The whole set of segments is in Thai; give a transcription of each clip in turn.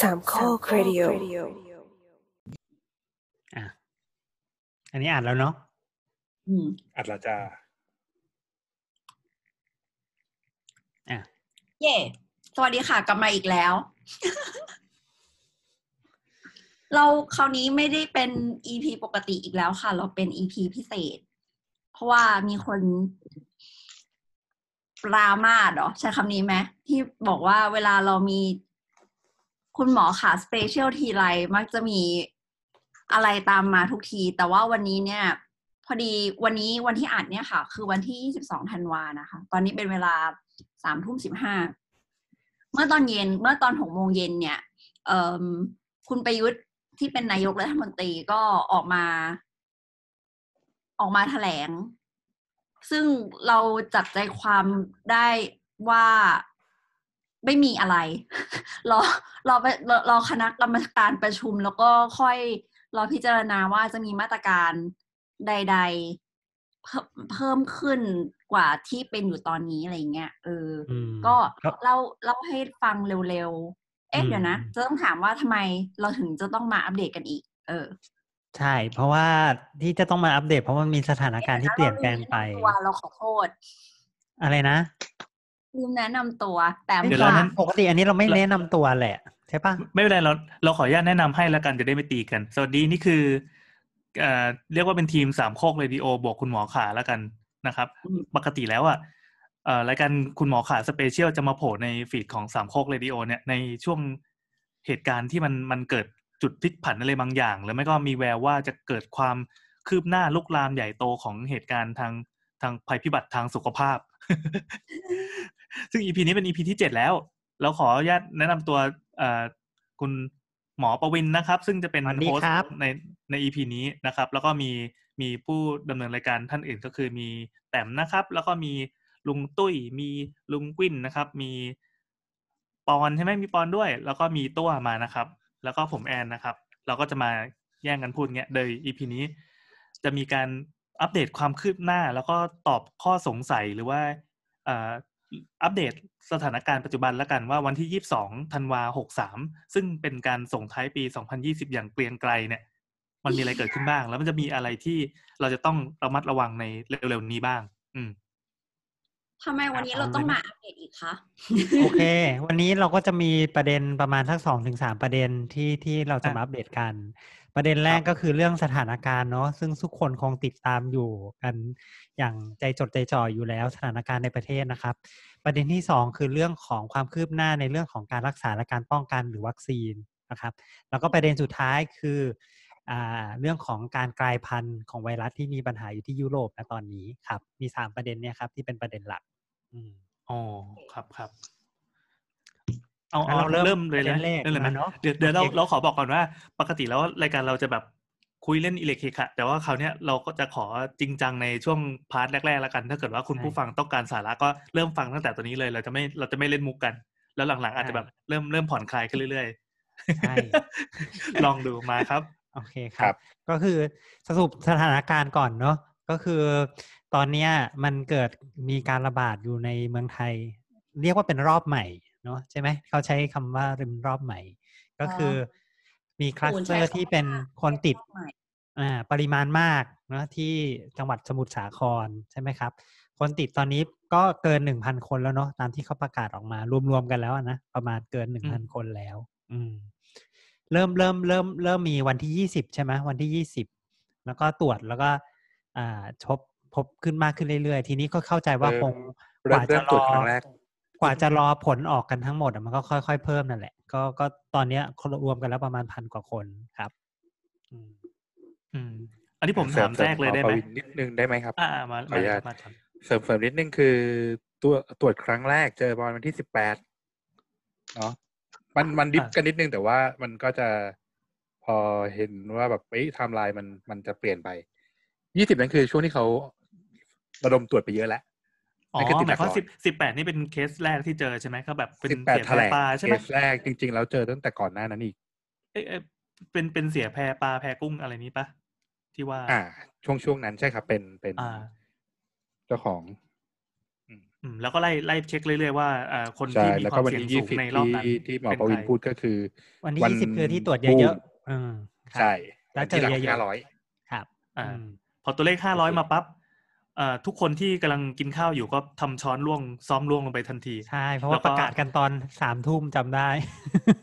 สามข้อครดิโออะ อันนี้อ่านแล้วเนาะอืมอัดละจ้าอะ เย่สวัสดีค่ะ กลับมาอีกแล้ว เราคราวนี้ไม่ได้เป็น EP ปกติอีกแล้วค่ะ เราเป็น EP พิเศษ เพราะว่ามีคนปรามาสเหรอใช้คำนี้ไหมที่บอกว่าเวลาเรามี คุณหมอขา Special ทีไรมักจะมีอะไรตามมาทุกที แต่ว่าวันนี้เนี่ย พอดีวันนี้วันที่อัดเนี่ยค่ะ คือวันที่ 22ธันวานะคะ ตอนนี้เป็นเวลาสามทุ่มสิบห้าเมื่อตอนเย็นเมื่อตอนหกโมงเย็นเนี่ยคุณประยุทธ์ที่เป็นนายกรัฐมนตรีก็ออกมา ออกมาแถลง ซึ่งเราจับใจความได้ว่า ไม่มีอะไร รอรอไปรอรอคณะกรรมการประชุมแล้วก็ค่อยรอพิจารณาว่าจะมีมาตรการใด ๆ เพิ่มเพิ่มขึ้นกว่าที่เป็นอยู่ตอนนี้อะไรเงี้ยเอออมก็ครับเล่าเล่าให้ฟังเร็วๆ เอ๊ะอืมเดี๋ยวนะ จะต้องถามว่าทำไมเราถึงจะต้องมาอัปเดตกันอีก เออ ใช่ เพราะว่าที่จะต้องมาอัปเดต เพราะมันมีสถานการณ์ที่เปลี่ยนแปลงไปเราลืมแนะนำตัวเราขอโทษ อะไรนะ ลืมแนะนำตัว แต่ไม่เดี๋ยวปเรากนั้น ปกติอันนี้เราไม่แนะนำตัวแหละ ใช่ปะไม่เป็นไรเราเราขออนุญาตแนะนำให้แล้วกันจะได้ไม่ตีกัน สวัสดีนี่คือเอ่อเรียกว่าเป็นทีมสามโคกเรดิโอบวกคุณหมอขาแล้วกันนะครับ ปกติแล้วอะเอ่อรายการคุณหมอขา Special จะมาโผล่ใน feed ของสามโคกเรดิโอเนี่ยในช่วงเหตุการณ์ที่มันมันเกิดจุดพลิกผันอะไรบางอย่าง หรือไม่ก็มีแววว่าจะเกิดความคืบหน้าลุกลามใหญ่โตของเหตุการณ์ทางทางภัยพิบัติทางสุขภาพ ซึ่ง EP นี้เป็น EP ที่เจ็ดแล้ว เราขออนุญาตแนะนำตัวเอ่อคุณหมอประวินนะครับ ซึ่งจะเป็นสวัสดีครับ host ในใน EP นี้นะครับ แล้วก็มีมีผู้ดำเนินรายการท่านอื่นก็คือมีแต้มนะครับ แล้วก็มีลุงตุ้ยมีลุงกุ้นนะครับ มีปอนใช่ไหมมีปอนด้วย แล้วก็มีตัวมานะครับ แล้วก็ผมแอนนะครับ เราก็จะมาแย่งกันพูดเงี้ยโดยอีพีนี้ จะมีการอัปเดตความคืบหน้า แล้วก็ตอบข้อสงสัยหรือว่าเอ่ออัปเดตสถานการณ์ปัจจุบันแล้วกันว่าวันที่ 22ธันวา63 ซึ่งเป็นการส่งท้ายปี 2020 อย่างเกรียงไกรเนี่ย มันมีอะไรเกิดขึ้นบ้าง แล้วมันจะมีอะไรที่เราจะต้องระมัดระวังในเร็วๆนี้บ้าง อืมทำไมวันนี้เราต้องมาอัปเดตอีกคะโอเค วันนี้เราก็จะมีประเด็นประมาณสักสองถึงสามประเด็นที่ที่เราจะอะมาอัปเดตกัน ประเด็นแรกก็คือเรื่องสถานการณ์เนาะซึ่งทุกคนคงติดตามอยู่กันอย่างใจจดใจจ่ออยู่แล้วสถานการณ์ในประเทศนะครับ ประเด็นที่สองคือเรื่องของความคืบหน้าในเรื่องของการรักษาและการป้องกันหรือวัคซีนนะครับ แล้วก็ประเด็นสุดท้ายคืออ่าเรื่องของการกลายพันธุ์ของไวรัสที่มีปัญหาอยู่ที่ยุโรปนะตอนนี้ครับ มีสามประเด็นเนี่ยครับที่เป็นประเด็นหลักอืมอ๋อครับครับ เอางั้เอานเราเริ่เริ่มมเลยประเด็นะนแรกเริ่มเลยไหมมาเนอะเดี๋ยวเดี๋ยวเราโอเคเราขอบอกก่อนว่า ปกติแล้วรายการเราจะแบบคุยเล่นอีเหละเขะขะแต่ว่าคราวเนี้ยเราก็จะขอจริงจังในช่วง part แรกๆแล้วกัน ถ้าเกิดว่าคุณผู้ฟังต้องการสาระก็เริ่มฟังตั้งแต่ตัวนี้เลย เราจะไม่เราจะไม่เล่นมุกกัน แล้วหลังๆ อาจจะแบบเริ่มเริ่มผ่อนคลายขึ้นเรื่อยๆใช่ลองดูมาครับโอเคคครัรับบก็คือสรุปสถานการณ์ก่อนเนาะก็คือตอนเนี้ยมันเกิดมีการระบาดอยู่ในเมืองไทย เรียกว่าเป็นรอบใหม่ เนาะใช่ไหมเขาใช้คำว่าเป็นรอบใหม่ ก็คือมีคลัสเตอร์ที่เป็นคนติดอ่าปริมาณมากเนอะที่จังหวัดสมุทรสาครใช่ไหมครับ คนติดตอนนี้ก็เกินหนึ่งพันคนแล้วเนาะตามที่เขาประกาศออกมารวมๆกันแล้วอะนะประมาณเกินหนึ่งพันคนแล้ว อืม เริ่มเริ่มเริ่มเริ่มมีวันที่ยี่สิบใช่ไหมวันที่ยี่สิบแล้วก็ตรวจแล้วก็ อ่าพบพบขึ้นมากขึ้นเรื่อยๆ ทีนี้ก็เข้าใจว่าคงกเริ่มว่าเริ่จะมรตรวอจครั้งแร กกว่าจะรอผลออกกันทั้งหมดอะมันก็ค่อยๆเพิ่มนั่นแหละ ก็ก็ตอนเนี้ยรวมกันแล้วประมาณพันกว่าคนครับ อืมอืมอันนี้ผมเสริถามแทรกเลยได้หไหปมวินนิดนึงได้ไหมครับ อ่ามาขออนุญาตมาครับเสริมเสริมนิดนึงคือตัวตรวจครั้งแรกเจอประมาณวันที่สิบแปดเนาะมันมันดิฟกันนิดนึงแต่ว่ามันก็จะพอเห็นว่าแบบเอ้ยไทม์ไลน์มันมันจะเปลี่ยนไปยี่สิบนั่นคือช่วงที่เขาระดมตรวจไปเยอะแล้ว อ๋อนั่นคือติดหมายความหลักร้อยสิบสิบแปดนี่เป็นเคสแรกที่เจอใช่ไหมก็แบบเป็นสิบแปดเสียแถแพลร่งปลาใช่เคไหมสแรกจริง ๆ แล้วเจอตั้งแต่ก่อนหน้านั้นอีกเอ้ยเอ้ยเป็นเป็นเสียแพร่ปลาแพร่กุ้งอะไรนี้ปะที่ว่า อ่า ช่วงช่วงนั้นใช่ครับ เป็นเป็นอ่าเจ้าของอืมแล้วก็ไล่ไล่เช็คเรื่อยๆว่าเอ่อคนใช่ที่มีแล้วคก็วามวันเสี่ยงที่สูยี่งสิบในรอบที่นั้นที่หมอเป็นประวินใครพูดก็คือ วันที่วันยี่สิบคือที่ตรวจบูเยมอะๆอืมครับใช่แล้วเจอที่หลังเยอะๆห้าร้อยครับ อ่าอืมพอตัวเลขห้าร้อยโอเคมาปั๊บเอ่อ ทุกคนที่กำลังกินข้าวอยู่ก็ทำช้อนล่วงซ้อมล่วงลงไปทันทีใช่เพราะแล้ว่าวก็ประกาศกันตอนสามทุ่มจำได้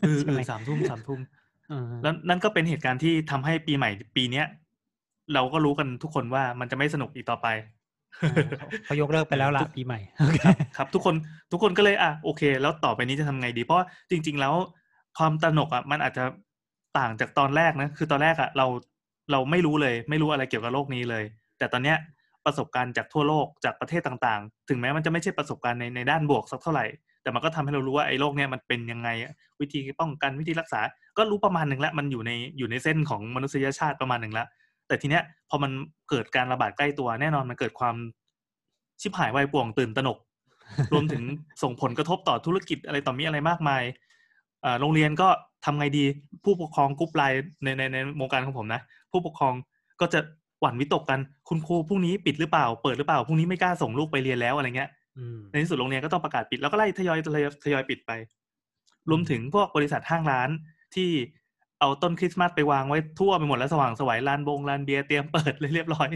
เออใช่เอไหมอสามทุ่มสามทุ่มเออแล้วนั่นก็เป็นเหตุการณ์ที่ทำให้ปีใหม่ปีเนี้ยเราก็รู้กันทุกคนว่ามันจะไม่สนุกอีกต่อไปอ่าเขาเขายกเลิกไปแล้วล่ะปีใหม่โอเคครับครับ ทุกคนทุกคนก็เลยอะโอเค แล้วต่อไปนี้จะทำไงดี เพราะว่าจริง ๆ แล้วความตระหนกอะมันอาจจะต่างจากตอนแรกนะ คือตอนแรกอะเราเราไม่รู้เลย ไม่รู้อะไรเกี่ยวกับโลกนี้เลย แต่ตอนเนี้ย ประสบการณ์จากทั่วโลกจากประเทศต่างๆ ถึงแม้มันจะไม่ใช่ประสบการณ์ในในด้านบวกสักเท่าไหร่ แต่มันก็ทำให้เรารู้ว่าไอ้โรคเนี้ยมันเป็นยังไงอะวิธีป้องกันวิธีรักษา ก็รู้ประมาณหนึ่งแล้วมันอยู่ในอยู่ในเส้นของมนุษยชาติประมาณหนึ่งแล้วแต่ทีเนี้ยพอมันเกิดการระบาดใกล้ตัวแน่นอนมันเกิดความชิบหายวายป่วงตื่นตระหนก รวมถึงส่งผลกระทบต่อธุรกิจอะไรต่อมีอะไรมากมายโรงเรียนก็ทำไงดีผู้ปกครองกรุ๊ปไลน์ในในในวงการของผมนะ ผู้ปกครองก็จะ หวั่นวิตกกันคุณครูพรุ่งนี้ปิดหรือเปล่า เปิดหรือเปล่าพรุ่งนี้ไม่กล้าส่งลูกไปเรียนแล้วอะไรเงี้ยอืมในที่สุดโรงเรียนก็ต้องประกาศปิดแล้วก็ไล่ทยอยทยอยทยอยปิดไป รวมถึงพวกบริษัทห้างร้านที่เอาต้นคริสต์มาสไปวางไว้ทั่วไปหมดแล้วสว่างไสวยลานบงลานเบียร์เตรียมเปิดเลยเรียบร้อย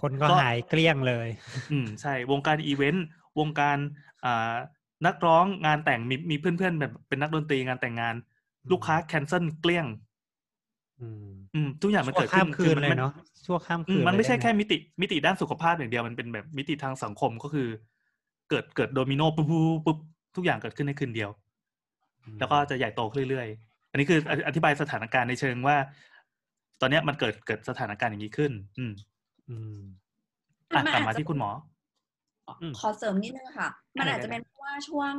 คนก็ก็หายเกลี้ยงเลย อืมใช่ วงการอีเวนต์วงการอ่านักร้องงานแต่งมีมีเพื่อนๆแบบเป็นนักดนตรีงานแต่งงานอืมลูกค้า cancel เกลี้ยง อืมอืมทุกอย่างมันชั่วเกิดขึ้ข้ามนคืนมัเลยเนาะชั่วข้ามอืคืมนมันไม่ใช่เลยด้แค่หมิติมิติด้านสุขภาพอย่างเดียวมันเป็นแบบมิติทางสังคมก็คือ เกิดเกิดโดมิโนปุ๊บปุ๊บปุ๊บทุกอย่างเกิดขึ้นในคืนเดียวอืมแล้วก็จะใหญ่โตขึ้นเรื่อยๆ อันนี้คืออธิอธิบายสถานการณ์ในเชิงว่า ตอนเนี้ยมันเกิดเกิดสถานการณ์อย่างนี้ขึ้น อืม อืมอะมันกลับอาจมาจะที่คุณหมออืมขอเสริมนิดนึงค่ะ มันได้อาจจะได้เป็นเพราะว่าช่วง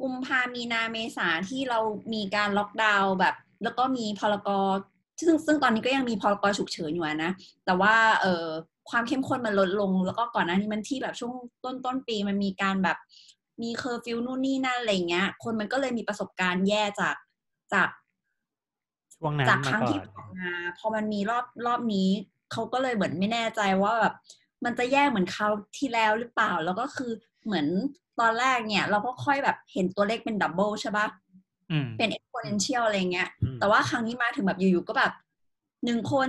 กุมภามีนาเมษาที่เรามีการล็อกดาวน์แบบ แล้วก็มีพรกซึ่งซึ่งตอนนี้ก็ยังมีพรกฉุกเฉินอยู่อะนะ แต่ว่าเอ่อความเข้มข้นมันลดลง แล้วก็ก่อนหน้านี้มันที่แบบช่วงต้นต้นปีมันมีการแบบมีเคอร์ฟิวนู่นนี่นั่นอะไรเงี้ย คนมันก็เลยมีประสบการณ์แย่จากจากช่วงนั้นจากมาครั้งก่อที่นผ่านมาพอมันมีรอบรอบนี้เขาก็เลยเหมือนไม่แน่ใจว่าแบบมันจะแย่เหมือนคราวที่แล้วหรือเปล่า แล้วก็คือเหมือนตอนแรกเนี่ย เราก็ค่อยแบบเห็นตัวเลขเป็น double ใช่ปะอืม เป็น exponential อะไรเงี้ยอืมแต่ว่าครั้งนี้มาถึงแบบอยู่ๆก็แบบหนึ่งคน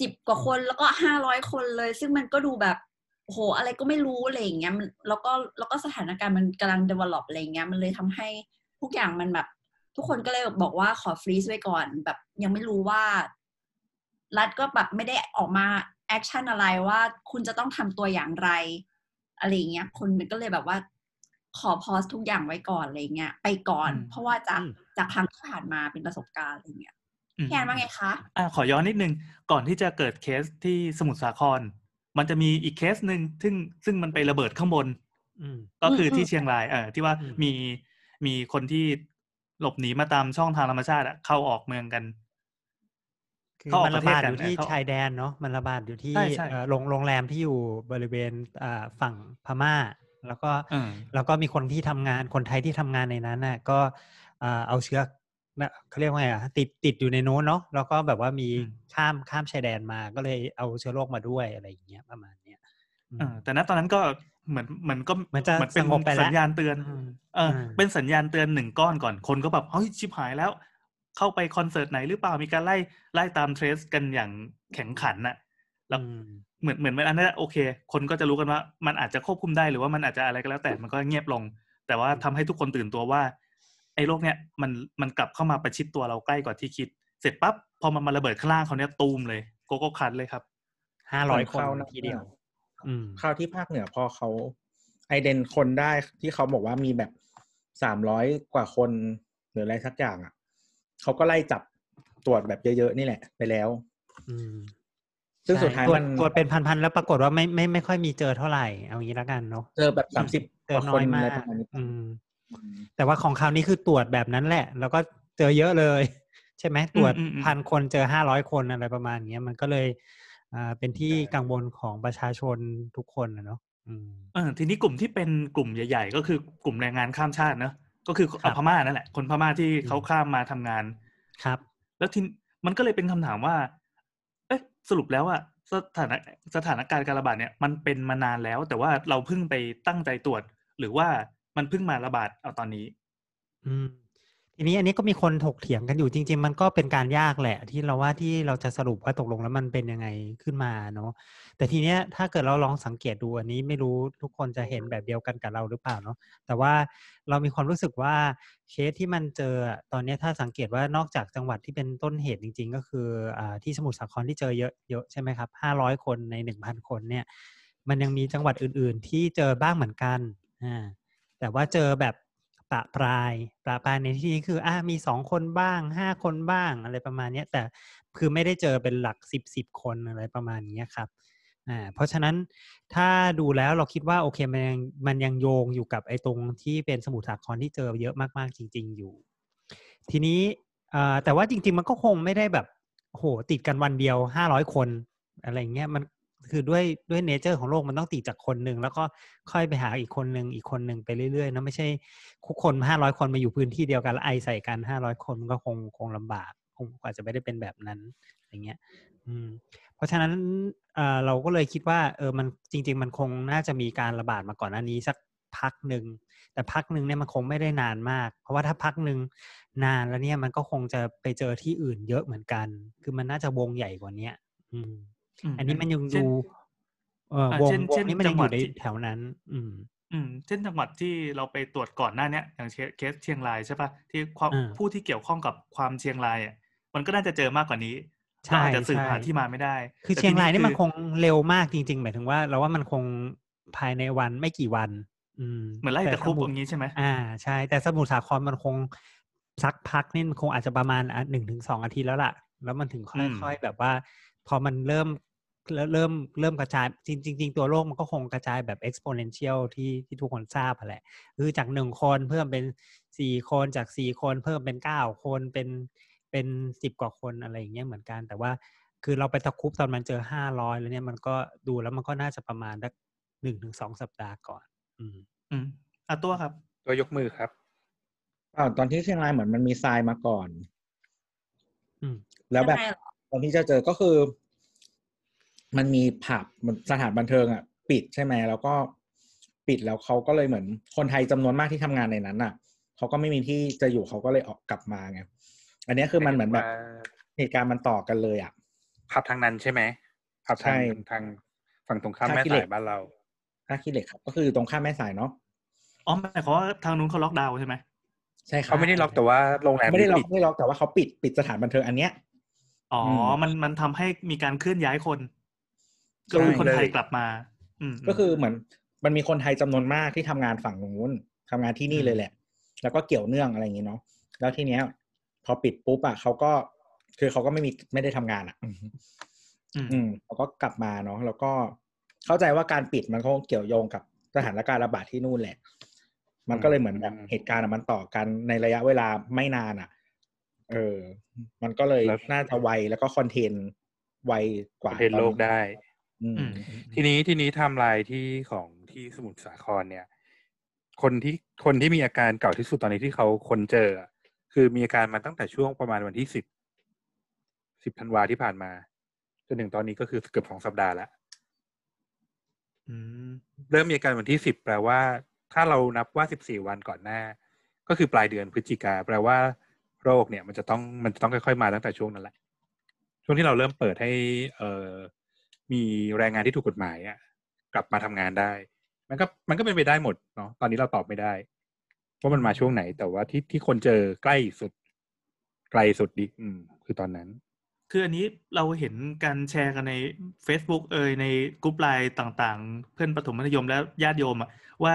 สิบกว่าคนแล้วก็ห้าร้อยคนเลย ซึ่งมันก็ดูแบบโอ้โหอะไรก็ไม่รู้อะไรอย่างเงี้ยมันแล้วก็แล้วก็สถานการณ์มันกำลัง develop อะไรเงี้ยมันเลยทำให้ทุกอย่างมันแบบ ทุกคนก็เลยบอกว่าขอ freeze ไว้ก่อน แบบยังไม่รู้ว่า รัฐก็แบบไม่ได้ออกมาaction อะไรว่าคุณจะต้องทำตัวอย่างไรอะไรอย่างเงี้ยคนมันก็เลยแบบว่า ขอ pause ทุกอย่างไว้ก่อนอะไรเงี้ยไปก่อนอืมเพราะว่าจากอืมจากครั้งที่ผ่านมาเป็นประสบการณ์อะไรเงี้ยอืมพี่แอนว่าไงคะอะขอย้อนนิดนึง ก่อนที่จะเกิดเคสที่สมุทรสาคร มันจะมีอีกเคสหนึ่งซึ่งซึ่งมันไประเบิดข้างบนอืมก็คืออมที่เชียงรายเออที่ว่าอืมมีมีคนที่หลบหนีมาตามช่องทางธรรมชาติอะเข้าออกเมืองกันคือเขาออกมันประระเทศบาดกันอยู่ที่เขาชายแดนเนาะมันระบาดอยู่ที่ใช่ใช่เอ่อโรงโรงแรมที่อยู่บริเวณอ่าฝั่งพม่า แล้วก็เออแล้วก็มีคนที่ทำงานคนไทยที่ทำงานในนั้นน่ะก็อ่าเอาเชื้อนะเขาเรียกว่าไงอะติดติดอยู่ในนู้นเนาะแล้วก็แบบว่ามีอืมข้ามข้ามชายแดนมาก็เลยเอาเชื้อโรคมาด้วยอะไรอย่างเงี้ยประมาณเนี้ยอืมเออแต่ณตอนนั้นก็เหมือนเหมือนก็เหมือนจะเหมือนเป็นสงบไปแล้วสัญญาณเตือนอืมเอออมเป็นสัญญาณเตือนหนึ่งก้อนก่อนคนก็แบบเฮ้ยชิบหายแล้ว เข้าไปคอนเสิร์ตไหนหรือเปล่ามีการไล่ไล่ตามเทรสกันอย่างแข็งขันน่ะแล้วอืม เหมือนเหมือนมันอันนั้นโอเค คนก็จะรู้กันว่า มันอาจจะควบคุมได้หรือว่ามันอาจจะอะไรก็แล้วแต่มันก็เงียบลง แต่ว่าทำให้ทุกคนตื่นตัวว่า ไอ้โรคเนี้ยมันมันกลับเข้ามาประชิดตัวเราใกล้กว่าที่คิด เสร็จปั๊บพอมันมาระเบิดข้างล่างเขาวเนี้ยตูมเลยโกโก้คันเลยครับห้าร้อยเหคมือนนเข้านะทีเดียวอืมคราวที่ภาคเหนือพอเขาไอเดนคนได้ที่เขาบอกว่ามีแบบสามร้อยกว่าคนหรืออะไรสักอย่างอะเขาก็ไล่จับตรวจแบบเยอะๆนี่แหละ ไปแล้วอืม ซึ่งใช่สุดท้ายตรวจมันตรวจเป็นพันๆแล้วปรากฏว่าไม่ไม่ไม่ค่อยมีเจอเท่าไหร่เอางี้แล้วกันเนาะเจอแบบสามสิบเจกอว่าน้คอนยมาอะไรกประมาณนี้อืมแต่ว่าของคราวนี้คือตรวจแบบนั้นแหละ แล้วก็เจอเยอะเลย ใช่ไหมตรวจอืมอืมอืมพันคนเจอห้าร้อยคนอะไรประมาณเนี้ยมันก็เลยอ่าเป็นที่กังวลของประชาชนทุกคนนะเนาะอืมเออทีนี้กลุ่มที่เป็นกลุ่มใหญ่ ๆ ก็คือกลุ่มแรงงานข้ามชาติเนอะก็คือครัเอาบพม่านั่นแหละคนพม่าที่อืมเขาข้ามมาทำงานครับ แล้วทีมันก็เลยเป็นคำถามว่าเอ๊ะ สรุปแล้วอะสถานสถานการณ์การระบาดเนี่ยมันเป็นมานานแล้ว แต่ว่าเราเพิ่งไปตั้งใจตรวจ หรือว่ามันเพิ่งมาระบาดเอาตอนนี้ อืม ทีนี้อันนี้ก็มีคนถกเถียงกันอยู่จริง ๆ มันก็เป็นการยากแหละ ที่เราว่าที่เราจะสรุปว่าตกลงแล้วมันเป็นยังไงขึ้นมาเนาะแต่ทีเนี้ยถ้าเกิดเราลองสังเกตดูอันนี้ไม่รู้ทุกคนจะเห็นแบบเดียวกันกับเราหรือเปล่าเนาะแต่ว่าเรามีความรู้สึกว่าเคสที่มันเจอตอนเนี้ยถ้าสังเกตว่านอกจากจังหวัดที่เป็นต้นเหตุจริง ๆ ก็คืออที่สมุทรสาครที่เจอเยอะเยอะใช่ไหมครับห้าร้อยคนในหนึ่งพันคนเนี่ยมันยังมีจังหวัดอื่น ๆ ที่เจอบ้างเหมือนกันอ่าแต่ว่าเจอแบบ ประปรายประปรายในที่นี้คืออะมีสองคนบ้างห้าคนบ้างอะไรประมาณเนี้ยแต่คือไม่ได้เจอเป็นหลักสิบสิบคนอะไรประมาณนี้ครับอ่าเพราะฉะนั้นถ้าดูแล้วเราคิดว่าโอเคมันยังมันยังโยงอยู่กับไอ้ตรงที่เป็นสมุทรสาครที่เจอเยอะมากๆจริง ๆ อยู่ ทีนี้อ่าแต่ว่าจริง ๆ มันก็คงไม่ได้แบบโหติดกันวันเดียวห้าร้อยคนอะไรเงี้ยมัน คือด้วยด้วยเนเจอร์ของโลกมันต้องติดจากคนหนึ่งแล้วก็ค่อยไปหาอีกคนหนึ่งอีกคนหนึ่งไปเรื่อยๆนะไม่ใช่คุกคนห้าร้อยคนมาอยู่พื้นที่เดียวกันแล้วไอใส่กันห้าร้อยคนมันก็คงคงลำบากคงอาจจะไม่ได้เป็นแบบนั้นอย่างเงี้ย อืม เพราะฉะนั้นเออเราก็เลยคิดว่า เออมันจริง ๆ มันคงน่าจะมีการระบาดมาก่อนหน้านี้สักพักหนึ่งแต่พักหนึ่งเนี่ยมันคงไม่ได้นานมาก เพราะว่าถ้าพักหนึ่งนานแล้วเนี่ยมันก็คงจะไปเจอที่อื่นเยอะเหมือนกัน คือมันน่าจะวงใหญ่กว่าเนี้ยอืม อันนี้มันยังเช่ดูเออวงเช่นวเช่งนนี้มันจัยังงอหวัยู่ดในที่แถวนั้น อืม อืม เช่นจังหวัดที่เราไปตรวจก่อนหน้าเนี้ยอย่างเช่นเคสเชียงรายใช่ปะที่ความอ่าผู้ที่เกี่ยวข้องกับความเชียงรายอะมันก็น่าจะเจอมากกว่านี้ใช่เราอาจจะสืบใช่หาที่มาไม่ได้ คือแต่เชียงรายนี่มันอคงเร็วมากจริง ๆ หมายถึงว่า เราว่ามันคงภายในวันไม่กี่วัน อืมเหมือนไล่แต่ตะครุบสมุอย่างนี้ใช่ไหมอ่าใช่ แต่สมุทรสาครมันคงสักพักนี่มันคงอาจจะประมาณหนึ่งถึงสองอาทิตย์แล้วล่ะ แล้วมันถึงค่อยๆแบบว่า พอมันเริ่ม เริ่มเริ่มเริ่มกระจายจริงจริงๆตัวโรคมันก็คงกระจายแบบ exponential ที่ที่ทุกคนทราบอะแหละคือจากหนึ่งคนเพิ่มเป็นสี่คนจากสี่คนเพิ่มเป็นเก้าคนเป็นเป็นสิบกว่าคนอะไรอย่างเงี้ยเหมือนกัน แต่ว่าคือเราไปตะครุบตอนมันเจอห้าร้อยแล้วเนี่ยมันก็ดูแล้วมันก็น่าจะประมาณสักหนึ่งถึงสองสัปดาห์ก่อน อืม อืมอะตัวครับ ตัวยกมือครับอ้าวตอนที่เชียงรายเหมือนมันมีทรายมาก่อน อืม แล้วแบบยังไงเหรอตอนที่จะเจอก็คือ มันมีผับมันสถานบันเทิงอะ ปิดใช่ไหมแล้วก็ปิดแล้วเขาก็เลยเหมือนคนไทยจำนวนมากที่ทำงานในนั้นอะเขาก็ไม่มีที่จะอยู่เขาก็เลยออกกลับมาไงอันเนี้ยคือมันเหมือนแบบเหตุการณ์มันต่อกันเลยอะผับทางนั้นใช่ไหมผับทางใช่ทางฝั่งตรงข้ามท่าแม่ขี้เหล็สากยบ้านเราท่าขี้เหล็กครับ ก็คือตรงข้ามแม่สายเนาะอ๋อหมายความว่าทางนู้นเขาล็อกดาวน์ใช่ไหมใช่ครับเขาไม่ได้ล็อกแต่ว่าโรงแรมไม่ได้ล็อกปิดไม่ได้ล็อกแต่ว่าเขาปิดปิดสถานบันเทิงอันเนี้ยอ๋ออมมันมันทำให้มีการเคลื่อนย้ายคนใช่ ก็คือคนไทยกลับมาอืมก็คือเหมือนมันมีคนไทยจำนวนมากที่ทำงานฝั่งนู้นทำงานที่นี่เลยแหละ แล้วก็เกี่ยวเนื่องอะไรอย่างงี้เนาะแล้วทีเนี้ย พอปิดปุ๊บอะเขาก็คือเขาก็ไม่มีไม่ได้ทำงานอะอืมอืมเขาก็กลับมาเนาะแล้วก็เข้าใจว่าการปิดมันคงเกี่ยวโยงกับสถานการณ์ระบาดที่นู่นแหละ มันก็เลยเหมือนแบบเหตุการณ์อะมันต่อกันในระยะเวลาไม่นานอะ เออ มันก็เลยแล้วน่าจะไวแล้วก็คอนเทนไวกว่าประเทศโลกได้อืมอืม ทีนี้ทีนี้ไทม์ไลน์ที่ของที่สมุทรสาครเนี่ย คนที่คนที่มีอาการเก่าที่สุดตอนนี้ที่เขาคนเจออะคือมีอาการมาตั้งแต่ช่วงประมาณวันที่สิบสิบธันวาที่ผ่านมาจนถึงตอนนี้ก็คือเกือบสองสัปดาห์แล้วอืมเริ่มมีอาการวันที่สิบแปลว่า ถ้าเรานับว่าสิบสี่วันก่อนหน้า ก็คือปลายเดือนพฤศจิกาแปลว่าโรคเนี่ย มันจะต้องมันจะต้องค่อยๆมาตั้งแต่ช่วงนั้นแหละช่วงที่เราเริ่มเปิดให้ เอ่อ มีแรงงานที่ถูกกฎหมายอะกลับมาทำงานได้ มันก็มันก็เป็นไปได้หมดเนาะตอนนี้เราตอบไม่ได้ว่ามันมาช่วงไหน แต่ว่าที่ที่คนเจอใกล้สุด ไกลสุดดิอืม คือตอนนั้น คืออันนี้เราเห็นการแชร์กันใน Facebook เอ่ยในกลุ่มไลน์ต่างๆ เพื่อนประถมมัธยมและญาติโยมอะว่า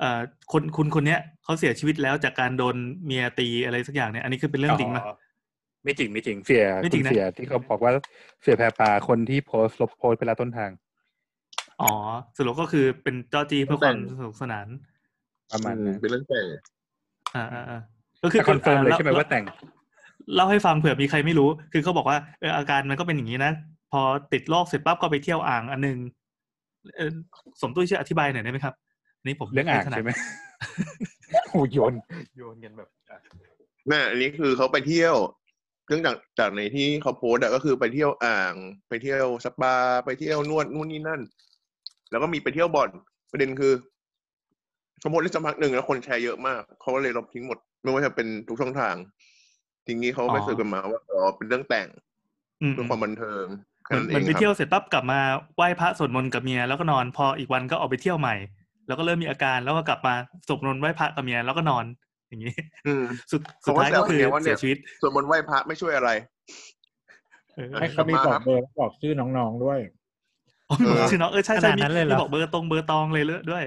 เอ่อคนคุณคนเนี้ยเขาเสียชีวิตแล้วจากการโดนเมียตีอะไรสักอย่างเนี่ยอันนี้คือเป็นเรื่องจริงไหม ไม่จริงไม่จริงเสียไม่จริงคุณนะเสียที่เขาบอกว่าเสี่ยแพปลาคนที่โพสต์ลบโพสต์ไปแล้วต้นทาง อ๋อสรุปก็คือเป็นจอจี้เพื่อความสนุกสนาน ประมาณนั้นเป็นเรื่องแต่งอ่าอ่าอ่าก็คือแต่ confirm เลยอ่ใช่ไหมว่าแต่งเล่าให้ฟังเผื่อมีใครไม่รู้ คือเขาบอกว่าเอออาการมันก็เป็นอย่างนี้นะ พอติดโรคเสร็จปั๊บก็ไปเที่ยวอ่างอันหนึงเออสมตุ้ยช่วยอธิบายหน่อยได้ไหมครับอันนี้ผมเรื่องอ่างถนัดใช่ไหมโอ้โยนโยนกันแบบอะน่ะอันนี้คือเขาไปเที่ยว เรื่องจากจากในที่เขาโพสต์อะก็คือไปเที่ยวอ่าง ไปเที่ยวสปาไปเที่ยวนวดนู่นนี่นั่น แล้วก็มีไปเที่ยวบ่อนประเด็นคือเขาโพสต์ได้สักพักหนึ่งแล้วคนแชร์เยอะมากเขาก็เลยลบทิ้งหมด ไม่ว่าจะเป็นทุกช่องทางทีนี้เขาไปอ๋อสืบกันมาว่าอ๋อเป็นเรื่องแต่งอืมเพื่อความบันเทิงเหแค่มือนนั้นเหเอมือนงไปคเที่ยรัวเสร็จปั๊บกลับมาไหว้พระสวดมนต์กับเมียแล้วก็นอน พออีกวันก็ออกไปเที่ยวใหม่ แล้วก็เริ่มมีอาการแล้วก็กลับมาสวดมนต์ไหว้พระกับเมียแล้วก็นอน อย่างนี้อืมสุดสุเขาดก็ท้ายก็คือแซวกันไงว่าเนี่เสียยชีวิตส่วนบนต์ไหว้พระไม่ช่วยอะไรเออให้เขามีบอกเบอร์แล้วบอกชื่อน้องๆด้วยอ๋อมีบอกชื่อน้องเออใช่ใช่ขนาดมีนั้นเลยเหรอมีบอกเบอร์ตรงเบอร์ตองเลยเลยด้วย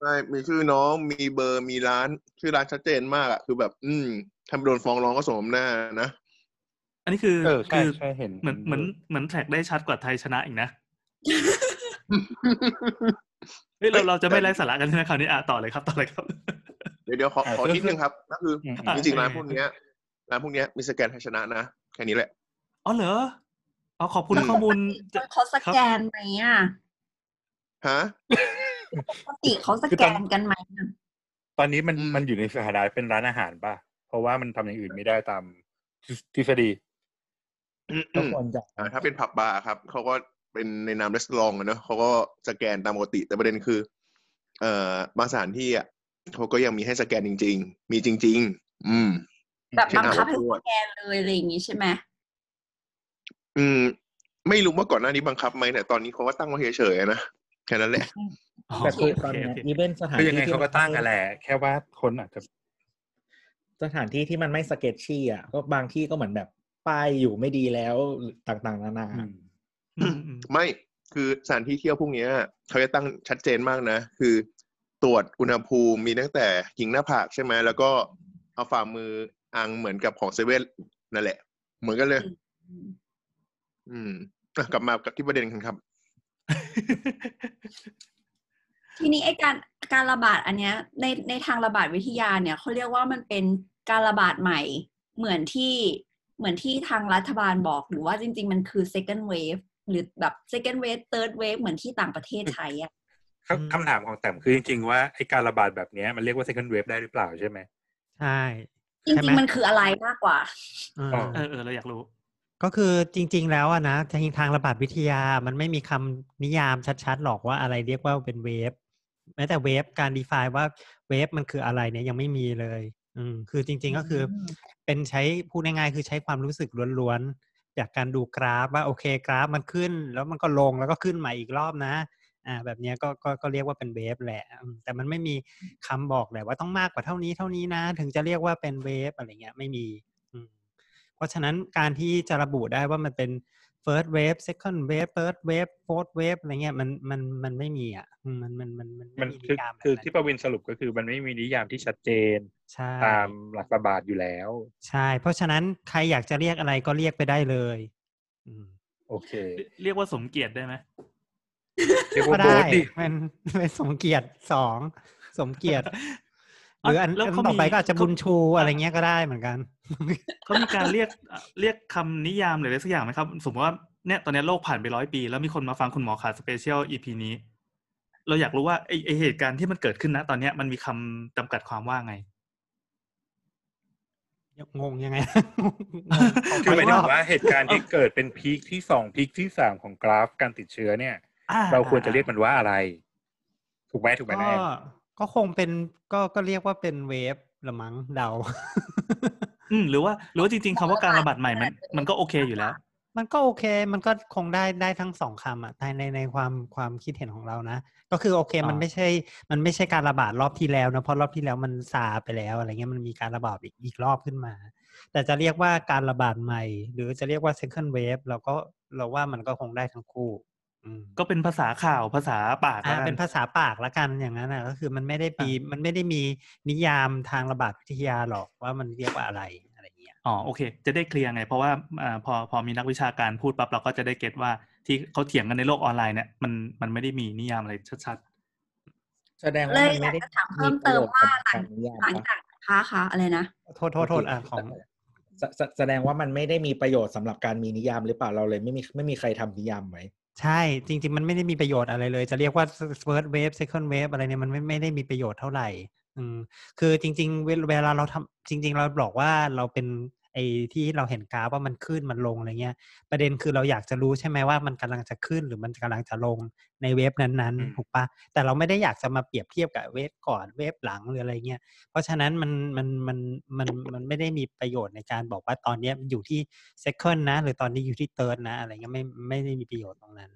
ใช่มีชื่อน้องมีเบอร์มีร้าน ชื่อร้านชัดเจนมากอะคือแบบ อืมทำโดนฟ้องร้องก็สมหน้านะอันนี้คือเออใช่คือใช่เห็นเหมือนเหมือนเหมือนแท็กได้ชัดกว่าไทยชนะอีกนะเฮ้ยเราเราจะไม่ไร้สาระกันใช่ไหมคราวนี้อะต่อเลยครับต่อเลยครับ เดี๋ยวเดี๋ยวขออ่าขอซึ่งนิดนึงครับ ก็คืออืมอะจริงๆร้านโอเคพวกเนี้ยร้านพวกเนี้ยมีสแกนไทยชนะนะแค่นี้แหละอ๋อเหรอเอาขอบคุณข้อมูลจะเขาสแกนไหมอะฮะปกติเขาสแกนกันไหมอะตอนนี้มันอืมมันอยู่ในสถานะเป็นร้านอาหารป่ะ เพราะว่ามันทำอย่างอื่นไม่ได้ตามทฤษฎีก็ควรจะอ่าถ้าเป็นผับบาร์ครับเขาก็เป็นในนามรีสอร์ทอะเนอะเขาก็สแกนตามปกติแต่ประเด็นคือ เอ่อบางสถานที่อะ เขาก็ยังมีให้สแกนจริง ๆ มีจริง ๆ อืมแบบเช่นบังคับอาบให้อบนวดสแกนเลยอะไรอย่างงี้ใช่ไหมอืม ไม่รู้ว่าก่อนหน้านี้บังคับไหมแต่ตอนนี้เขาก็ตั้งไว้เฉยๆอะนะแค่นั้นแหละอ๋อแต่คือโอตอนเคเนี้โอยเคอีเวนต์สถานคือที่ยังไงที่เขาก็ตั้งกันแหละแค่ว่าคนอาจจะ สถานที่ที่มันไม่สเก็ตชี่อะก็บางที่ก็เหมือนแบบป้ายอยู่ไม่ดีแล้วหรือต่างๆ นานาอืมอืมอืมไม่คือสถานที่เที่ยวพวกเนี้ยเขาจะตั้งชัดเจนมากนะ คือ ตรวจอุณหภูมิมีตั้งแต่ยิงหน้าผากใช่ไหมแล้วก็เอาฝ่ามืออังเหมือนกับของเซเว่นนั่นแหละ เหมือนกันเลย อืมอะกลับมากับที่ประเด็นกันครับ ทีนี้ไอ้การการระบาดอันเนี้ย ในในทางระบาดวิทยาเนี่ยเขาเรียกว่ามันเป็นการระบาดใหม่เหมือนที่เหมือนที่ทางรัฐบาลบอกหรือว่าจริง ๆ มันคือ second wave หรือแบบ second wave third wave เหมือนที่ต่างประเทศใช้อะ คำคำถามของแต้มคือจริงๆว่าไอการระบาดแบบเนี้ยมันเรียกว่า second wave ได้หรือเปล่าใช่ไหมใช่จริใช่ไหงๆมันคืออะไรมากกว่าเอออ๋อเออเออเราอยากรู้ ก็คือจริง ๆ แล้วอะนะทางทางระบาดวิทยามันไม่มีคำนิยามชัดๆหรอกว่าอะไรเรียกว่าเป็นเวฟแม้แต่เวฟการ define ว่าเวฟมันคืออะไรเนี่ยยังไม่มีเลย อืมคือจริง ๆก็คืออเป็นใช้พูดง่ายๆคือใช้ความรู้สึกล้วนๆจากการดูกราฟว่าโอเคกราฟมันขึ้น แล้วมันก็ลงแล้วก็ขึ้นใหม่อีกรอบนะ อ่าแบบเนี้ยก็ก็ก็เรียกว่าเป็นเวฟแหละอืมแต่มันไม่มีคำบอกแหละว่าต้องมากกว่าเท่านี้เท่านี้นะ ถึงจะเรียกว่าเป็นเวฟอะไรเงี้ยไม่มีอืมเพราะฉะนั้นการที่จะระบุได้ว่ามันเป็น first wave second wave third wave fourth wave อะไรเงี้ยมันมันมันไม่มีอะอืมมันมันมันมันมันไม่มีนิคือยามแบบคือนั้นที่ประวินสรุปก็คือมันไม่มีนิยามที่ชัดเจนใช่ตามหลักระบาดอยู่แล้ว ใช่ เพราะฉะนั้นใครอยากจะเรียกอะไรก็เรียกไปได้เลยอืมโอเค เรียกว่าสมเกียรติได้ไหมเรีย กก็ว่าโบได้สดิมันเป็นสมเกียรติสองสมเกียรติหรืออันแล้วอันเขาต่อไปมีก็อาจจะบุญชูอะไรเงี้ยก็ได้เหมือนกันเขามีการเรียกอะเรียกคำนิยามหรืออะไรสักอย่างไหมครับ สมมติว่าเนี่ยตอนนี้โลกผ่านไปร้อยปี แล้วมีคนมาฟังคุณหมอขาสเปเชียลอีพีนี้ เราอยากรู้ว่าไอไอเหตุการณ์ที่มันเกิดขึ้นนะตอนเนี้ยมันมีคำจำกัดความว่าไงงงยังไงคือหมายถึรงอบว่าเหตุการณ์ที่เกิดเป็นพีคที่สองพีคที่สามของกราฟการติดเชื้อเนี่ยอ่ เราควรจะเรียกมันว่าอะไร ถูกไหมถูกไหมก็แอนก็คงเป็นก็ก็เรียกว่าเป็นเวฟละมั้งเดา อืมหรือว่าหรือว่าจริง ๆคำว่าการระบาดใหม่มัน มันก็โอเคอยู่แล้ว มันก็โอเค มันก็คงได้ได้ทั้งสองคำอะในในในความความคิดเห็นของเรานะ ก็คือโอเค มันอ่าไม่ใช่ มันไม่ใช่การระบาดรอบที่แล้วนะเพราะรอบที่แล้วมันซาไปแล้วอะไรเงี้ยมันมีการระบาดอีกอีกรอบขึ้นมา แต่จะเรียกว่าการระบาดใหม่ หรือจะเรียกว่า second wave เราก็เราว่ามันก็คงได้ทั้งคู่อืม ก็เป็นภาษาข่าวภาษาปากอ่าแล้วกัเป็นภาษาปากละกันอย่างนั้นนะก็คือมันไม่ได้มีมันไม่ได้มีนิยามทางระบาดวิทยาหรอกว่ามันเรียกว่าอะไรอะไรเงี้ยอ๋อโอเค จะได้เคลียร์ไง เพราะว่าอ่าพอพอมีนักวิชาการพูดปั๊บเราก็จะได้เก็ตว่าที่เขาเถียงกันในโลกออนไลน์เนี่ยมันมันไม่ได้มีนิยามอะไรชัดแสดงเลว่ายมันอไม่ยากได้จะถามเพิ่มเติมว่าหลังนิยามหลังปะจากค้าคะอะไรนะโทษโทษโทษอะของแสแสแสดงว่ามันไม่ได้มีประโยชน์สำหรับการมีนิยามหรือเปล่าเราเลยไม่มีไม่มีใครทำนิยามไว้ ใช่ จริง ๆ มันไม่ได้มีประโยชน์อะไรเลย จะเรียกว่า first wave second wave อะไรเนี่ยมันไม่ไม่ได้มีประโยชน์เท่าไหร่ อืมคือจริง ๆ เวลเวลาเราทำจริง ๆ เราบอกว่าเราเป็น ไอ้ที่เราเห็นกราฟว่ามันขึ้นมันลงอะไรเงี้ย ประเด็นคือเราอยากจะรู้ใช่ไหมว่ามันกำลังจะขึ้นหรือมันกำลังจะลงในเว็บนั้นอืมๆถูกปะแต่เราไม่ได้อยากจะมาเปรียบเทียบกับเว็บก่อนเว็บหลังหรืออะไรเงี้ยเพราะฉะนั้นมันมันมันมันมันไม่ได้มีประโยชน์ในการบอกว่าตอนเนี้ยอยู่ที่ second นะ หรือตอนนี้อยู่ที่ third นะอะไรเงี้ยไม่ไม่ได้มีประโยชน์ตรงนั้น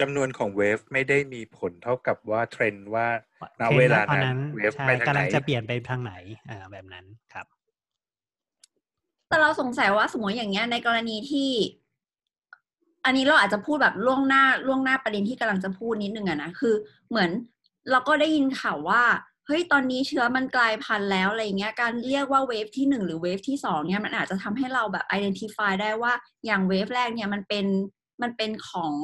จำนวนของเวฟไม่ได้มีผลเท่ากับว่าเทรนด์ว่าณทรนด์เวลาตอนนั้นั้นนเวฟใช่ไปทางกำไหนลังจะเปลี่ยนไปทางไหนอ่าแบบนั้นครับ แต่เราสงสัยว่าสมมติอย่างเงี้ยในกรณีที่ อันนี้เราอาจจะพูดแบบล่วงหน้าล่วงหน้าประเด็นที่กำลังจะพูดนิดนึงอะนะคือเหมือนเราก็ได้ยินข่าวว่าเฮ้ยตอนนี้เชื้อมันกลายพันธุ์แล้วอะไรเงี้ยการเรียกว่าเวฟที่หนึ่งหรือเวฟที่สองเนี่ยมันอาจจะทำให้เราแบบ identify ได้ว่าอย่างเวฟแรกเนี่ยมันเป็นมันเป็นของ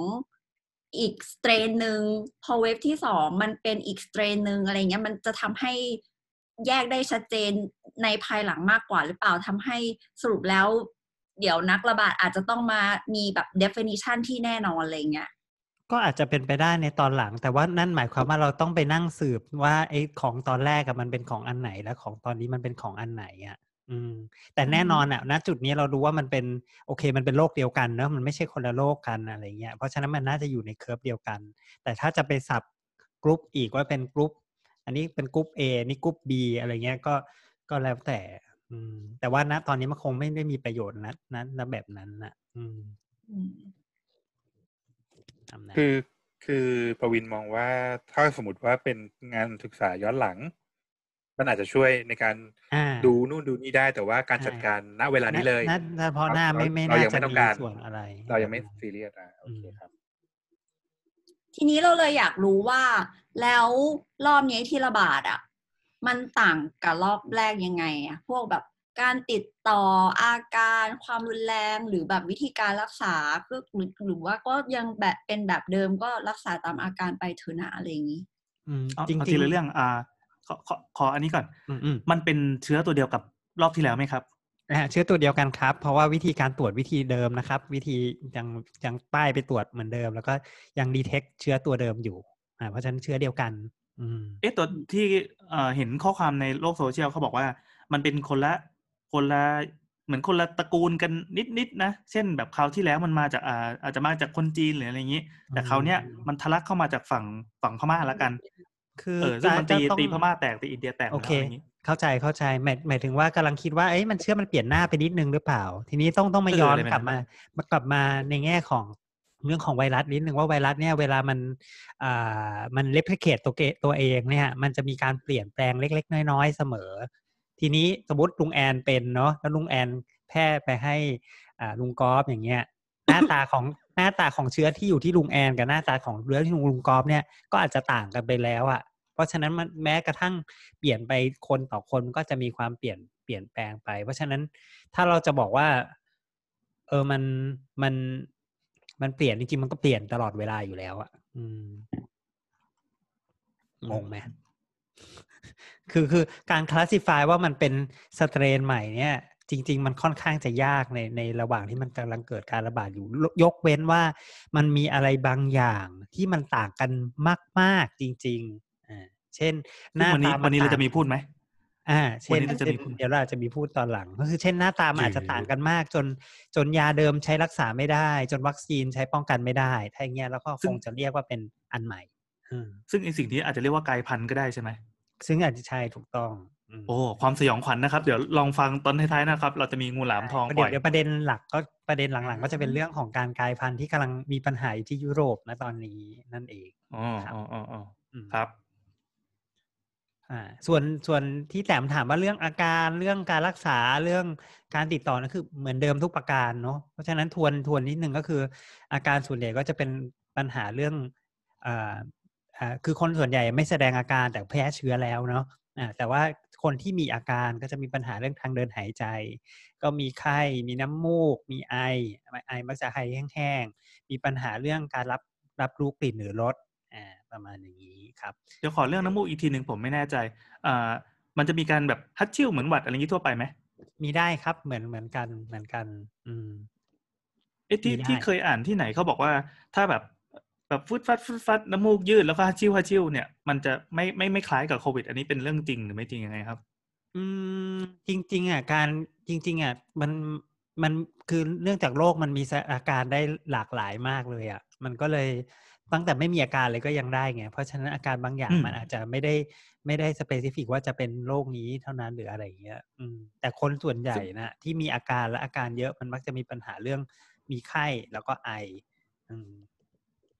อีกสเตรนหนึ่งพอเวฟที่สองมันเป็นอีกสเตรนหนึ่งอะไรเงี้ยมันจะทำให้ แยกได้ชัดเจนในภายหลังมากกว่าหรือเปล่าทำให้สรุปแล้ว เดี๋ยวนักระบาดอาจจะต้องมามีแบบ definition ที่แน่นอนอะไรเงี้ยก็อาจจะเป็นไปได้ในตอนหลัง แต่ว่านั่นหมายความว่าเราต้องไปนั่งสืบว่าไอ้ของตอนแรกอะมันเป็นของอันไหนแล้วของตอนนี้มันเป็นของอันไหนอะ อืม แต่แน่นอนอะณจุดนี้เรารู้ว่ามันเป็นโอเค มันเป็นโรคเดียวกันเนอะมันไม่ใช่คนละโรคกันอะไรเงี้ยเพราะฉะนั้นมันน่าจะอยู่ใน curve เดียวกัน แต่ถ้าจะไป subgroup อีกว่าเป็นกรุ๊ป อันนี้เป็น group A นี่กรุ๊ป B อะไรเงี้ยก็ก็แล้วแต่อืมแต่ว่าณตอนนี้มันคงไม่ได้มีประโยชน์นะนะณแบบนั้นนะอืมอืมตามนั้นคือคือประวินมองว่าถ้าสมมติว่าเป็นงานศึกษาย้อนหลัง มันอาจจะช่วยในการอ่าดูนู่นดูนี่ได้ แต่ว่าการใช่จัดการณเวลานี้เลยณณเฉพาะหน้าเราไม่ไม่เราน่ายังไม่จะต้องมีการส่วนอะไร เรายังไม่ซีเรียสอะโอเคครับ ทีนี้เราเลยอยากรู้ว่า แล้วรอบนี้ที่ระบาดอะ มันต่างกับรอบแรกยังไงอะ พวกแบบการติดต่ออาการความรุนแรงหรือแบบวิธีการรักษาก็หรือหรือว่าก็ยังแบบเป็นแบบเดิมก็รักษาตามอาการไปเถอะนะอะไรอย่างนี้อืมเอาจริงเอาๆทีละเรื่องอ่าขอขอขออันนี้ก่อนอืมอืมมันเป็นเชื้อตัวเดียวกับรอบที่แล้วไหมครับอ่า เชื้อตัวเดียวกันครับ เพราะว่าวิธีการตรวจวิธีเดิมนะครับ วิธียังยังป้ายไปตรวจเหมือนเดิม แล้วก็ยัง detect เชื้อตัวเดิมอยู่อ่าเพราะฉะนั้นเชื้อเดียวกันอืมเอ๊ะตัวที่เอ่อเห็นข้อความในโลกโซเชียลเขาบอกว่า มันเป็นคนละคนละเหมือนคนละตระกูลกันนิดๆนะเช่นแบบคราวที่แล้วมันมาจากอ่าอาจจะมาจากคนจีนหรืออะไรอย่างนี้ แต่คราวเนี้ยมันทะลักเข้ามาจากฝั่งฝั่งพม่าละกัน คือเออซึ่งมันตีจะต้องตีพม่าแตกตีอินเดียแตกหมโอเค เข้าใจเข้าใจหมายหมายถึงว่ากำลังคิดว่าเอ้ยมันเชื่อมันเปลี่ยนหน้าไปนิดนึงหรือเปล่า ทีนี้ต้องต้องมาย้อนกลับมามากลับมาในแง่ของเรื่องของไวรัสนิดนึงว่าไวรัสเนี่ยเวลามันอ่ามันเลพลิเคตตัวเกตัวเองเนี่ย มันจะมีการเปลี่ยนแปลงเล็ก ๆ น้อย ๆ เสมอ ทีนี้สมมติลุงแอนเป็นเนาะแล้วลุงแอนแพร่ไปให้อ่าลุงกอล์ฟอย่างเงี้ยหน้าตาของหน้าตาของเชื้อที่อยู่ที่ลุงแอนกับหน้าตาของเชื้อที่ลุงกอล์ฟเนี่ยก็อาจจะต่างกันไปแล้วอะ เพราะฉะนั้นมันแม้กระทั่งเปลี่ยนไปคนต่อคนก็จะมีความเปลี่ยนเปลี่ยนแปลงไป เพราะฉะนั้นถ้าเราจะบอกว่า เออมันมันมันเปลี่ยนจริงๆมันก็เปลี่ยนตลอดเวลาอยู่แล้วอะอืมงงไหมคือคือการคลาสสิฟายว่ามันเป็นสเตรนใหม่เนี่ย จริง ๆ มันค่อนข้างจะยากในในระหว่างที่มันกำลังเกิดการระบาดอยู่ ยกเว้นว่ามันมีอะไรบางอย่างที่มันต่างกันมาก ๆ จริงๆอ่า เช่นหซึ่งน้าวันนี้ตาวันนี้เราต่งจะมีพูดไหมอ่าวัเช่นนนี้เราจะมีเช่นพูดเดี๋ยวเราอาจจะมีพูดตอนหลัง ก็คือเช่นหน้าตามันอาจจะต่างกันมาก จนจนยาเดิมใช้รักษาไม่ได้ จนวัคซีนใช้ป้องกันไม่ได้ถ้าอย่างเงี้ยแล้วก็คงจะเรียกว่าเป็นอันใหม่อืมซึ่งไอสิ่งที่อาจจะเรียกว่ากลายพันธุ์ก็ได้ใช่ไหมซึ่งอาจจะใช่ถูกต้องมโอ้ความสยองขวัญนะครับ เดี๋ยวลองฟังตอนท้ายๆนะครับ เราจะมีงูหลามทองปเดี๋ล่ยอวยเดี๋ยวประเด็นหลักก็ประเด็นหลังๆ ก็จะเป็นเรื่องของการกลายพันธุ์ที่กำลังมีปัญหาอยู่ที่ยุโรปนะตอนนี้นั่นเองอ๋ออ๋ออ๋ออ๋ออืมครับ อ่าส่วนส่วนที่แต้มถามว่าเรื่องอาการเรื่องการรักษาเรื่องการติดต่อนั่นคือเหมือนเดิมทุกประการเนาะเพราะฉะนั้นทวนทวนนิดนึงก็คือ อาการส่วนใหญ่ก็จะเป็นปัญหาเรื่องอ่าอ่าคือคนส่วนใหญ่ไม่แสดงอาการแต่แพ้เชื้อแล้วเนาะอ่าแต่ว่าคนที่มีอาการก็จะมีปัญหาเรื่องทางเดินหายใจ ก็มีไข้มีน้ำมูก มีไอไอมักจะไอแห้งๆมีปัญหาเรื่องการรับรับรู้กลิ่นหรือรส ประมาณอย่างนี้ครับเดี๋ยวขอเรื่องน้ำมูกอีกทีหนึ่งผมไม่แน่ใจอ่ามันจะมีการแบบฮัตชิ่วเหมือนหวัดอะไรอย่างนี้ทั่วไปไหมมีได้ครับเหมือนเหมือนกันเหมือนกัน อืมเอ๊ะที่มีได้ที่เคยอ่านที่ไหนเขาบอกว่า ถ้าแบบแบบฟุดฟัดฟุดฟัดน้ำมูกยืดแล้วก็ฮัตชิ่วฮัตชิ่วเนี่ยมันจะไม่ไม่ไม่คล้ายกับโควิด อันนี้เป็นเรื่องจริงหรือไม่จริงยังไงครับ อืม จริง ๆอะการจริง ๆอะมันมันคือเนื่องจากโรคมันมีอาการได้หลากหลายมากเลยอะ มันก็เลย ตั้งแต่ไม่มีอาการเลยก็ยังได้ไง เพราะฉะนั้นอาการบางอย่างอืมมันอาจจะไม่ได้ไม่ได้สเปซิฟิกว่าจะเป็นโรคนี้เท่านั้นหรืออะไรอย่างเงี้ยอืมแต่คนส่วนใหญ่นะที่มีอาการและอาการเยอะมันมักจะมีปัญหาเรื่องมีไข้แล้วก็ไอ อืม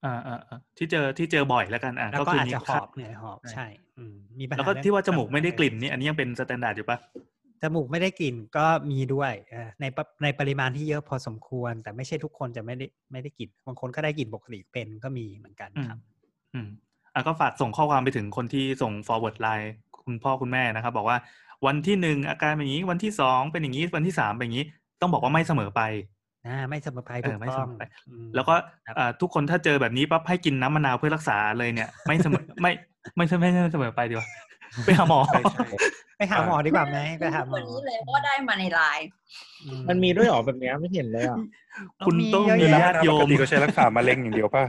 อ่าอ่าอ่าที่เจอที่เจอบ่อยแล้วกันอะแล้วก็ก็คืออาจมีจะหไข้อบเหนื่อยหอบใช่ใช่ อืมมีปัญหาแล้วก็เรื่องที่ว่าจมูกไม่ได้ทำกลิ่นนี่อันนี้ยังเป็น standard อยู่ปะ จมูกไม่ได้กลิ่นก็มีด้วยเอ่อในปในปริมาณที่เยอะพอสมควร แต่ไม่ใช่ทุกคนจะไม่ได้ไม่ได้กลิ่นบางคนก็ได้กลิ่นปกติเป็นก็มีเหมือนกันอืมครับ อืมอะก็ฝากส่งข้อความไปถึงคนที่ส่ง forward line คุณพ่อคุณแม่นะครับ บอกว่าวันที่หนึ่งอาการเป็นอย่างนี้ วันที่สองเป็นอย่างนี้วันที่สามเป็นอย่างนี้ ต้องบอกว่าไม่เสมอไปอ่าไม่เสมอไปเออถูกต้องไม่เสมอไปอืมแล้วก็ครับอ่าทุกคนถ้าเจอแบบนี้ปั๊บให้กินน้ำมะนาวเพื่อรักษาเลยเนี่ย ไม่เสมอไม่ไม่ใช่ไม่ใช่เสมอไปดีกว่าไปหาหมอใช่ใช่ ไปหาหมอดีกว่าไหมไปหาหมอวันนี้เลยเพราะว่าได้มาในไลน์อืมันมีด้วยเหรอแบบเนี้ยไม่เห็นเลยอะคุณต้องเยอะมีแยะญาติโยปกมติก็ใช้รักษามะเร็งอย่างเดียวป่ะ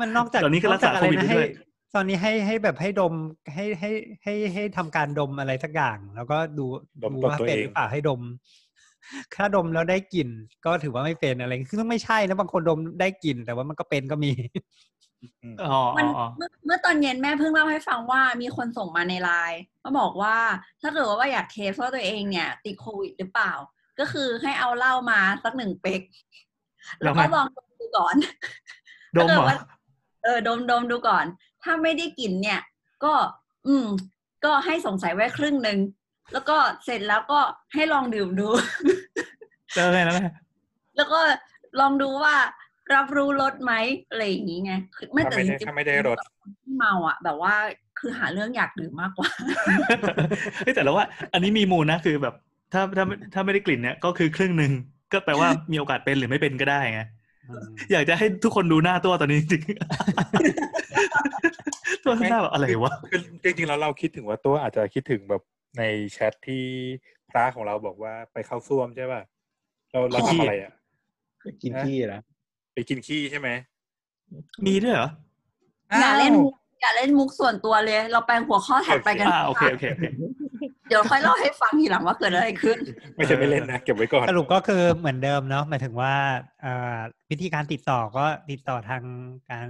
มันนอกจากตอนนี้ก็รักษาอะโคไรวิดนะอยู่ให้ด้วยตอนนี้ให้ให้แบบให้ดมให้ให้ให้ให้ทำการดมอะไรสักอย่าง แล้วก็ดูดมดูตัวว่าตัวเป็นเองหรือเปล่าให้ดมถ้าดมแล้วได้กลิ่นก็ถือว่าไม่เป็นอะไร คือต้องไม่ใช่นะบางคนดมได้กลิ่นแต่ว่ามันก็เป็นก็มีอ๋อ มันอ๋อเมื่อเมื่อตอนเย็นแม่เพิ่งเล่าให้ฟังว่ามีคนส่งมาในไลน์มาบอกว่าถ้าเกิดว่าอยากเทสว่าตัวเองเนี่ย ติดโควิดหรือเปล่า ก็คือให้เอาเหล้ามาสักหนึ่งเป๊ก แล้วก็ลองดมดูก่อนดมเหรอถ้ากิว่าเออดมดมดูก่อน ถ้าไม่ได้กลิ่นเนี่ย ก็ อืม ก็ให้สงสัยไว้ครึ่งหนึ่งแล้วก็เสร็จแล้วก็ให้ลองดื่มดูเจอไงนั่นแหละแล้วก็ลองดูว่า รับรู้รสไหมอะไรอย่างนี้ไงคือไม่แต่ถ้าไม่จได้ริงๆถ้าไม่ได้รสที่เมาอะ แบบว่าคือหาเรื่องอยากดื่มมากกว่าเฮ้ยแต่แล้วว่า อันนี้มีมูลนะคือแบบ ถ้าถ้าถ้าไม่ได้กลิ่นเนี่ยก็คือครึ่งหนึ่งก็แปลว่ามีโอกาสเป็นหรือไม่เป็นก็ได้ไงอืมอยากจะให้ทุกคนดูหน้าตัวตอนนี้จริงๆตัวหน้าแบบอะไรวะคือจริงๆแล้วเราคิดถึงว่าตัวอาจจะคิดถึงแบบในแชทที่พระของเราบอกว่าไปเข้าซ่วมใช่ป่ะเราเราขี้ทำอะไรอะกินขี้นะไป กินขี้ใช่ไหม มีด้วยเหรออย่าเล่นมุกอย่าเล่นมุกส่วนตัวเลย เราไปหัวข้อถัดไปกันอ่าโอเคโอเคโอเคเดี๋ยวค่อยเล่าให้ฟังทีหลังว่าเกิดอะไรขึ้น ไม่ใช่ไม่เล่นนะ เก็บไว้ก่อน สรุปก็คือเหมือนเดิมเนาะหมายถึงว่าเอ่อวิธีการติดต่อก็ติดต่อทางการ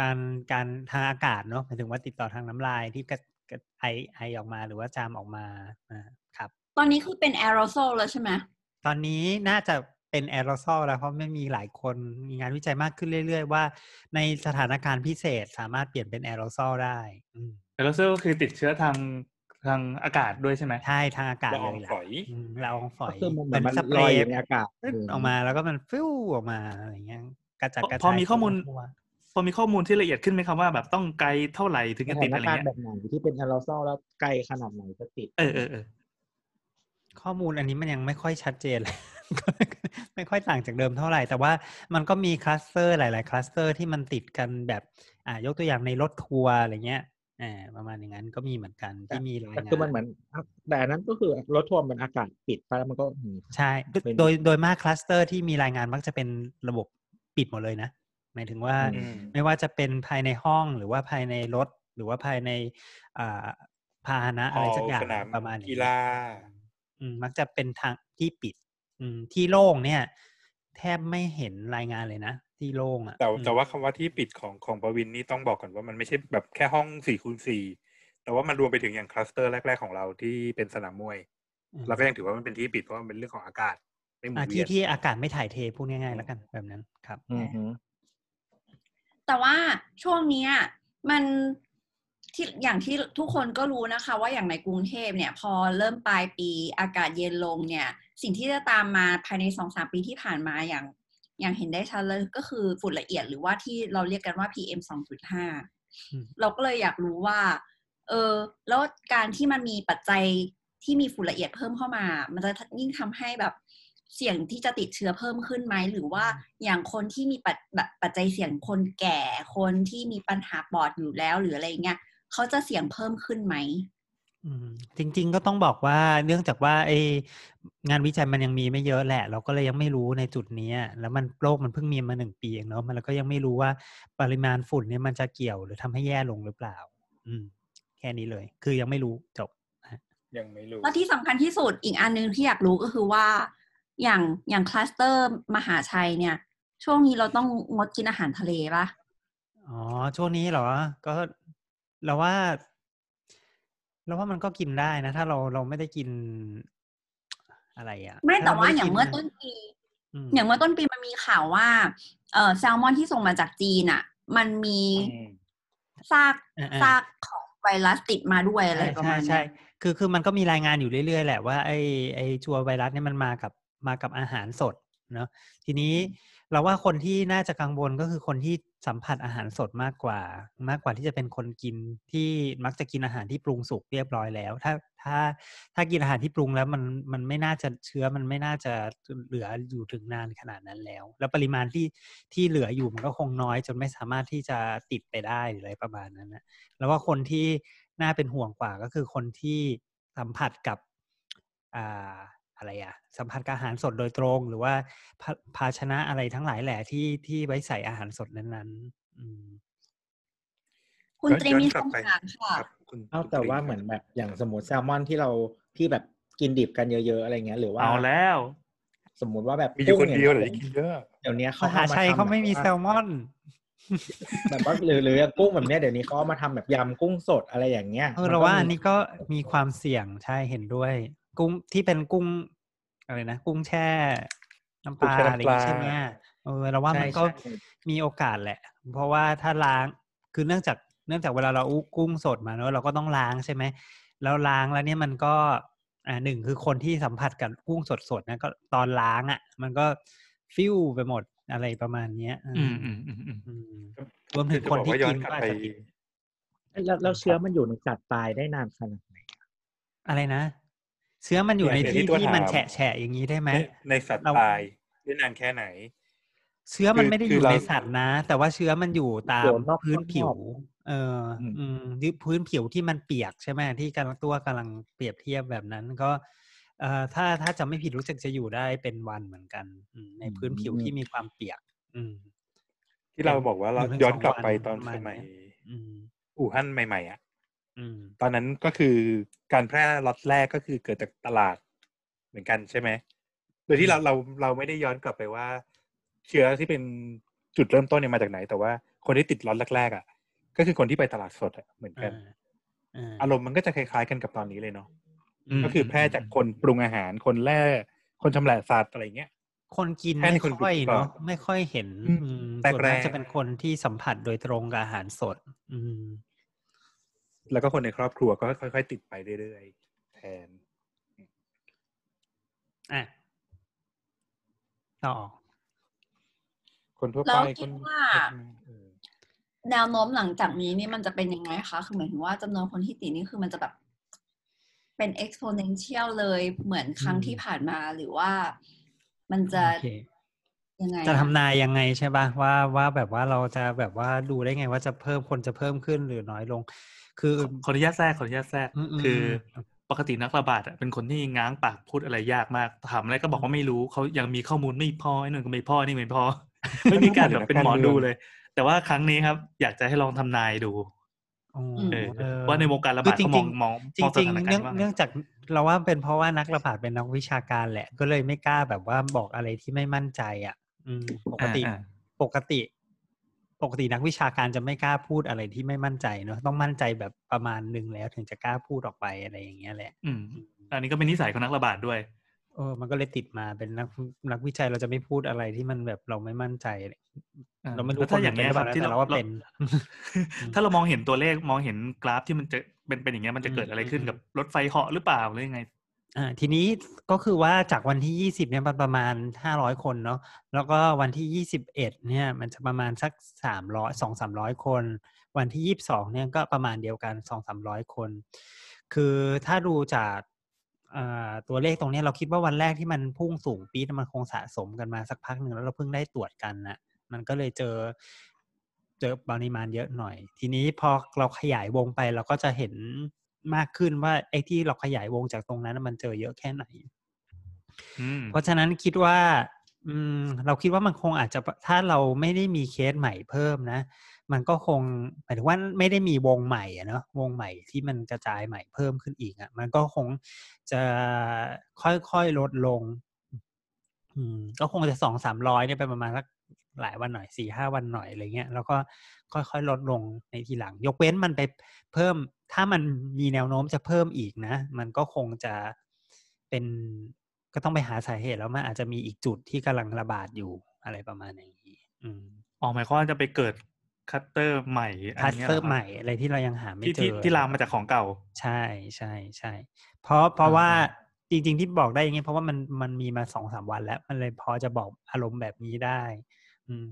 การการทางอากาศเนาะหมายถึงว่าติดต่อทางน้ำลายที่กระกระไอไอออกมาหรือว่าจามออกมาอ่าครับ ตอนนี้คือเป็นแอโรโซลแล้วใช่ไหมตอนนี้น่าจะ เป็นแอโรซอลแล้วเพราะไม่มีหลายคนมีงานวิจัยมากขึ้นเรื่อย ๆ ว่า ในสถานการณ์พิเศษสามารถเปลี่ยนเป็นแอโรซอลได้อืมแต่เราเซอร์ก็คือติดเชื้อทางทางอากาศด้วยใช่ไหมใช่ทางอากาศเลยแหละละอองฝอยอืมละอองฝอยก็คือมันเหมือนมันสเปรย์ลอยอยู่ในอากาศปึ๊ดออกมาแล้วก็มันฟิวออกมาอะไรเงี้ยกระจัดกระพอจายมีข้อมูลทั่วพอมีข้อมูลที่ละเอียดขึ้นไหมครับว่าแบบต้องไกลเท่าไหร่ถึงสจะถาติดนอะไรการณ์เงี้ยแบบไหนที่เป็นแอโรซอลแล้วไกลขนาดไหนจะติดเออเออเออข้อมูลอันนี้มันยังไม่ค่อยชัดเจนเลย ไม่ค่อยต่างจากเดิมเท่าไหร่ แต่ว่ามันก็มีคลัสเตอร์หลาย ๆ คลัสเตอร์ที่มันติดกันแบบอ่ายกตัวอย่างในรถทัวร์อะไรเงี้ยอ่าประมาณอย่างนั้นก็มีเหมือนกันที่มีรายแต่งานคือมันเหมือนแต่อันนั้นก็คือรถทัวร์มันอากาศปิดไปแล้วมันก็อืมใช่โดยเป็นโดยโดยมากคลัสเตอร์ที่มีรายงานมักจะเป็นระบบปิดหมดเลยนะหมายถึงว่าอืมไม่ว่าจะเป็นภายในห้องหรือว่าภายในรถ หรือว่าภายในอ่าพาหนะอะไรสักอย่างสนามประมาณนี้กีฬาอืมมักจะเป็นทางที่ปิดอืม ที่โล่งเนี่ย แทบไม่เห็นรายงานเลยนะ ที่โล่งอะแต่อืมแต่ว่าคำว่าที่ปิดของของประวินนี่ต้องบอกก่อนว่ามันไม่ใช่แบบแค่ห้องสี่คูณสี่แต่ว่ามันรวมไปถึงอย่างคลัสเตอร์แรก ๆของเราที่เป็นสนามมวยอืมเราก็ยังถือว่ามันเป็นที่ปิดเพราะมันเป็นเรื่องของอากาศไม่หมุอ่านเวีที่ยนที่อากาศไม่ถ่ายเทพูดง่ายๆแล้วกันแบบนั้นครับอือฮึแต่ว่าช่วงเนี้ยมัน ที่อย่างที่ทุกคนก็รู้นะคะ ว่าอย่างในกรุงเทพเนี่ย พอเริ่มปลายปีอากาศเย็นลงเนี่ย สิ่งที่จะตามมาภายในสองสามปีที่ผ่านมาอย่าง อย่างเห็นได้ชัดเลยก็คือฝุ่นละเอียดหรือว่าที่เราเรียกกันว่า PM อืม2.5 เราก็เลยอยากรู้ว่า เออ แล้วการที่มันมีปัจจัยที่มีฝุ่นละเอียดเพิ่มเข้ามา มันจะยิ่งทำให้แบบเสี่ยงที่จะติดเชื้อเพิ่มขึ้นไหม หรือว่าอย่างคนที่มีปัจแบบปัจจัยเสี่ยงคนแก่คนที่มีปัญหาปอดอยู่แล้วหรืออะไรเงี้ย เขาจะเสี่ยงเพิ่มขึ้นไหมอืมจริง ๆ ก็ต้องบอกว่าเนื่องจากว่าไองานวิจัยมันยังมีไม่เยอะแหละ เราก็เลยยังไม่รู้ในจุดนี้อะแล้วมันโลกมันเพิ่งมีมาหนึ่งปีเองเนาะมันเราก็ยังไม่รู้ว่าปริมาณฝุ่นเนี่ยมันจะเกี่ยวหรือทำให้แย่ลงหรือเปล่า อืม แค่นี้เลย คือยังไม่รู้จบยังไม่รู้แล้วที่สำคัญที่สุดอีกอันนึงที่อยากรู้ก็คือว่า อย่างอย่างคลัสเตอร์มหาชัยเนี่ย ช่วงนี้เราต้องงดกินอาหารทะเลปะอ๋อช่วงนี้เหรอ ก็ เราว่าเราว่ามันก็กินได้นะ ถ้าเราเราไม่ได้กินอะไรอะไม่ถ้แต่รว่าด้อย่างกิเมื่อต้นปีมอย่างเมื่อต้นปีมันมีข่าวว่า เออแซลมอนที่ส่งมาจากจีนอะมันมีอืมซากอ่าๆซากของไวรัสติดมาด้วยอะไรใช่ประใช่มาณใช่เนี้ยคือคือมันก็มีรายงานอยู่เรื่อยๆแหละว่าไอ้ไอ้ชัวไวรัสเนี่ยมันมากับมากับอาหารสดเนาะทีนี้ เราว่าคนที่น่าจะกังวลก็คือคนที่สัมผัสอาหารสดมากกว่า มากกว่าที่จะเป็นคนกินที่มักจะกินอาหารที่ปรุงสุกเรียบร้อยแล้ว ถ้าถ้าถ้ากินอาหารที่ปรุงแล้วมันมันไม่น่าจะเชื้อมันไม่น่าจะเหลืออยู่ถึงนานขนาดนั้นแล้ว แล้วปริมาณที่ที่เหลืออยู่มันก็คงน้อย จนไม่สามารถที่จะติดไปได้หรืออะไรประมาณนั้นนะแล้วว่าคนที่น่าเป็นห่วงกว่าก็คือคนที่สัมผัสกับอ่า อะไรอะสัมผัสกับอาหารสดโดยตรง หรือว่าภาภาชนะอะไรทั้งหลายแหละที่ที่ไว้ใส่อาหารสดนั้นๆอืมคุณย้อนตรีมีย้อนกลับคำไปถามค่ะครับคุณเอาคุณแต่ตรีว่าเหมือนแบบอย่างสมมติแซลมอนที่เราที่แบบกินดิบกันเยอะๆอะไรเงี้ยหรือว่าเอาแล้ว สมมุติว่าแบบมีอยู่กุ้คงนเดียวเหรอางที่งี้กินเยอะเดี๋ยวนี้มเขาหาเอามาชัยทำเขาไม่มีบบแซว่าลมอนแบบว่าหรือหรืออย่างกุ้งแบบเนี้ยเดี๋ยวนี้เขาเอามาทำแบบยำกุ้งสดอะไรอย่างเงี้ยเออมันเราก็ว่ามีอันนี้ก็มีความเสี่ยงใช่เห็นด้วย กุ้งที่เป็นกุ้งอะไรนะกุ้งแช่น้ำปกุ้งลาแช่อะไรอน้ำปย่างลางี้ใช่ไหมเออเราว่าใช่มันก็ใช่มีโอกาสแหละ เพราะว่าถ้าล้างคือเนื่องจากเนื่องจากเวลาเราอุ้กุ้งสดมาเนอะเราก็ต้องล้างใช่ไหมแล้วล้างแล้วเนี่ยมันก็อ่าหนึ่งคือคนที่สัมผัสกับกุ้งสดๆนะก็ตอนล้างอะ มันก็ฟิวไปหมดอะไรประมาณเนี้ยอืมอืมอืมอืมอืมรวมถึงคนที่จะบอกว่าย้อกินนกลับก็อาจไปจะติดแล้วแล้วเชื้อมันอยู่ในสัตว์ตายได้นานขนาดไหนอะไรนะเชื้อมันอยู่ในเนี่ยที่ที่ตัวที่มันถามแฉะแฉะอย่างนี้ได้ไหมในในสัตว์เราตายได้นานแค่ไหน เชื้อมันคือไม่ได้อคือยู่เราในสัตว์นะ แต่ว่าเชื้อมันอยู่ตามอยู่นอกพื้นผิวรอบเอออมอืมที่พื้นผิวที่มันเปียกใช่ไหมที่กำลังตัวกำลังเปรียบเทียบแบบนั้น ก็เอ่อถ้าถ้าจะไม่ผิดรู้สึกจะอยู่ได้เป็นวันเหมือนกันอืมในพื้นผิวที่มีความเปียก อืม ที่เราบอกว่าเราอยู่ถึงย้อนสองกลับวันไปตอนประมาณสมัยเนี้ยอืมอู่ฮั่นใหม่ๆอะอืม ตอนนั้นก็คือการแพร่ล็อตแรกก็คือเกิดจากตลาดเหมือนกันใช่ไหม โดยที่เราเราเราไม่ได้ย้อนกลับไปว่า เชื้อที่เป็นจุดเริ่มต้นเนี่ยมาจากไหน แต่ว่าคนที่ติดล็อตแรกๆอะ ก็คือคนที่ไปตลาดสดอะเหมือนกันอ่าอารมณ์มันก็จะคล้ายๆกันกับตอนนี้เลยเนาะมก็คือแพร่จากคนปรุงอาหารคนแร่คนชำแหละสัตว์อะไรเงี้ยคนกินแค่ในไม่คนค่อยกินก่อนเนาะไม่ค่อยเห็นอืมอืมแรกๆส่วนมากจะเป็นคนที่สัมผัสโดยตรงกับอาหารสด อืม แล้วก็คนในครอบครัวก็ค่อย ๆ ติดไปเรื่อยๆแทนอะต่อคนทั่วแล้ไปวคคินดว่าเออแนวโน้มหลังจากนี้นี่มันจะเป็นยังไงคะคือหมายถึงว่าจำนวนคนที่ติดนี่คือมันจะแบบเป็น exponential เลยเหมือนครั้งอืมที่ผ่านมาหรือว่ามันจะโอเคยังไงจะอทำนายยังไงใช่ป่ะว่าว่าแบบว่าเราจะแบบว่าดูได้ไงว่าจะเพิ่มคนจะเพิ่มขึ้นหรือน้อยลง คือขอขออนุญาตแทรกขออนุญาตแทรกอืมอืมคืออืมปกตินักระบาดอะเป็นคนที่ง้างปากพูดอะไรยากมากถามอะไรก็บอกว่าไม่รู้เขายังมีข้อมูลไม่พอไอ้นู่นก็ไม่พอนี่ไม่พอ ไม่มีการแบบเป็นหมอดูเลย แต่ว่าครั้งนี้ครับ อยากจะให้ลองทำนายดูอ๋อเออเออว่าในวงการระบาดคือเขามองมองจมองสริงถานๆการเนื่องณ์ว่าไงเนื่องจากเราว่าเป็นเพราะว่านักระบาดเป็นนักวิชาการแหละ ก็เลยไม่กล้าแบบว่าบอกอะไรที่ไม่มั่นใจอะอืมปกติอ่าปกติ ปกตินักวิชาการจะไม่กล้าพูดอะไรที่ไม่มั่นใจเนอะต้องมั่นใจแบบประมาณหนึ่งแล้วถึงจะกล้าพูดออกไปอะไรอย่างเงี้ยแหละอืมอันนี้ก็เป็นนิสัยของนักระบาดด้วยเออมันก็เลยติดมาเป็นนักนักวิจัยเราจะไม่พูดอะไรที่มันแบบเราไม่มั่นใจเลยอ่าเราไม่รู้แล้วถ้าอย่างเงี้ยคนครับเป็นที่หรือเปล่านะแต่เราว่าเป็น ถ้าเรามองเห็นตัวเลขมองเห็นกราฟที่มันจะเป็นเป็นอย่างเงี้ยมันจะเกิดอะไรขึ้นกับรถไฟเหาะหรือเปล่าหรือยังไง อ่าทีนี้ก็คือว่าจากวันที่ยี่สิบเนี่ยมันประมาณห้าร้อยคนเนาะแล้วก็วันที่ยี่สิบเอ็ดเนี่ยมันจะประมาณสักสามร้อยสองสามร้อยคน วันที่ยี่บสองเนี่ยก็ประมาณเดียวกันสองสามร้อยคน คือถ้าดูจากตัวเลขตรงนี้เราคิดว่าวันแรกที่มันพุ่งสูงปีดมันคงสะสมกันมาสักพักหนึ่งแล้วเราเพิ่งได้ตรวจกันนะมันก็เลยเจอเจอปริมาณเยอะหน่อย ทีนี้พอเราขยายวงไปเราก็จะเห็น มากขึ้นว่าไอ้ที่เราขยายวงจากตรงนั้นนะมันเจอเยอะแค่ไหนอืมเพราะฉะนั้นคิดว่า อืม เราคิดว่ามันคงอาจจะถ้าเราไม่ได้มีเคสใหม่เพิ่มนะมันก็คงหมายถึงว่าไม่ได้มีวงใหม่อะเนาะวงใหม่ที่มันกระจายใหม่เพิ่มขึ้นอีกอะมันก็คงจะค่อยๆลดลง อืม ก็คงจะสองสามร้อยเนี่ยไปประมาณสักหลายวันหน่อยสี่ห้าวันหน่อยอะไรเงี้ยแล้วก็ค่อยๆลดลงในทีหลัง ยกเว้นมันไปเพิ่ม ถ้ามันมีแนวโน้มจะเพิ่มอีกนะ มันก็คงจะเป็นก็ต้องไปหาสาเหตุแล้วมันอาจจะมีอีกจุดที่กำลังระบาดอยู่อะไรประมาณอย่างนี้อืมอ๋อหมายความว่าจะไปเกิดคลัสเตอร์ใหม่อันนี้คลัสเตอร์ใหม่อะไรที่เรายังหาไม่ที่เจที่อที่ลามมาจากของเก่า ใช่ใช่ใช่เพราะเพราะอ่าว่าจริง ๆ ที่บอกได้อย่างงี้เพราะว่ามันมันมีมาสองสามวันแล้ว มันเลยพอจะบอกอารมณ์แบบนี้ได้ อืม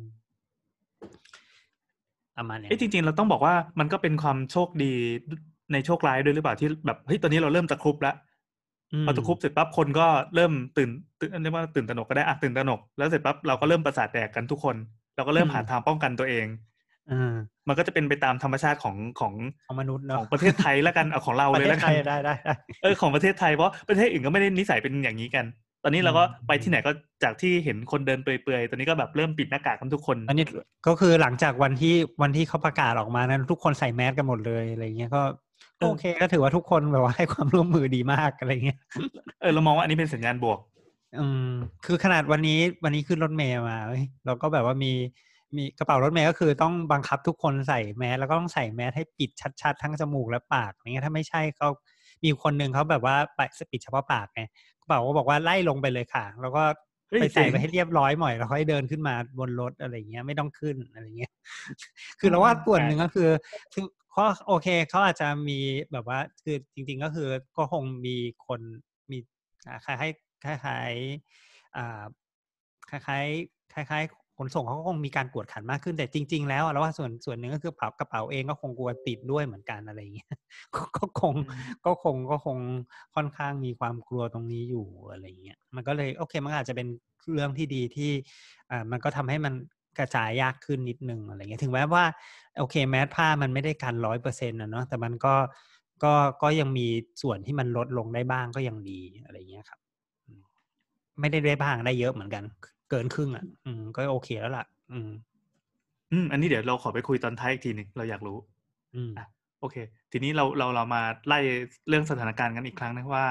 ประมาณเนี้ยเอ้ยจริง ๆ เราต้องบอกว่ามันก็เป็นความโชคดีในโชคร้ายด้วยหรือเปล่าที่แบบเฮ้ยตอนนี้เราเริ่มตะครุบแล้วมพอตะครุบเสร็จปั๊บคนก็เริ่มตื่นตื่นเรียกว่าตื่นตระหนกก็ได้อะตื่นตระหนกแล้วเสร็จปั๊บเราก็เริ่มประสาทแดกกันทุกคน เราก็เริ่มหาทางป้องกันตัวเองอ่ามันก็จะเป็นไปตามธรรมชาติของของของมนุษย์ขเนาะองประเทศไทยแล้วกันเอาของเราประเลยเทศแล้วไทกันยได้ได้ได้เออของประเทศไทยเพราะประเทศอื่นก็ไม่ได้นิสัยเป็นอย่างนี้กันต อนนี้เราก็อืมไปที่ไหนก็จากที่เห็นคนเดินเปลือยๆ ตอนนี้ก็แบบเริ่มปิดหน้ากากกันทุกคน อันนี้ก็คือหลังจากวันที่วันที่เขาประกาศออกมานั้นทุกคนใส่แมสกันหมดเลยอะไรเงี้ยก็ก็โอเคก็ถือว่าทุกคนแบบว่าให้ความร่วมมือดีมากอะไรเงี้ย เออเรามองว่าอันนี้เป็นสัญญาณบวก อืม คือขนาดวันนี้วันนี้ขึ้นรถเมล์มาเว้ยเราก็แบบว่ามีมีกระเป๋ารถเมล์ก็คือต้องบังคับทุกคนใส่แมสแล้วก็ต้องใส่แมสให้ปิดชัดๆ ทั้งจมูกและปากอย่างเงี้ยถ้าไม่ใช่เขามีคนหนึ่งเขาแบบว่าไปปิดเฉพาะปากไงกระ เป๋าก็บอกว่าไล่ลงไปเลยค่ะ แล้วก็เฮ้ยไปใส่เจ๋งไปให้เรียบร้อยหน่อยแล้วค่อยเดินขึ้นมาบนรถอะไรเงี้ยไม่ต้องขึ้นอะไรเงี้ย คือเราว่าส่วนหนึ่งก็คือคือเขาโอเคเขาอาจจะมีแบบว่าคือจริง ๆ ก็คือก็คงมีคนมีอ่าคล้ายๆคล้ายๆอ่าคล้ายๆคล้ายๆ ขนส่งเขาก็คงมีการกวดขันมากขึ้นแต่จริง ๆ แล้วอะเราว่าส่วนส่วนหนึ่งก็คือเป๋ากระเป๋าเองก็คงกลัวติดด้วยเหมือนกันอะไรอย่างเงี้ยก็ก็คงก็คงก็คงค่อนข้างมีความกลัวตรงนี้อยู่อะไรเงี้ยมันก็เลยโอเคมันอาจจะเป็นเรื่องที่ดีที่อ่ามันก็ทำให้มันกระจายยากขึ้นนิดนึงอะไรเงี้ยถึงแม้ว่าโอเคแมสผ้ามันไม่ได้กันร้อยเปอร์เซ็นต์นะเนาะแต่มันก็ก็ก็ยังมีส่วนที่มันลดลงได้บ้างก็ยังดีอะไรเงี้ยครับอืมไม่ได้ได้บ้างได้เยอะเหมือนกัน เกินครึ่งอะ อืม ก็โอเคแล้วล่ะ อืม อืม อันนี้เดี๋ยวเราขอไปคุยตอนท้ายอีกทีหนึ่งเราอยากรู้ อืมอะโอเค ทีนี้เราเราเรามาไล่เรื่องสถานการณ์กันอีกครั้งนะว่า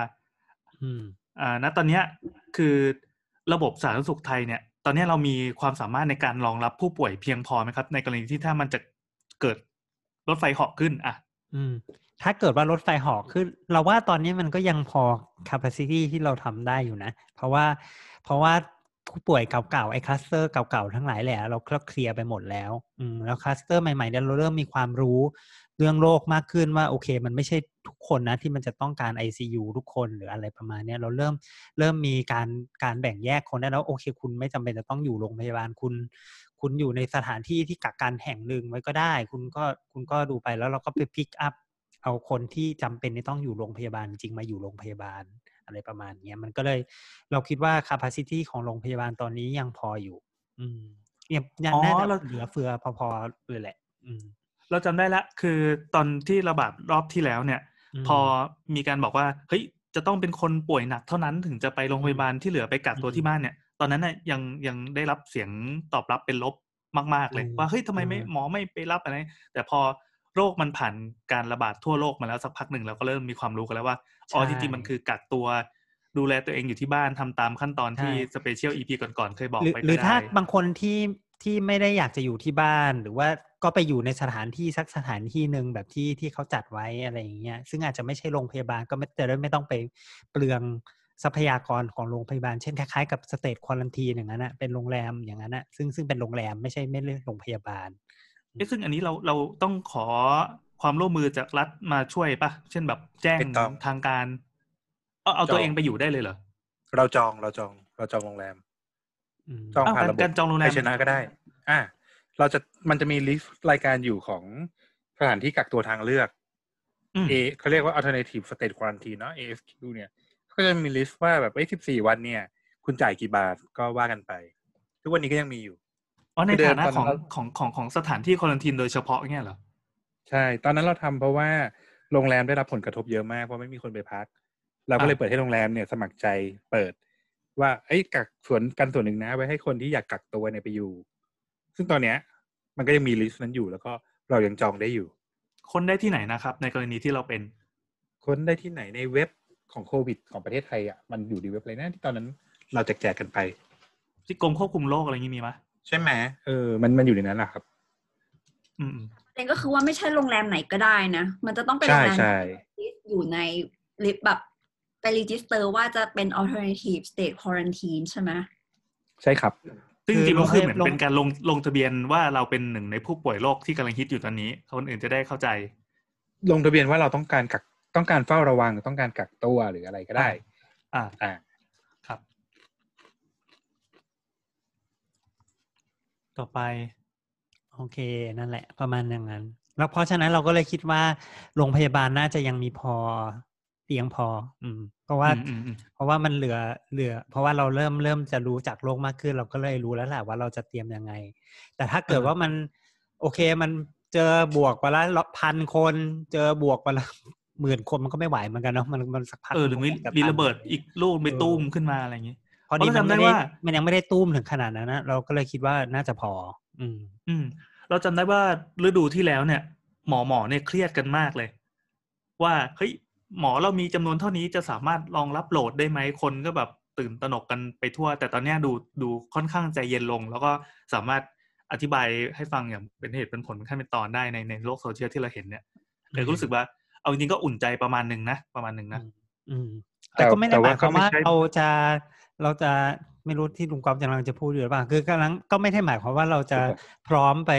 อืม อ่า ณ ตอนเนี้ยคือระบบสาธารณสุขไทยเนี่ย ตอนเนี้ยเรามีความสามารถในการรองรับผู้ป่วยเพียงพอไหมครับ ในกรณีที่ถ้ามันจะเกิดรถไฟเหาะขึ้น อะ อืม ถ้าเกิดว่ารถไฟเหาะขึ้น เราว่าตอนนี้มันก็ยังพอ capacity ที่เราทำได้อยู่นะ เพราะว่า เพราะว่า ผู้ป่วยเก่าๆไอ้คลัสเตอร์เก่าๆทั้งหลายแหละเราเคลียร์ไปหมดแล้วอืมแล้วคลัสเตอร์ใหม่ๆเนี่ยเราเริ่มมีความรู้เรื่องโรคมากขึ้นว่าโอเค มันไม่ใช่ทุกคนนะที่มันจะต้องการ ICU ทุกคนหรืออะไรประมาณนี้เราเริ่มเริ่มมีการการแบ่งแยกคนได้แล้วโอเค คุณไม่จำเป็นจะต้องอยู่โรงพยาบาลคุณ คุณอยู่ในสถานที่ที่กักกันแห่งหนึ่งไว้ก็ได้ คุณก็คุณก็ดูไปแล้วเราก็ไปพิกอัพเอาคนที่จำเป็นที่ต้องอยู่โรงพยาบาลจริงมาอยู่โรงพยาบาล อะไรประมาณเนี้ยมันก็เลยเราคิดว่า capacity ของโรงพยาบาลตอนนี้ยังพออยู่ อืมยังยังอ๋อน่าจะเราเหลือเฟือพอๆเลยแหละ อืม เราจำได้ละ คือตอนที่ระบาดรอบที่แล้วเนี่ยอืมพอมีการบอกว่าเฮ้ยจะต้องเป็นคนป่วยหนักเท่านั้นถึงจะไปโรงพยาบาลที่เหลือไปกักตัวอืมที่บ้านเนี่ย ตอนนั้นน่ะยังยังได้รับเสียงตอบรับเป็นลบมาก ๆ เลยอืมว่าเฮ้ยทำไมไม่อืมหมอไม่ไปรับอะไร แต่พอ โรคมันผ่านการระบาดทั่วโลกมาแล้วสักพักหนึ่งเราก็เริ่มมีความรู้กันแล้วว่าอ๋อจริงๆมันคือกักตัวดูแลตัวเองอยู่ที่บ้านทำตามขั้นตอนที่ special EP ก่อนๆเคยบอกหรือไปหรือก็ถ้าได้บางคนที่ที่ไม่ได้อยากจะอยู่ที่บ้าน หรือว่าก็ไปอยู่ในสถานที่สักสถานที่หนึ่งแบบที่ที่เขาจัดไว้อะไรอย่างเงี้ยซึ่งอาจจะไม่ใช่โรงพยาบาลก็ไม่จะได้ไม่ต้องไปเปลืองทรัพยากรของโรงพยาบาล เช่นคล้ายๆกับ state quarantine อย่างนั้นนะเป็นโรงแรมอย่างนั้นนะซึ่งซึ่งเป็นโรงแรมไม่ใช่ไม่เรียกโรงพยาบาล เอ๊ะซึ่งอันนี้เราเราต้องขอความร่วมมือจากรัฐมาช่วยปะเช่นแบบแจ้งไม่ต้องทางการ เอาเอาตัวจองเองไปอยู่ได้เลยเหรอเราจองเราจองเราจองโรงแรมอืมจองอ้าวผ่านการระบบการจองโรงแรมไทยชนะก็ได้ อ่าเราจะมันจะมี list รายการอยู่ของสถานที่กักตัวทางเลือกอืม A เขาเรียกว่า alternative state quarantine เนาะ ASQ เนี่ยก็จะมีลิสต์ว่าแบบไอ้สิบสี่วันเนี่ย คุณจ่ายกี่บาทก็ว่ากันไป ทุกวันนี้ก็ยังมีอยู่ อ๋อในคือเดิมฐานะตอนของนั้นของของของสถานที่ควอลันทีนโดยเฉพาะเงี้ยเหรอ ใช่ ตอนนั้นเราทำเพราะว่าโรงแรมได้รับผลกระทบเยอะมากเพราะไม่มีคนไปพัก เราก็เลยอ่าเปิดให้โรงแรมเนี่ยสมัครใจเปิด ว่าไอ้ยกักส่วนกันส่วนหนึ่งนะ ไว้ให้คนที่อยากกักตัวเนี่ยไปอยู่ ซึ่งตอนเนี้ย มันก็ยังมี list นั้นอยู่แล้วก็เรายังจองได้อยู่ ค้นได้ที่ไหนนะครับ ในกรณีที่เราเป็นค้นได้ที่ไหนในเว็บของโควิดของประเทศไทยอะมันอยู่ในเว็บอะไรนะที่ตอนนั้นเราแจกแจกกันไปที่กรมควบคุมโรคอะไรอย่างนี้มีไหม ใช่ไหมเออมันมันอยู่ในนั้นแหละครับอืมอืมประเด็นก็คือว่าไม่ใช่โรงแรมไหนก็ได้นะ มันจะต้องเป็นโรงแรมใช่ใช่ที่อยู่ใน list แบบไป register ว่าจะเป็น alternative state quarantine ใช่ไหมใช่ครับ ซึ่งคือจริงๆก็คือลงเหมือนลงเป็นการลงลงทะเบียนว่าเราเป็นหนึ่งในผู้ป่วยโรคที่กำลังฮิตอยู่ตอนนี้ คนอื่นจะได้เข้าใจ ลงทะเบียนว่าเราต้องการกักต้องการเฝ้าระวังต้องการกักตัวหรืออะไรก็ได้ อ่าอ่า ครับ ต่อไป โอเค นั่นแหละ ประมาณอย่างนั้น แล้วเพราะฉะนั้นเราก็เลยคิดว่า โรงพยาบาลน่าจะยังมีพอเตียงพอ อืม เพราะว่าอืมอืมอืมเพราะว่ามันเหลือเหลือ เพราะว่าเราเริ่มเริ่มจะรู้จักโลกมากขึ้น เราก็เลยรู้แล้วแหละว่าเราจะเตรียมยังไง แต่ถ้าเกิดว่ามัน โอเคมันเจอบวกวันละพันคน เจอบวกวันละหมื่นคนมันก็ไม่ไหวเหมือนกันเนาะมันมันสักพักเออหรือมีนก็มีตันระเบิดอีกลูกไปตุ้มขึ้นมาอะไรอย่างนี้ พอดีเพราะมันเราจำได้ไม่ได้ว่ามันยังไม่ได้ตุ้มถึงขนาดนั้นนะเราก็เลยคิดว่าน่าจะพอ อืม อืม เราจำได้ว่าฤดูที่แล้วเนี่ย หมอหมอเนี่ยเครียดกันมากเลย ว่าเฮ้ยหมอเรามีจำนวนเท่านี้จะสามารถรองรับโหลดได้ไหมคนก็แบบตื่นตระหนกกันไปทั่ว แต่ตอนเนี้ยดูดูค่อนข้างใจเย็นลง แล้วก็สามารถอธิบายให้ฟังอย่างเป็นเหตุเป็นผลเป็นขั้นเป็นตอนได้ในในโลกโซเชียลที่เราเห็นเนี่ยเลยก็รู้สึกว่าเอาจริงๆก็อุ่นใจประมาณหนึ่งนะประมาณหนึ่งนะอืมแต่แต่ก็ไม่ได้แต่หว่ามายความว่าก็ไม่ใช่เราจะ เราจะไม่รู้ที่ลุงกอฟกำลังจะพูดอยู่หรือเปล่าคือกำลังก็ไม่ได้หมายความว่าเราจะพร้อมไป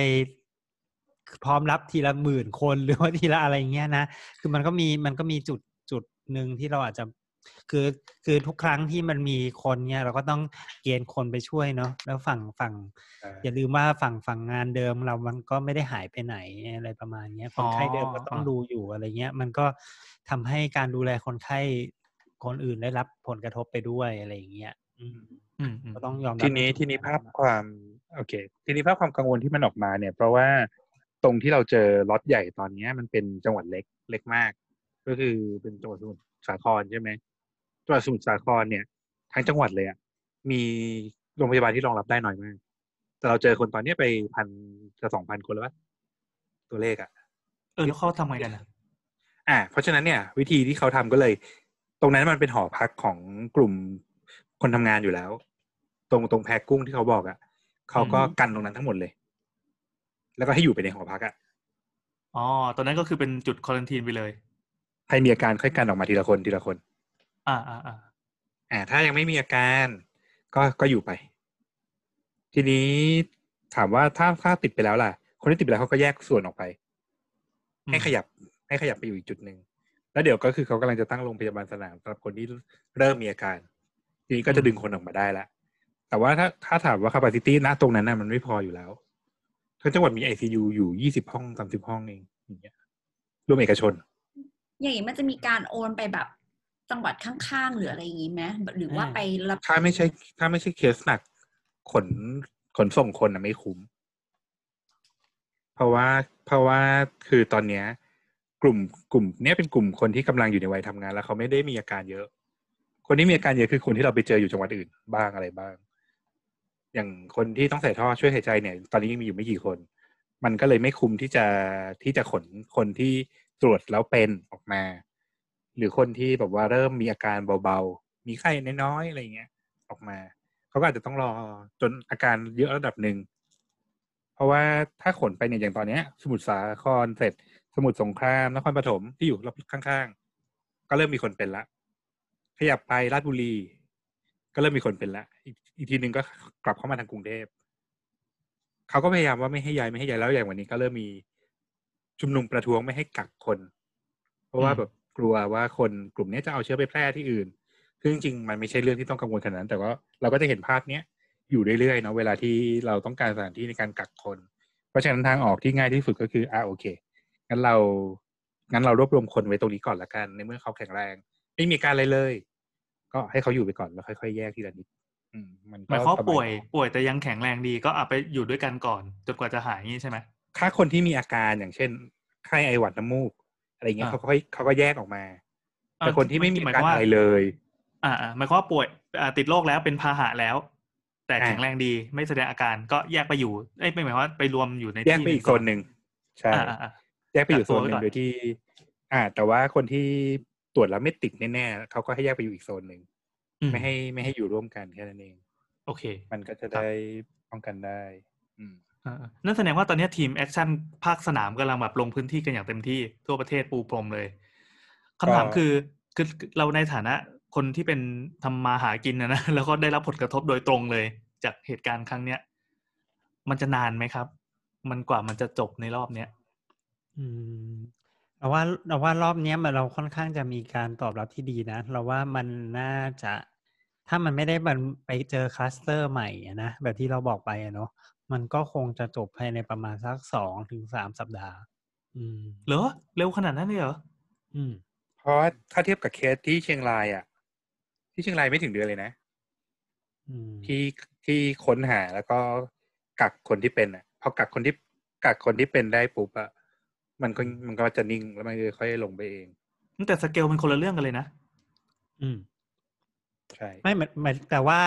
พร้อมรับทีละหมื่นคนหรือว่าทีละอะไรเงี้ยนะ คือมันก็มีมันก็มีจุดจุดหนึ่งที่เราอาจจะคือคือทุกครั้งที่มันมีคนเนี่ย เราก็ต้องเกณฑ์คนไปช่วยเนาะแล้วฝั่งฝั่งอ่าอย่าลืมว่าฝั่งฝั่งงานเดิมเรามันก็ไม่ได้หายไปไหนอะไรประมาณเนี้ยคนไข้เดิมก็ต้องอ๋อดูอยู่อะไรเงี้ย มันก็ทำให้การดูแลคนไข้ คนอื่นได้รับผลกระทบไปด้วยอะไรอย่างเงี้ยอืมอืมอืมก็ต้องยอมรับทีนี้ใจุดทีนี้ภาพะความโอเค ทีนี้ภาพความกังวลที่มันออกมาเนี่ย เพราะว่าตรงที่เราเจอล็อตใหญ่ตอนเนี้ยมันเป็นจังหวัดเล็กเล็กมาก ก็คือเป็นจังหวัดสมุทรสาครใช่ไหมจังหวัดสมุทรสาครเนี่ยทั้งจังหวัดเลยอะมีโรงพยาบาลที่รองรับได้น้อยมาก แต่เราเจอคนตอนเนี้ยไปพันจะสองพันคนแล้วปะตัวเลขอะเออแล้วเขาทำไงกันนะอ่าเพราะฉะนั้นเนี่ย วิธีที่เขาทำก็เลย ตรงนั้นมันเป็นหอพักของกลุ่มคนทำงานอยู่แล้ว ตรงตรงแพรกุ้งที่เขาบอกอะ่ะเขาก็กันตรงนั้นทั้งหมดเลย แล้วก็ให้อยู่ไปในหอพักอะ่ะอ๋อตอนนั้นก็คือเป็นจุดควอลันทีนไปเลยใครมีอาการค่อยกันออกมาทีละคนทีละคน อ่าอ่าอ่าอ่า ถ้ายังไม่มีอาการ ก็ก็อยู่ไป ทีนี้ถามว่าถ้าถ้าติดไปแล้วล่ะ คนที่ติดไปแล้วเขาก็แยกส่วนออกไปอืมให้ขยับให้ขยับไปอยู่อีกจุดหนึ่ง แล้วเดี๋ยวก็คือเขากำลังจะตั้งโรงพยาบาลสนามสำหรับคนที่เริ่มมีอาการ ทีนี้ก็จะดึงคนออกมาได้ละแต่ว่าถ้าถ้าถามว่า capacity ณตรงนั้นน่ะมันไม่พออยู่แล้วทั้งจังหวัดมี ICU อยู่ยี่สิบห้องสามสิบห้องเองอย่างเงี้ยรวมเอกชน อย่างนี้มันจะมีการโอนไปแบบจังหวัดข้างๆหรืออะไรอย่างนี้ไหมหรือว่าไปรับถ้าไม่ใช่ถ้าไม่ใช่เคสหนักขนขนส่งคนน่ะไม่คุ้ม เพราะว่าเพราะว่าคือตอนเนี้ย กลุ่มกลุ่มเนี้ยเป็นกลุ่มคนที่กำลังอยู่ในวัยทำงาน แล้วเขาไม่ได้มีอาการเยอะ คนที่มีอาการเยอะคือคนที่เราไปเจออยู่จังหวัดอื่นบ้างอะไรบ้าง อย่างคนที่ต้องใส่ท่อช่วยหายใจเนี่ย ตอนนี้ยังมีอยู่ไม่กี่คน มันก็เลยไม่คุ้มที่จะที่จะขนคนที่ตรวจแล้วเป็นออกมา หรือคนที่แบบว่าเริ่มมีอาการเบาๆ มีไข้น้อยๆอะไรเงี้ย ออกมาเขาก็อาจจะต้องรอจนอาการเยอะระดับหนึ่งเพราะว่าถ้าขนไปเนี่ยอย่างตอนเนี้ย สมุทรสาครเสร็จ สมุทรสงครามนครปฐมที่อยู่รอบข้างๆ ก็เริ่มมีคนเป็นละ ขยับไปราชบุรี ก็เริ่มมีคนเป็นละอีกอีกทีหนึ่งก็กลับเข้ามาทางกรุงเทพเขาก็พยายามว่าไม่ให้ย้ายไม่ให้ย้ายแล้วอย่างวันนี้ก็เริ่มมีชุมนุมประท้วงไม่ให้กักคน เพราะว่าแบบกลัวว่าคนกลุ่มนี้จะเอาเชื้อไปแพร่ที่อื่นซึ่งจริงๆมันไม่ใช่เรื่องที่ต้องกังวลขนาดนั้น แต่ว่าเราก็จะเห็นภาพเนี้ยอยู่เรื่อยๆเนาะเวลาที่เราต้องการสถานที่ในการกักคน เพราะฉะนั้นทางออกที่ง่ายที่สุดก็คืออ่าโอเค งั้นเรางั้นเรารวบรวมคนไว้ตรงนี้ก่อนละกัน ในเมื่อเขาแข็งแรง ไม่มีการอะไรเลย ก็ให้เขาอยู่ไปก่อนแล้วค่อยๆแยกทีละนิดอืมมันหมายก็ความว่าสบาป่วย ป่วยแต่ยังแข็งแรงดีก็เอาไปอยู่ด้วยกันก่อนจนกว่าจะหายงี้ใช่ไหมถ้าคนที่มีอาการอย่างเช่นไข้ไอหวัดน้ำมูก อะไรเงี้ยอ่าเขาก็ค่อยเขาก็แยกออกมา แต่คนที่ไม่มีหอามาการยความว่าอะไรเลยอ่าอ่าหมายความว่าป่วยอ่าติดโรคแล้วเป็นพาหะแล้ว แต่อ่าแข็งแรงดีไม่แสดงอาการก็แยกไปอยู่เอ้ยไม่หมายความว่าไปรวมอยู่ในแยกที่ไปอีกโซนหนึ่งใช่อ่าอ่าอ่า แยกไปอยู่โซนหนึ่กักตัวไว้ก่อนงโดยที่ อ่า แต่ว่าคนที่ตรวจแล้วไม่ติดแน่ๆเขาก็ให้แยกไปอยู่อีกโซนหนึ่งอืมไม่ให้ไม่ให้อยู่ร่วมกันแค่นั้นเอง โอเค มันก็จะได้ป้องกันได้ อืมอ่านั่นแสดงว่าตอนนี้ทีม action ภาคสนามกำลังแบบลงพื้นที่กันอย่างเต็มที่ทั่วประเทศปูพรมเลยคำถามก็คือคือเราในฐานะคนที่เป็นทำมาหากินนะนะแล้วก็ได้รับผลกระทบโดยตรงเลย จากเหตุการณ์ครั้งเนี้ยมันจะนานไหมครับ มันกว่ามันจะจบในรอบเนี้ย อืมเราว่าเราว่ารอบเนี้ยมันเราค่อนข้างจะมีการตอบรับที่ดีนะ เราว่ามันน่าจะถ้ามันไม่ได้มันไปเจอคลัสเตอร์ใหม่อะนะแบบที่เราบอกไปอะเนาะมันก็คงจะจบภายในประมาณสักสองถึงสามสัปดาห์ อืมเหรอเร็วขนาดนั้นเลยเหรออืม เพราะว่าถ้าเทียบกับเคสที่เชียงรายอะ ที่เชียงรายไม่ถึงเดือนเลยนะอืมที่ที่ค้นหาแล้วก็กักคนที่เป็นอะพอกักคนที่กักคนที่เป็นได้ปุ๊บอะ มันก็มันก็จะนิ่งแล้วมันก็ค่อยลงไปเองแต่สเกลมันคนละเรื่องกันเลยนะ อืม ใช่ ไม่เหมือนเหมือนแต่ว่า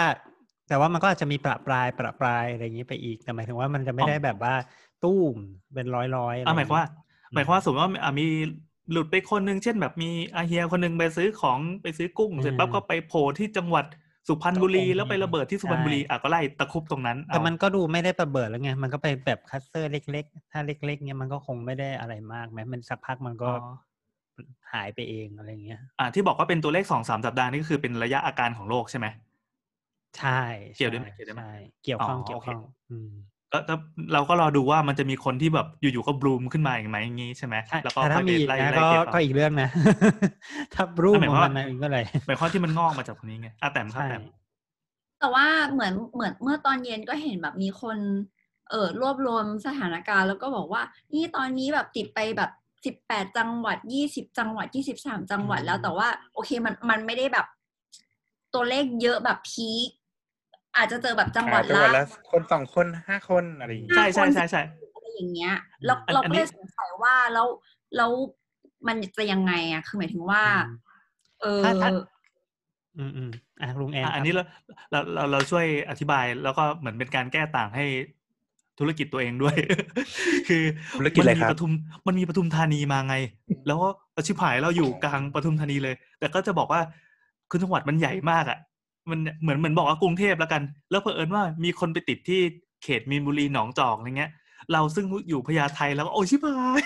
แต่ว่ามันก็อาจจะมีประปรายประปรายอะไรอย่างนี้ไปอีก แต่หมายถึงว่ามันจะไม่อ๋อได้แบบว่า ตู้มเป็นร้อยร้อยอ่าหมายความว่า หมายความว่าสมมติว่าอะมีหลุดไปคนหนึ่งเช่นแบบมีอาเฮียคนหนึ่งไปซื้อของไปซื้อกุ้งเสร็จปั๊บก็ไปโผล่ที่จังหวัด สุพรรณบุรีแล้วไระเบิดที่สุพรรณบุรีอะก็ไล่ตะครุบตรงนั้น แต่เอามันก็ดูไม่ได้ประเบิดแล้วไงมันก็ไปแบบคลัสเตอร์เล็ก ๆ ถ้าเล็ก ๆ เนี่ยมันก็คงไม่ได้อะไรมากไหมมันสักพักมันก็อ๋อหายไปเองอะไรอย่างเงี้ย อ่าที่บอกว่าเป็นตัวเลขสองสามสัปดาห์นี่ก็คือเป็นระยะอาการของโรคใช่ไหมใช่ เกี่ยวด้วยไหมใช่เกี่ยวด้วยไหมใช่เกี่ยวข้องอ๋อเกี่ยวโอเคข้องอืม ก็ก็เราก็รอดูว่ามันจะมีคนที่แบบอยู่ๆก็บลูมขึ้นมาอย่างไหมอย่างงี้ใช่ไหมใช่แล้วก็แต่ถ้าค่อยไปมีไล่นะไล่ก็เก็บเอาก็อีกเรื่องนะถ้ารูปหมายขคอวามงว่ามันนะก็เลยหมายความที่มันงอกมาจากตรงนี้ไงอะแต่มครับใช่แต่มแต่ว่าเหมือนเหมือนเมื่อตอนเย็นก็เห็นแบบมีคนเออรวบรวมสถานการณ์แล้วก็บอกว่า นี่ตอนนี้แบบติดไปแบบสิบแปดจังหวัดยี่สิบจังหวัดยี่สิบสามจังหวัดแล้วแต่ว่า โอเคมันมันไม่ได้แบบ ตัวเลขเยอะแบบพีค อาจจะเจอแบบจังหวัดจังหวัดละละ คนสองคนห้าคนอะไรอย่างเงี้ยใช่ใช่ใช่ใช่อะไรอย่างเงี้ยแล้วอันเราอันก็นี้เลยสงสัยว่าแล้วแล้วมันจะยังไงอะคือหมายถึงว่าอืมเออถ้าถ้าอืมอืมอะลุงแอนอะอันครับนี้เราเราเราเราช่วยอธิบายแล้วก็เหมือนเป็นการแก้ต่างให้ธุรกิจตัวเองด้วย คือธุรกิจมัอะไรมีครับปทุมมันมีปทุมธานีมาไง แล้วก็ชิบหายเราอยู่กลางปทุมธานีเลย แต่ก็จะบอกว่าคือจังหวัดมันใหญ่มากอะ มันเหมือนเหมือนบอกว่ากรุงเทพแล้วกัน แล้วเผอิญว่ามีคนไปติดที่เขตมีนบุรีหนองจอกอะไรเงี้ย เราซึ่งอยู่พญาไทแล้วก็โอ้ชิบหาย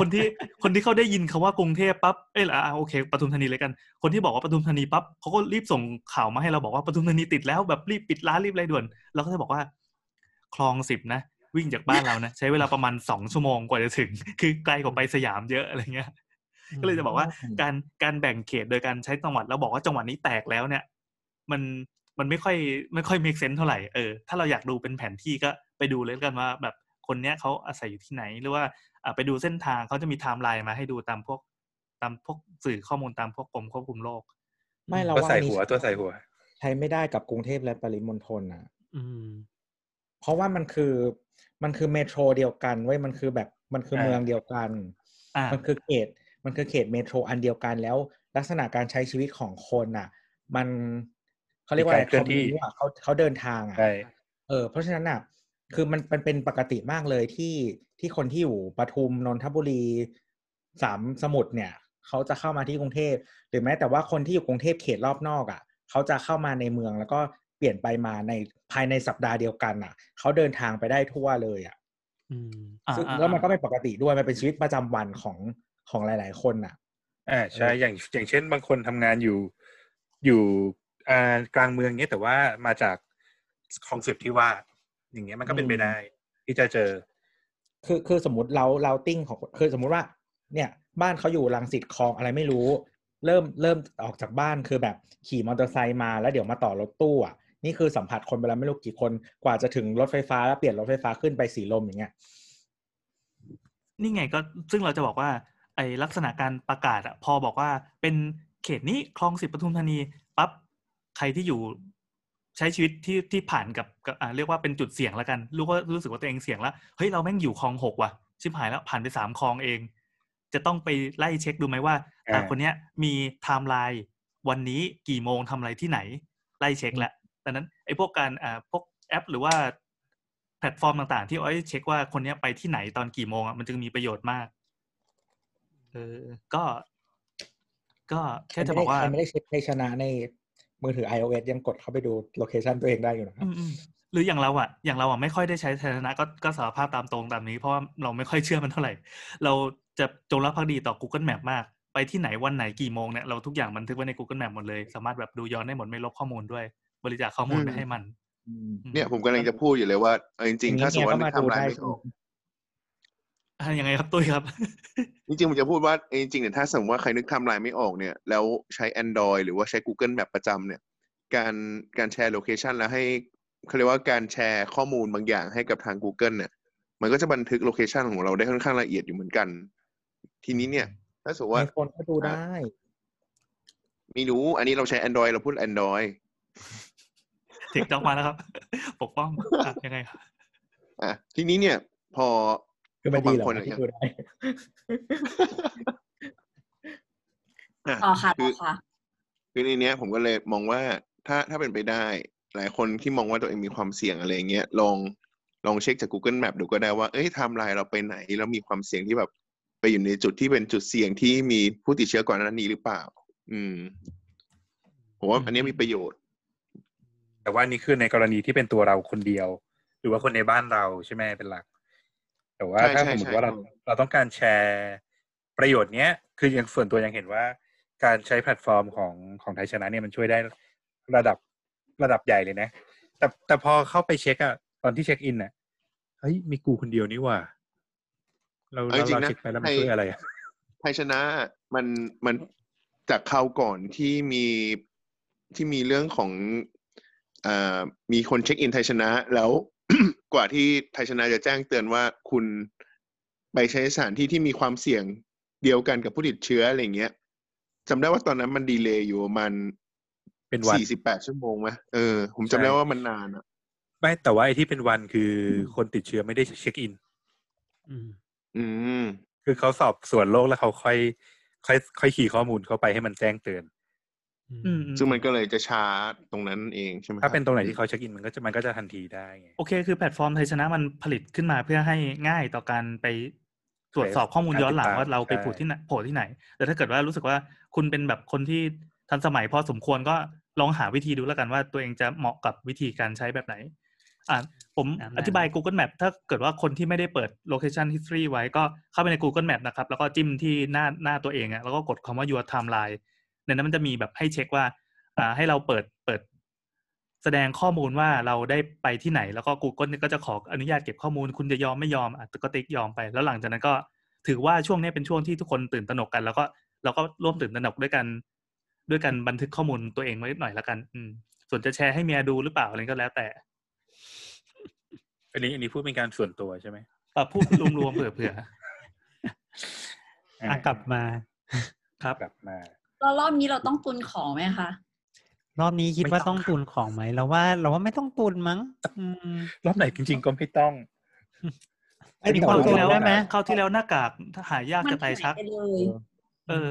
คนที่คนที่เขาได้ยินคาว่ากรุงเทพปั๊บเอ้ยอะโอเคปทุมธานีเลยกัน คนที่บอกว่าปทุมธานีปั๊บเขาก็รีบส่งข่าวมาให้เราบอกว่าปทุมธานีติดแล้วแบบรีบปิดร้านรีบอะไรด่วนเราก็จะบอกว่า คลองสิบนะวิ่งจากบ้านเรานะใช้เวลาประมาณสองชั่วโมงกว่าจะถึง คือไกลกว่าไปสยามเยอะอะไรเงี้ย ก็เลยจะบอกว่าอืมการการแบ่งเขตโดยการใช้จังหวัดแล้วบอกว่าจังหวัดนี้แตกแล้วเนี่ย มันมันไม่ค่อยไม่ค่อยมี sense เท่าไหร่เออถ้าเราอยากดูเป็นแผนที่ก็ไปดูเลยแล้วกันว่าแบบคนเนี้ยเขาอาศัยอยู่ที่ไหนหรือว่าอะไปดูเส้นทางเขาจะมีไทม์ไลน์มาให้ดูตามพวกตามพวกสื่อข้อมูลตามพวกกรมควบคุมโรคไม่เราตัวว่าใส่อันนี้หัวตัวใส่หัว ใช้ไม่ได้กับกรุงเทพและปริมณฑลอะอืมเพราะว่ามันคือมันคือเมโทรเดียวกันเว้ยมันคือแบบมันคืออ่าเมืองเดียวกันอ่ามันคือเขต มันคือเขตเมโทรอันเดียวกันแล้ว ลักษณะการใช้ชีวิตของคนอะ มันเขาเรียกว่าอะไรมีการเคลื่อนที่เขารู้อะเขาเขาเดินทางอะใช่เออเพราะฉะนั้นอะคือมันมันเป็นปกติมากเลยที่ที่คนที่อยู่ปทุมนนทบุรีสามสมุทรเนี่ยเขาจะเข้ามาที่กรุงเทพหรือแม้แต่ว่าคนที่อยู่กรุงเทพเขตรอบนอกอะเขาจะเข้ามาในเมืองแล้วก็เปลี่ยนไปมาในภายในสัปดาห์เดียวกันอะเขาเดินทางไปได้ทั่วเลยอะอืมอ่าซึ่งอ่าแล้วมันอ่าก็เป็นปกติด้วยมันเป็นชีวิตประจำวันของ ของหลาย ๆ คนอะอ่าใช่อย่างอย่างเช่น บางคนทำงานอยู่อยู่อ่ากลางเมืองเนี้ยแต่ว่ามาจากคลองสิบที่ว่า อย่างเงี้ยมันก็เป็นไปอืมได้ที่จะเจอ คือคือสมมติเราเราติ้งของคือสมมุติว่า เนี่ย บ้านเขาอยู่รังสิตคลองอะไรไม่รู้ เริ่มเริ่มออกจากบ้านคือแบบขี่มอเตอร์ไซค์มาแล้วเดี๋ยวมาต่อรถตู้อะนี่คือสัมผัสคนไปแล้วไม่รู้กี่คนกว่าจะถึงรถไฟฟ้าแล้วเปลี่ยนรถไฟฟ้าขึ้นไปสีลมอย่างเงี้ยนี่ไงก็ซึ่งเราจะบอกว่า ไอลักษณะการประกาศอะพอบอกว่าเป็นเขตนี้คลองสิบปทุมธานีปั๊บใครที่อยู่ใช้ชีวิตที่ที่ผ่านกับกับอ่าเรียกว่าเป็นจุดเสี่ยงแล้วกันรู้ว่ารู้สึกว่าตัวเองเสี่ยงแล้วเฮ้ยเราแม่งอยู่คลองหกว่ะชิบหายแล้วผ่านไปสามคลองเอง จะต้องไปไล่เช็คดูไหมว่าอ่าอ่าคนเนี้ยมีไทม์ไลน์วันนี้กี่โมงทำอะไรที่ไหน ไล่เช็คแล้วแดังนั้นไอ้พวกการอ่าพวกแอป หรือว่าแพลตฟอร์มต่างๆ ที่เอาไว้เช็คว่าคนเนี้ยไปที่ไหนตอนกี่โมงอะมันจึงมีประโยชน์มาก เออ ก็ ก็แค่จะบอกว่าใครไม่ได้เช็คให้ชนะในมือถือ iOS ยังกดเข้าไปดูโลเคชันตัวเองได้อยู่นะครับอืมอืมหรืออย่างเราอะอย่างเราอะไม่ค่อยได้ใช้ไทยชนะก็ก็สารภาพตามตรงตามนี้ เพราะว่าเราไม่ค่อยเชื่อมันเท่าไหร่ เราจะจงรักภักดีต่อ Google Map มาก ไปที่ไหนวันไหนกี่โมงเนี่ยเราทุกอย่างบันทึกไว้ใน Google Map หมดเลย สามารถแบบดูย้อนได้หมดไม่ลบข้อมูลด้วย บริจาคข้อมูลไปให้มันอืมเนี่ยผมกำลังจะพูดอยู่เลยว่าเอาจริงๆ ถ้าสมมติว่านึกไทำลายไม่ออก อะยังไงครับตุ้ยครับ จริงๆผมจะพูดว่าเอ้ยจริงๆเนี่ยถ้าสมมติว่าใครนึกไทำลายไม่ออกเนี่ย แล้วใช้ Android หรือว่าใช้ Google Map ประจำเนี่ย การการแชร์โลเคชันแล้วให้เขาเรียกว่าการแชร์ข้อมูลบางอย่างให้กับทาง Google เนี่ย มันก็จะบันทึกโลเคชันของเราได้ค่อนข้างละเอียดอยู่เหมือนกัน ทีนี้เนี่ย ถ้าสมมติว่าไอโฟนก็ดูได้ไม่รู้ อันนี้เราใช้ Android เราพูด Android เทคจอกมาแล้วครับ ปกป้องอะยังไงครับอะทีนี้เนี่ย พอ คือมันดีเหรอบางคนที่อย่างดูได้อะต่อค่ะคืต่ออค่ะคือในเนี้ย ผมก็เลยมองว่าถ้าถ้าเป็นไปได้ หลายคนที่มองว่าตัวเองมีความเสี่ยงอะไรเงี้ยลองลองเช็คจาก Google Map ดูก็ได้ว่าเอ้ยไทม์ไลน์เราไปไหน แล้วมีความเสี่ยงที่แบบ ไปอยู่ในจุดที่เป็นจุดเสี่ยงที่มีผู้ติดเชื้อก่อนหน้านี้หรือเปล่า อืมผมว่าอันเนี้ยมีประโยชน์ แต่ว่านี่คือในกรณีที่เป็นตัวเราคนเดียว หรือว่าคนในบ้านเราใช่ไหมเป็นหลัก แต่ว่าใช่ถ้าใช่สมมติใช่ว่าเราเราต้องการแชร์ประโยชน์เนี้ย คืออย่างส่วนตัวยังเห็นว่า การใช้แพลตฟอร์มของของไทยชนะเนี่ยมันช่วยได้ระดับระดับใหญ่เลยนะ แต่แต่พอเข้าไปเช็คอะตอนที่เช็คอินอะเฮ้ยมีกูคนเดียวนี่หว่า เราเอาเราจริงเราๆนะเช็คไปแล้วมันให้ช่วยอะไรอะไทยชนะมันมันจากคราวก่อนที่มีที่มีเรื่องของอ่ามีคนเช็คอินไทยชนะแล้ว กว่าที่ไทยชนะจะแจ้งเตือนว่าคุณไปใช้สถานที่ที่มีความเสี่ยงเดียวกันกับผู้ติดเชื้ออะไรเงี้ยจำได้ว่าตอนนั้นมันดีเลย์อยู่ประมาณเป็นวันสี่สิบแปดชั่วโมงไหมเออ ผมจำได้ใช่ว่ามันนานอะไม่แต่ว่าไอ้ที่เป็นวันคือคนติดเชื้อไม่ได้เช็คอิน อืม อืม คือเขาสอบสวนโรคแล้วเขาค่อย ค่อย ค่อย key ข้อมูลเข้าไปให้มันแจ้งเตือนอืมอืม ซึ่งมันก็เลยจะช้าตรงนั้นเองใช่ไหมคถ้าบเป็นตรงไหนที่เขาเช็คอินมันก็จะมันก็จะทันทีได้ไงโอเค คือแพลตฟอร์มไทยชนะมันผลิตขึ้นมาเพื่อให้ง่ายต่อการไปตรวจสอบข้อมูลย้อนหลังว่าเราไปโผล่ที่ไหนโผล่ที่ไหน แต่ถ้าเกิดว่ารู้สึกว่าคุณเป็นแบบคนที่ทันสมัยพอสมควรก็ลองหาวิธีดูแล้วกันว่าตัวเองจะเหมาะกับวิธีการใช้แบบไหน อ่าผมอธิบาย Google Map ถ้าเกิดว่าคนที่ไม่ได้เปิด location history ไว้ก็เข้าไปใน Google Map นะครับ แล้วก็จิ้มที่หน้าหน้าตัวเองอะแล้วก็กดคำว่า your timeline ในนั้นมันจะมีแบบให้เช็คว่าอ่าให้เราเปิดเปิด แสดงข้อมูลว่าเราได้ไปที่ไหน แล้วก็ Google เนี่ยก็จะขออนุญาตเก็บข้อมูล คุณจะยอมไม่ยอมอะก็ติ๊กยอมไป แล้วหลังจากนั้นก็ถือว่าช่วงนี้เป็นช่วงที่ทุกคนตื่นตระหนกกัน แล้วก็เราก็ร่วมตื่นตระหนกด้วยกัน ด้วยกันบันทึกข้อมูลตัวเองไว้หน่อยละกัน อืม ส่วนจะแชร์ให้เมียดูหรือเปล่าอะไรก็แล้วแต่ อันนี้อันนี้พูดเป็นการส่วนตัวใช่ไหมอะพูดรวมๆเผื่ออะกลับมาๆครับกลับมา แล้วรอบนี้เราต้องตุนของไหมคะ รอบนี้คิดว่าไม่ต้ต้อองงตุนของไหมเราว่า เราว่าไม่ต้องตุนมั้งอืมรอบไหนจริง ๆ ก็ไม่ต้องไอ้มีความเข้าตุที่นแล้วได้ไหมเข้าที่แล้วหน้ากากหายากมันจะตายชักหายไปเลยเออ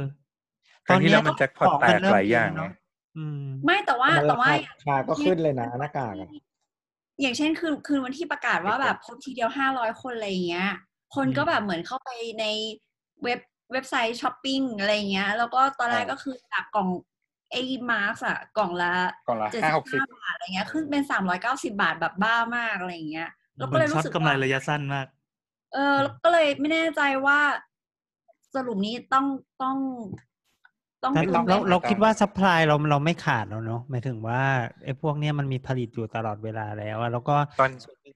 ครั้งที่แล้วมันแจ็คพอตของแตมันกเริ่มหลายอย่างเยไงอะเนอะอืมไม่แต่ว่ามันแต่ราว่าคาราคาก็ขึ้นเลยนะหน้ากากอะอย่างเช่นคืนคืนวันที่ประกาศว่าแบบพบทีเดียวห้าร้อยคนอะไรอย่างเงี้ย คนก็แบบเหมือนเข้าไปในเว็บ เว็บไซต์ช้อปปิ้งอะไรอย่างเงี้ย แล้วก็ตอนแรกอ่าก็คือจากกล่องไอ้มาร์กอะกล่องละกล่องละเจ็ดห้าสิหกสิบบห้าบาทอะไรเงี้ยขึ้นเป็นสามร้อยเก้าสิบาทแบบบ้ามากอะไรอย่างเงี้ยแล้วเหก็มือเลยนช็อรู้ตสึกกำไรว่าระยะสั้นมาก เออแล้วก็เลยไม่แน่ใจว่าสรุปนี้ต้องต้องต้องแต่ตุนเราไหมเราคะเราคิดว่า supply เราเราไม่ขาดแล้วเนาะหมายถึงว่าไอ้พวกเนี้ยมันมีผลิตอยู่ตลอดเวลาแล้วอะแล้วก็ตอน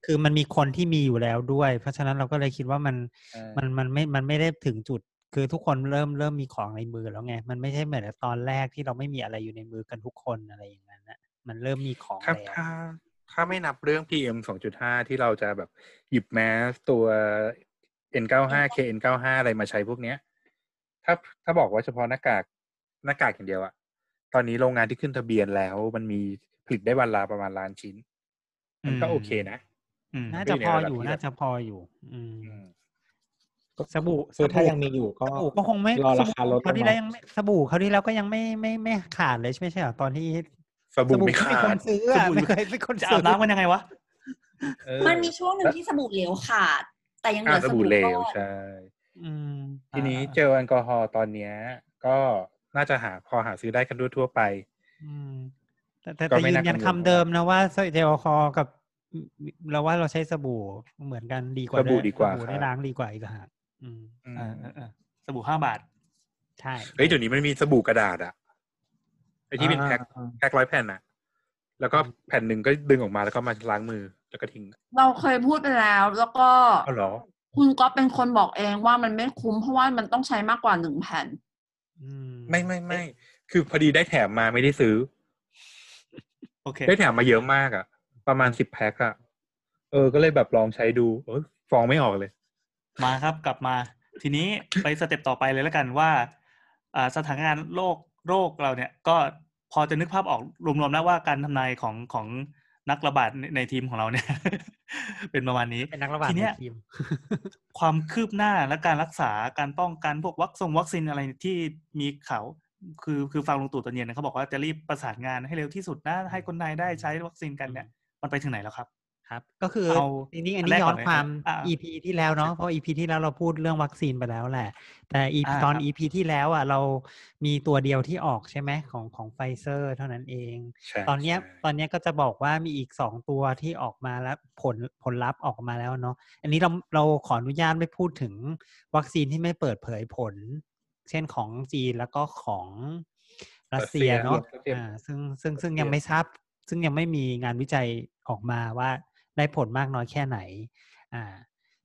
คือมันมีคนที่มีอยู่แล้วด้วย เพราะฉะนั้นเราก็เลยคิดว่ามันเออมันมันไม่มันไม่ได้ถึงจุด คือทุกคนเริ่มเริ่มมีของในมือแล้วไง มันไม่ใช่เหมือนตอนแรกที่เราไม่มีอะไรอยู่ในมือกันทุกคนอะไรอย่างนั้นนะมันเริ่มมีของถ้าแล้วถ้าถ้าไม่นับเรื่อง PM 2.5 ที่เราจะแบบหยิบแมสตัว N95 KN95 อะไรมาใช้พวกเนี้ย ถ้าถ้าบอกว่าเฉพาะหน้ากากหน้ากากอย่างเดียวอะตอนนี้โรงงานที่ขึ้นทะเบียนแล้ว มันมีผลิตได้วันละประมาณล้านชิ้น มันก็อืมโอเคนะอืมน่าจะพออยู่ไม่อยู่ในระดับที่น่าจะพออยู่ อืมอืม สบู่คือถ้าสบู่ยังมีอยู่ก็สบู่ก็คงไม่รอราสคาบู่ลดเขาวที่ลงมาแล้วยังไม่สบู่เขาวที่แล้วก็ยังไม่ไม่ไม่ขาดเลยใช่ไหมใช่เหรอตอนที่สบู่ไม่ก็ขามีคนดซื้ออะไม่เคยเป็นคนจะซื้อาบน้ำกันยังไงวะเออมันมีช่วงหนึ่งที่สบู่เหลวขาด แต่ยังเหลือ่าอสสบู่บู่เหลก้วอนใช่อืมทีนี้อ่าเจลแอลกอฮอล์ตอนเนี้ย ก็น่าจะหาพอหาซื้อได้กันทั่วๆไปอืมแต่แต่ก็แต่ไม่ยืน่านยันกังวลคำเดิมนะว่าเจลแอลกอฮอล์กับเราว่าเราใช้สบู่เหมือนกันดีกว่าสบู่ไดีกว่าสบู่ครับได้ล้างดีกว่าอีกต่างหาก อืมอืมเออเออเออสบู่ห้าบาท ใช่เฮ้ยเดี๋ยวนี้มันมีสบู่กระดาษอะไอที่เป็นแพ็คอ่าแพ็คร้อยแผ่นอะแล้วก็แผ่นหนึ่งก็ดึงออกมาแล้วก็มาล้างมือแล้วก็ทิ้ง เราเคยพูดไปแล้ว แล้วก็อ้าวเหรอ คุณก๊อฟเป็นคนบอกเองว่ามันไม่คุ้มเพราะว่ามันต้องใช้มากกว่าหนึ่งแผ่นอืมไม่ไม่ไม่คือพอดีได้แถมมาไม่ได้ซื้อ โอเค ได้แถมมาเยอะมากอะประมาณสิบแพ็คอะเออ ก็เลยแบบลองใช้ดู เออฟองไม่ออกเลย มาครับกลับมา ทีนี้ไปสเต็ปต่อไปเลยแล้วกันว่าอ่าสถานการณ์โรคโรคเราเนี่ยก็พอจะนึกภาพออกรวมๆแล้วว่าการทำนายของของนักระบาดในในทีมของเราเนี่ย เป็นประมาณนี้เป็นนักระบาดทีในเนี้ยทีมความคืบหน้าและการรักษาการป้องกันพวกวัคซงวัคซีนอะไรที่มีข่าวคือคือฟังลุงตู่ตอนเย็นนะเขาบอกว่าจะรีบประสานงานให้เร็วที่สุดนะให้คนไทยได้ใช้วัคซีนกันเนี่ย มันไปถึงไหนแล้วครับ ครับก็คือเอาจริงๆอันอันนี้แรกย้ก่ออนนเลยความอ่า EP ที่แล้วเนาะเพราะ EP ที่แล้วเราพูดเรื่องวัคซีนไปแล้วแหละ แต่ EP อ่าตอนครับ EP ที่แล้วอะเรามีตัวเดียวที่ออกใช่ไหมของของไฟเซอร์เท่านั้นเองใช่ตอนเนี้ยใช่ตอนเนี้ยก็จะบอกว่ามีอีกสองตัวที่ออกมาแล้วผลผลลัพธ์ออกมาแล้วเนาะอันนี้เราเราขออนุญาตไม่พูดถึงวัคซีนที่ไม่เปิดเผยผล เช่นของจีนแล้วก็ของรัสเซียเนาะรัสเซียอ่าซึ่งซึ่งซึ่งยังไม่ทราบ ซึ่งยังไม่มีงานวิจัยออกมาว่า ได้ผลมากน้อยแค่ไหนอ่า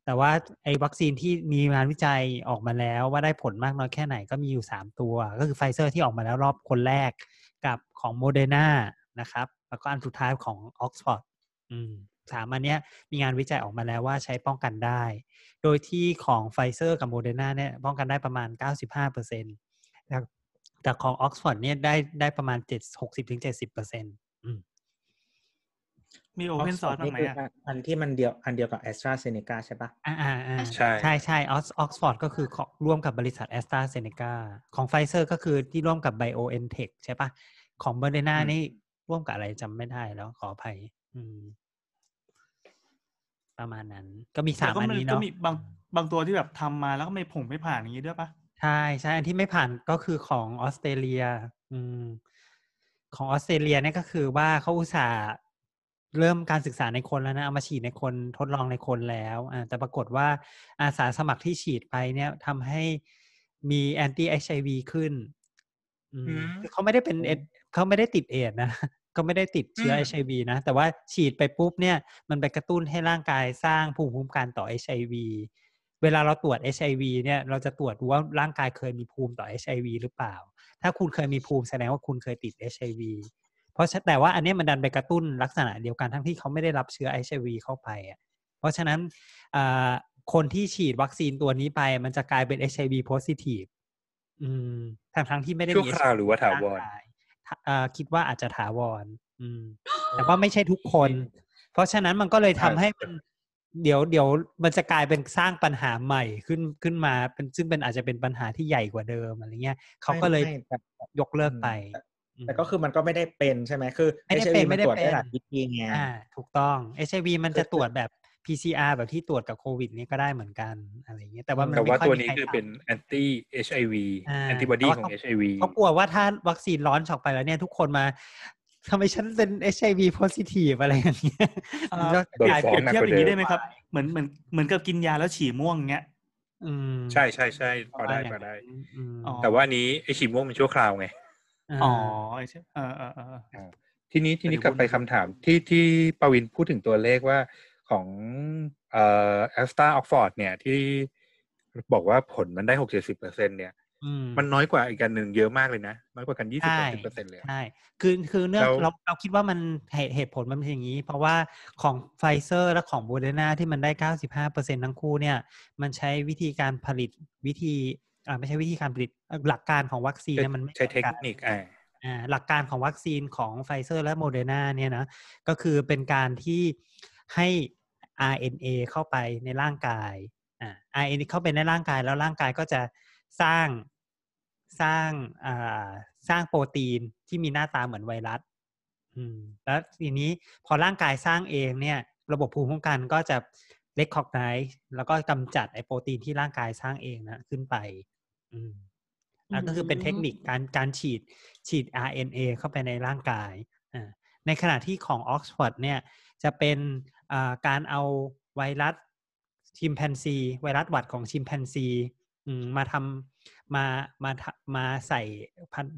แต่ว่าไอ้วัคซีนที่มีงานวิจัยออกมาแล้วว่าได้ผลมากน้อยแค่ไหนก็มีอยู่สามตัว ก็คือไฟเซอร์ที่ออกมาแล้วรอบคนแรกกับของโมเดอร์นานะครับ แล้วก็อันสุดท้ายของออกซฟอร์ดสามอันเนี้ยมีงานวิจัยออกมาแล้วว่าใช้ป้องกันได้ โดยที่ของไฟเซอร์กับโมเดอร์นาเนี่ยป้องกันได้ประมาณ 95เปอร์เซ็นต์แต่ของออกซฟอร์ดเนี่ยได้ได้ประมาณ7 60ถึง70เปอร์เซ็นต์ มี open source บ้างไหมอะอันที่มันเดียวอันเดียวกับแอสตราเซเนกาใช่ปะอ่าอ่าอ่าใช่ใช่ใช่ออกซฟอร์ดก็คือของร่วมกับบริษัทแอสตราเซเนกาของไฟเซอร์ก็คือที่ร่วมกับ BioNTech ใช่ปะของโมเดอร์นาอืมนี่ร่วมกับอะไรจำไม่ได้แล้วขออภัย อืม ประมาณนั้น ก็มีสามแต่ก็อันมันนี้ก็เนาะมีบางบางตัวที่แบบทำมาแล้วก็ไม่ผงไม่ผ่านอย่างนี้ด้วยปะใช่ใช่อันที่ไม่ผ่านก็คือของออสเตรเลีย อืม ของออสเตรเลียเนี่ยก็คือว่าเขาอุตส่าห์ เริ่มการศึกษาในคนแล้วนะเอามาฉีดในคนทดลองในคนแล้วอ่าแต่ปรากฏว่าอาสาสมัครที่ฉีดไปเนี่ยทำให้มีแอนตี้เอชไอวีขึ้นอืมอืมคือเขาไม่ได้เป็นเอดเขาไม่ได้ติดเอดส์นะเขาไม่ได้ติดเชื้ออืเอมชไอวีนะ แต่ว่าฉีดไปปุ๊บเนี่ยมันไปกระตุ้นให้ร่างกายสร้างภูมิคุ้มกันต่อ HIV เวลาเราตรวจ HIV เนี่ยเราจะตรวจดูว่าร่างกายเคยมีภูมิต่อ HIV หรือเปล่า ถ้าคุณเคยมีภูมิแสดงว่าคุณเคยติด HIV เพราะฉะแต่ว่าอันเนี้ยมันดันไปกระตุ้นลักษณะเดียวกันทั้งที่เขาไม่ได้รับเชื้อ HIV เข้าไปอะเพราะฉะนั้นอ่าคนที่ฉีดวัคซีนตัวนี้ไป มันจะกลายเป็น HIV positive อืมทั้งทั้งๆที่ไม่ได้ชั่วมีคราวหรือว่าถาวรร่งกยถ้าอ่าคิดว่าอาจจะถาวรอืมแต่ว่าไม่ใช่ทุกคน เพราะฉะนั้นมันก็เลยทำอ่าให้มันเดี๋ยวเดี๋ยวมันจะกลายเป็นสร้างปัญหาใหม่ขึ้นขึ้นมาเป็นซึ่งเป็นอาจจะเป็นปัญหาที่ใหญ่กว่าเดิมอะไรเงี้ยเขาก็เลยไม่ไม่แต่ยกเลิกไป แต่อืมแต่ก็คือมันก็ไม่ได้เป็นใช่ไหมคือไม่ได้ HIV เป็นมัไม่ได้ตรวจได้เป็นหลายวิธีไงอ่าถูกต้อง HIV มันคือจะตรวจแบบ PCR แบบที่ตรวจกับโควิดนี่ก็ได้เหมือนกันอะไรเงี้ยแต่ว่ามันแต่ไม่ว่าค่อยตัวมีนี้ใครคือทำเป็น anti HIV อ่า antibody แต่ว่าของเขา HIV เขากลัวว่าถ้าวัคซีนร้อนออกไปแล้วเนี่ยทุกคนมาทำไมฉันเป็น HIV positive อะไรอย่างเงี้ยอ่ามันก็โดนกลายฟ้อเป็งนหนักเทียบกว่าอย่างนี้เดิมได้ไหมครับ เหมือนเหมือนเหมือนกับกินยาแล้วฉี่ม่วงเงี้ยอืมใช่ใช่ใช่พอได้ประพมาอณได้ย่างนั้นอืมอ๋อแต่ว่าอันนี้ไอฉีดม่วงมันชั่วคราวไงา อ๋อใช่เออเออเออทีนี้ทีนี้ไปดูกลับไปหุ้นคำถามที่ที่ปวินพูดถึงตัวเลขว่าของเอ่อแอสตราออกซฟอร์ดเนี่ยที่บอกว่าผลมันได้หกเจ็ดสิบเปอร์เซ็นเนี่ยอืมมันน้อยกว่าอีกอันหนึ่งเยอะมากเลยนะ น้อยกว่ากันยี่สิบใช่สิบเปอร์เซ็นต์เลยอะใช่คือคือเนื่องแล้วเราเราคิดว่ามันเหตุเหตุผลมันเป็นอย่างนี้ เพราะว่าของไฟเซอร์และของโ o เด r n นาที่มันได้เก้าสิบห้าเปอร์เซ็นทั้งคู่เนี่ย มันใช้วิธีการผลิตวิธี อ่าไม่ใช่วิธีการผลิตเอ่อหลักการของวัคซีนเนี่ยมันไม่ใช้เทคนิคเหมือนกันอ่าอ่าหลักการของวัคซีนของไฟเซอร์และโมเดอร์นาเนี่ยนะก็คือเป็นการที่ให้ RNA เข้าไปในร่างกายอ่า RNA เข้าไปในร่างกายแล้วร่างกายก็จะสร้างสร้างอ่าสร้างโปรตีนที่มีหน้าตาเหมือนไวรัสอืมแล้วทีนี้พอร่างกายสร้างเองเนี่ยระบบภูมิคุ้มกันก็จะ recognize แล้วก็กำจัดไอโปรตีนที่ร่างกายสร้างเองนะขึ้นไป อืมแล้วก็คือเป็นเทคนิคการการฉีดฉีด RNA เข้าไปในร่างกายอ่าในขณะที่ของออกซฟอร์ดเนี่ยจะเป็นการเอาไวรัสชิมแปนซี ไวรัสหวัดของชิมแปนซีมาทำมามามาใส่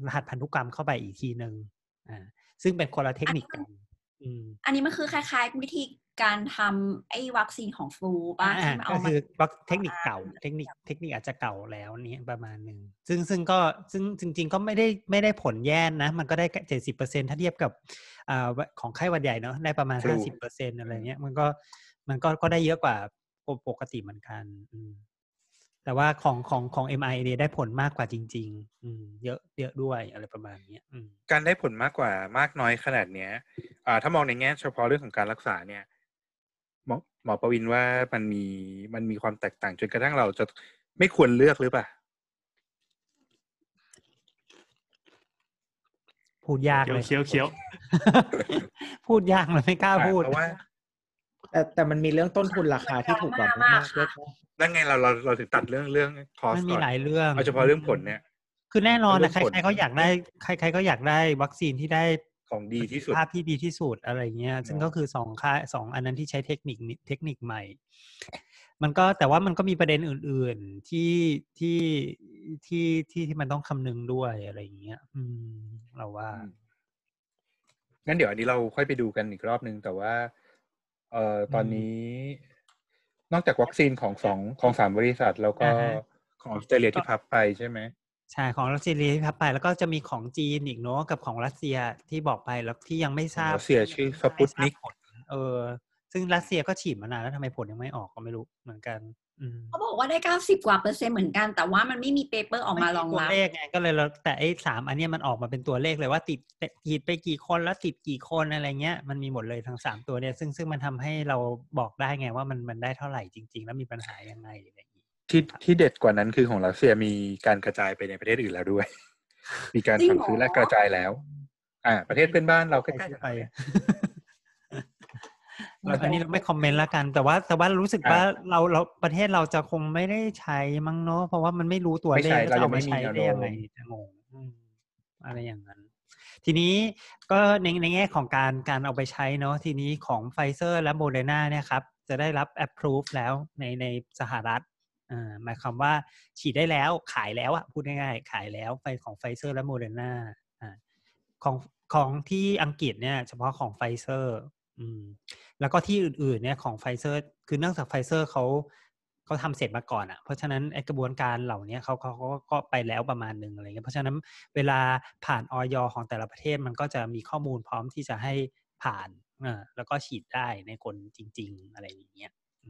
รหัสพันธุกรรมเข้าไปอีกทีหนึ่งอ่าซึ่งเป็นคนละเทคนิคกันอันนี้มันคือคล้ายๆ วิธี การทำไอ้วัคซีนของ flu ป่ะอ่าที่มันก็เอามาคือว่าเทคนิคเก่าเทคนิคเทคนิคอาจจะเก่าแล้วนี้ประมาณหนึ่งซึ่งซึ่งก็ซึ่งจริง ๆ ก็ไม่ได้ไม่ได้ผลแย่นะ มันก็ได้เจ็ดสิบเปอร์เซ็นถ้าเทียบกับอ่าของไข้หวัดใหญ่เนาะได้ประมาณฟลูห้าสิบเปอร์เซ็นอะไรเงี้ยมันก็มันก็ก็ได้เยอะกว่าปกติเหมือนกันอืมแต่ว่าของของของ m i ได้ผลมากกว่าจริง ๆ อืมเยอะเยอะด้วยอะไรประมาณเนี้ยอืมการได้ผลมากกว่ามากน้อยขนาดเนี้ยอ่าถ้ามองในแง่เฉพาะเรื่องของการรักษาเนี่ยห มอหมอประวินว่ามันมีมันมีความแตกต่างจนกระทั่งเราจะไม่ควรเลือกหรือเปล่าพูดยากเคี้ยเลวยเคี้ยวเคี้ยวพูดยากเลยไม่กล้าพูดเพราะว่าแต่แต่มันมีเรื่องต้นทุนราคาที่ถูกกว่ามากๆด้วยปะนั่นไงเราเราเราถึงตัดเรื่องเรื่องคอสมันมีก่อนหลายเรื่องเอาเฉพาะเรื่องผลเนี่ย คือแน่นอนนะเรื่องผลใครๆก็อยากได้ ใครๆก็อยากได้วัคซีนที่ได้ ของดีที่สุดภาพที่ดีที่สุดอะไรเงี้ย ซึ่งเนอะก็คือสองค่ายสองอันนั้นที่ใช้เทคนิคนี้เทคนิคใหม่ มันก็แต่ว่ามันก็มีประเด็นอื่น ๆที่ที่ที่ที่ที่มันต้องคำนึงด้วยอะไรอย่างเงี้ย อืม เราว่าอืมงั้นเดี๋ยวอันนี้เราค่อยไปดูกันอีกรอบนึง แต่ว่า เอ่อตอนนี้ นอกจากวัคซีนของสองของสามบริษัท แล้วก็อ่าฮะของออสเตรเลียที่พับไปใช่ไหม ใช่ของรัสเซียที่พับไป แล้วก็จะมีของจีนอีกเนาะกับของรัสเซียที่บอกไปแล้วที่ยังไม่ทราบรัสเซียชื่อสปุตนิกไม่ทราบผลเออ ซึ่งรัสเซียก็ฉีดมานานแล้วทำไมผลยังไม่ออกก็ไม่รู้เหมือนกันอืมเขาบอกว่าได้เก้าสิบกว่าเปอร์เซ็นต์เหมือนกัน แต่ว่ามันไม่มี paper ออกมารองรับตัวเลขไงก็เลยเราแต่ไอ้สามอันเนี้ยมันออกมาเป็นตัวเลขเลยว่าติดติดไปกี่คนแล้วติดกี่คนอะไรเงี้ยมันมีหมดเลยทั้งสามตัวเนี่ยซึ่งซึ่งมันทำให้เราบอกได้ไงว่ามันมันได้เท่าไหร่จริง ๆ แล้วมีปัญหายังไงอะไรอย่างงี้ ที่ที่เด็ดกว่านั้นคือของรัสเซียมีการกระจายไปในประเทศอื่นแล้วด้วย มีการจริงสั่งเหรอซื้อและกระจายแล้ว อ่า ประเทศเพื่อนบ้านเราใกล้ๆกันไปเราอันนี้เราไม่คอมเมนต์แล้วกัน แต่ว่าแต่ว่ารู้สึกว่าเราเราประเทศเราจะคงไม่ได้ใช้มั้งเนาะเพราะว่ามันไม่รู้ตัวไม่เลขใช่แล้วจะเรายัเอางมาไม่มีใช้แนวได้ยังไงโน้มจะงงอืมอะไรอย่างนั้น ทีนี้ก็ในในแง่ของการการเอาไปใช้เนาะทีนี้ของไฟเซอร์และโมเดอร์นาเนี่ยครับ จะได้รับ approve แล้วในในสหรัฐอ่า หมายความว่าฉีดได้แล้วขายแล้วอะพูดง่ายๆขายแล้วไฟของไฟเซอร์และโมเดอร์นาของของที่อังกฤษเนี่ยเฉพาะของไฟเซอร์แล้วก็ที่อื่นๆเนี่ยของไฟเซอร์ คือเนื่องจากไฟเซอร์เขาเขาทำเสร็จมาก่อนอะ่ะเพราะฉะนั้นไอ้กระบวนการเหล่านี้เขาเขาก็ไปแล้วประมาณหนึ่งอะไรเงี้ยเพราะฉะนั้นเวลาผ่านอย. ของแต่ละประเทศมันก็จะมีข้อมูลพร้อมที่จะให้ผ่านอ่าแล้วก็ฉีดได้ในคนจริง ๆ อะไรอย่างเงี้ยอื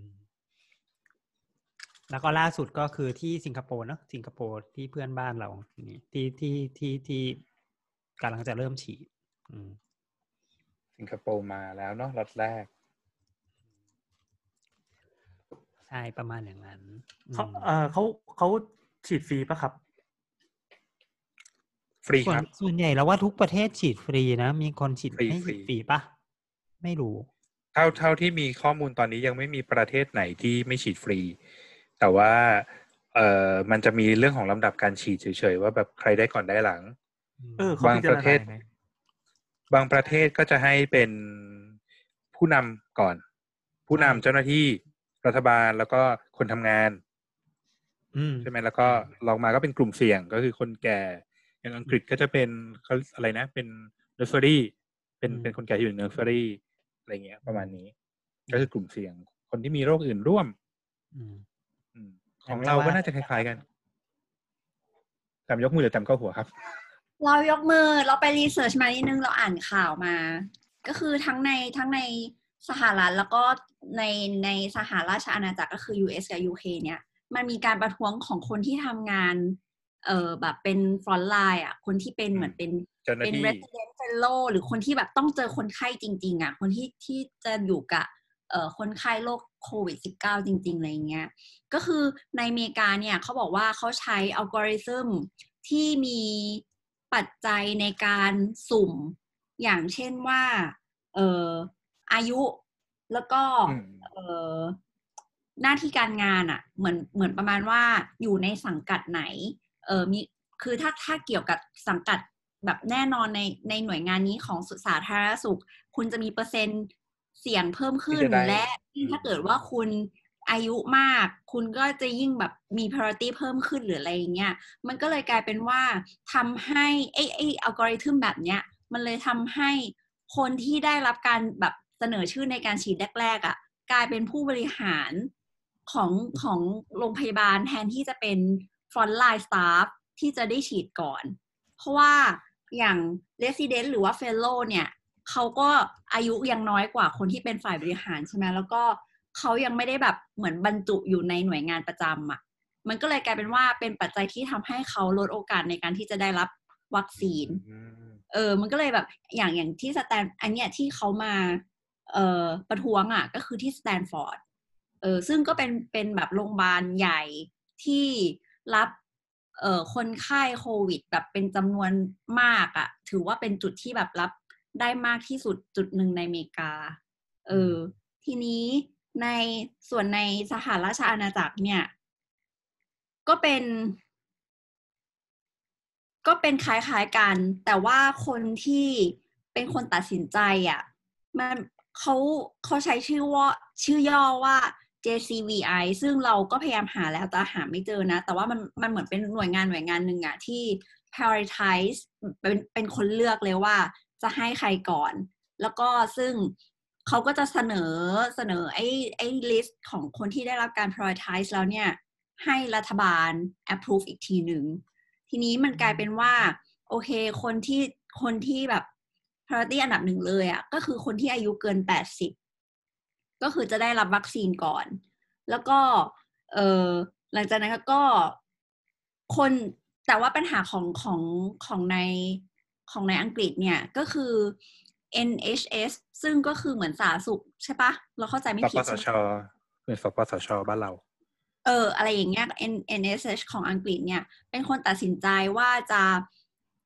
แล้วก็ล่าสุดก็คือที่สิงคโปร์เนอะสิงคโปร์ที่เพื่อนบ้านเรานี่ที่ที่ที่ที่กำลังจะเริ่มฉีดอืมสิงคโปร์มาแล้วเนาะล็อตแรก ใช่ประมาณอย่างนั้นอืเขามเออเขาเขาฉีดฟรีปะครับ ฟรีส่วคนรับ ส่วนใหญ่แล้วว่าทุกประเทศฉีดฟรีนะ มีคนฉีดฟรีไม่ฉีดฟรีฟรีปะไม่รู้ เท่าเท่าที่มีข้อมูลตอนนี้ยังไม่มีประเทศไหนที่ไม่ฉีดฟรี แต่ว่าเอ่อมันจะมีเรื่องของลำดับการฉีดเฉยๆว่าแบบใครได้ก่อนได้หลังเออเขาบางพิจาปรระณาเทศยังไงบางประเทศก็จะให้เป็นผู้นำก่อน ผู้นำเจ้าหน้าที่รัฐบาลแล้วก็คนทำงานอืมใช่ไหมแล้วก็ลองมาก็เป็นกลุ่มเสี่ยงก็คือคนแก่ อย่างอังกฤษก็จะเป็นเขาอะไรนะ เป็นเนอร์เซอรี่เป็นอืมเป็นคนแก่ที่อยู่ในเนอร์เซอรี่อะไรเงี้ย ประมาณนี้ ก็คือกลุ่มเสี่ยง คนที่มีโรคอื่นร่วมอืมอืมแต่ ของไม่เราว่าก็น่าจะคล้ายๆกันจำยกมือหรือจำเก้าหัวครับ เรายกมือเราไป research มานิดนึงเราอ่านข่าวมา ก็คือทั้งในทั้งในสหรัฐแล้วก็ในในสหราชอาณาจักรก็คือ US กับ UK เนี่ย มันมีการประท้วงของคนที่ทำงาน เออแบบเป็นฟรอนไลน์อะ คนที่เป็นเหมือนเป็นเจ้าหน้าเป็นที่ resident fellow หรือคนที่แบบต้องเจอคนไข้จริง ๆ อะ คนที่ที่จะอยู่กับเอ่อคนไข้โรค โควิด -19 จริง ๆ อะไรเงี้ย ก็คือในอเมริกาเนี่ยเขาบอกว่าเขาใช้อัลกอริทึมที่มีปัจจัยในการสุ่ม อย่างเช่นว่า เอออายุแล้วก็อืมเออหน้าที่การงานอะ่ะ เหมือนเหมือนประมาณว่าอยู่ในสังกัดไหน เออมีคือถ้าถ้าเกี่ยวกับสังกัดแบบแน่นอนในในหน่วยงานนี้ของสุสาธารณสุข คุณจะมีเปอร์เซ็นต์เสี่ยงเพิ่มขึ้นที่จะได้และยิ่ง ถ้าเกิดว่าคุณอายุมาก คุณก็จะยิ่งแบบมี priority เพิ่มขึ้นหรืออะไรอย่างเงี้ยมันก็เลยกลายเป็นว่าทำให้ไอ้ไอ้อัลกอริทึมแบบเนี้ย มันเลยทำให้คนที่ได้รับการแบบเสนอชื่อในการฉีดแรกๆอะ่ะ กลายเป็นผู้บริหารของของโรงพยาบาลแทนที่จะเป็น front line staff ที่จะได้ฉีดก่อน เพราะว่าอย่าง resident หรือว่า fellow เนี่ย เขาก็อายุยังน้อยกว่าคนที่เป็นฝ่ายบริหารใช่ไหมแล้วก็เขายังไม่ได้แบบเหมือนบรรจุอยู่ในหน่วยงานประจำอะ่ะ มันก็เลยกลายเป็นว่าเป็นปัจจัยที่ทำให้เขาลดโอกาสในการที่จะได้รับวัคซีนอืมเออ มันก็เลยแบบอย่างอย่างที่ Stan อันเนี้ยที่เขามา เอ่อประท้วงอะ ก็คือที่สแตนฟอร์ด เออ ซึ่งก็เป็นเป็นแบบโรงพยาบาลใหญ่ที่รับเอ่อคนไข้โควิด แบบเป็นจำนวนมากอะ ถือว่าเป็นจุดที่แบบรับ ได้มากที่สุดจุดหนึ่งในอเมริกา เออ ทีนี้ในส่วนในสหราชอาณาจักรเนี่ย ก็เป็น ก็เป็นคล้ายๆกัน แต่ว่าคนที่เป็นคนตัดสินใจอะ มันเขาเขาใช้ชื่อว่าชื่อย่อว่า JCVI ซึ่งเราก็พยายามหาแล้วแต่หาไม่เจอนะ แต่ว่ามันมันเหมือนเป็นหน่วยงานหน่วยงานหนึ่งอะที่ prioritize เป็นเป็นคนเลือกเลยว่า จะให้ใครก่อน แล้วก็ซึ่งเขาก็จะเสนอเสนอไอ้ไอ้ list ของคนที่ได้รับการ prioritize แล้วเนี่ย ให้รัฐบาล approve อีกทีหนึ่ง ทีนี้มันกลายเป็นว่า โอเค คนที่คนที่แบบ priority อันดับหนึ่งเลยอะ่ะ ก็คือคนที่อายุเกินแปดสิบก็คือจะได้รับวัคซีนก่อน แล้วก็ เออหลังจากนั้นก็คนแต่ว่าปัญหาของของของใน ของในอังกฤษเนี่ยก็คือ NHS ซึ่งก็คือเหมือนสาธารณสุขใช่ปะเราเข้าใจไม่สผิปดสใช่ไหมชเป็นสปสชบ้านเรา เออ อะไรอย่างเงี้ย N NSH ของอังกฤษเนี่ย เป็นคนตัดสินใจว่าจะ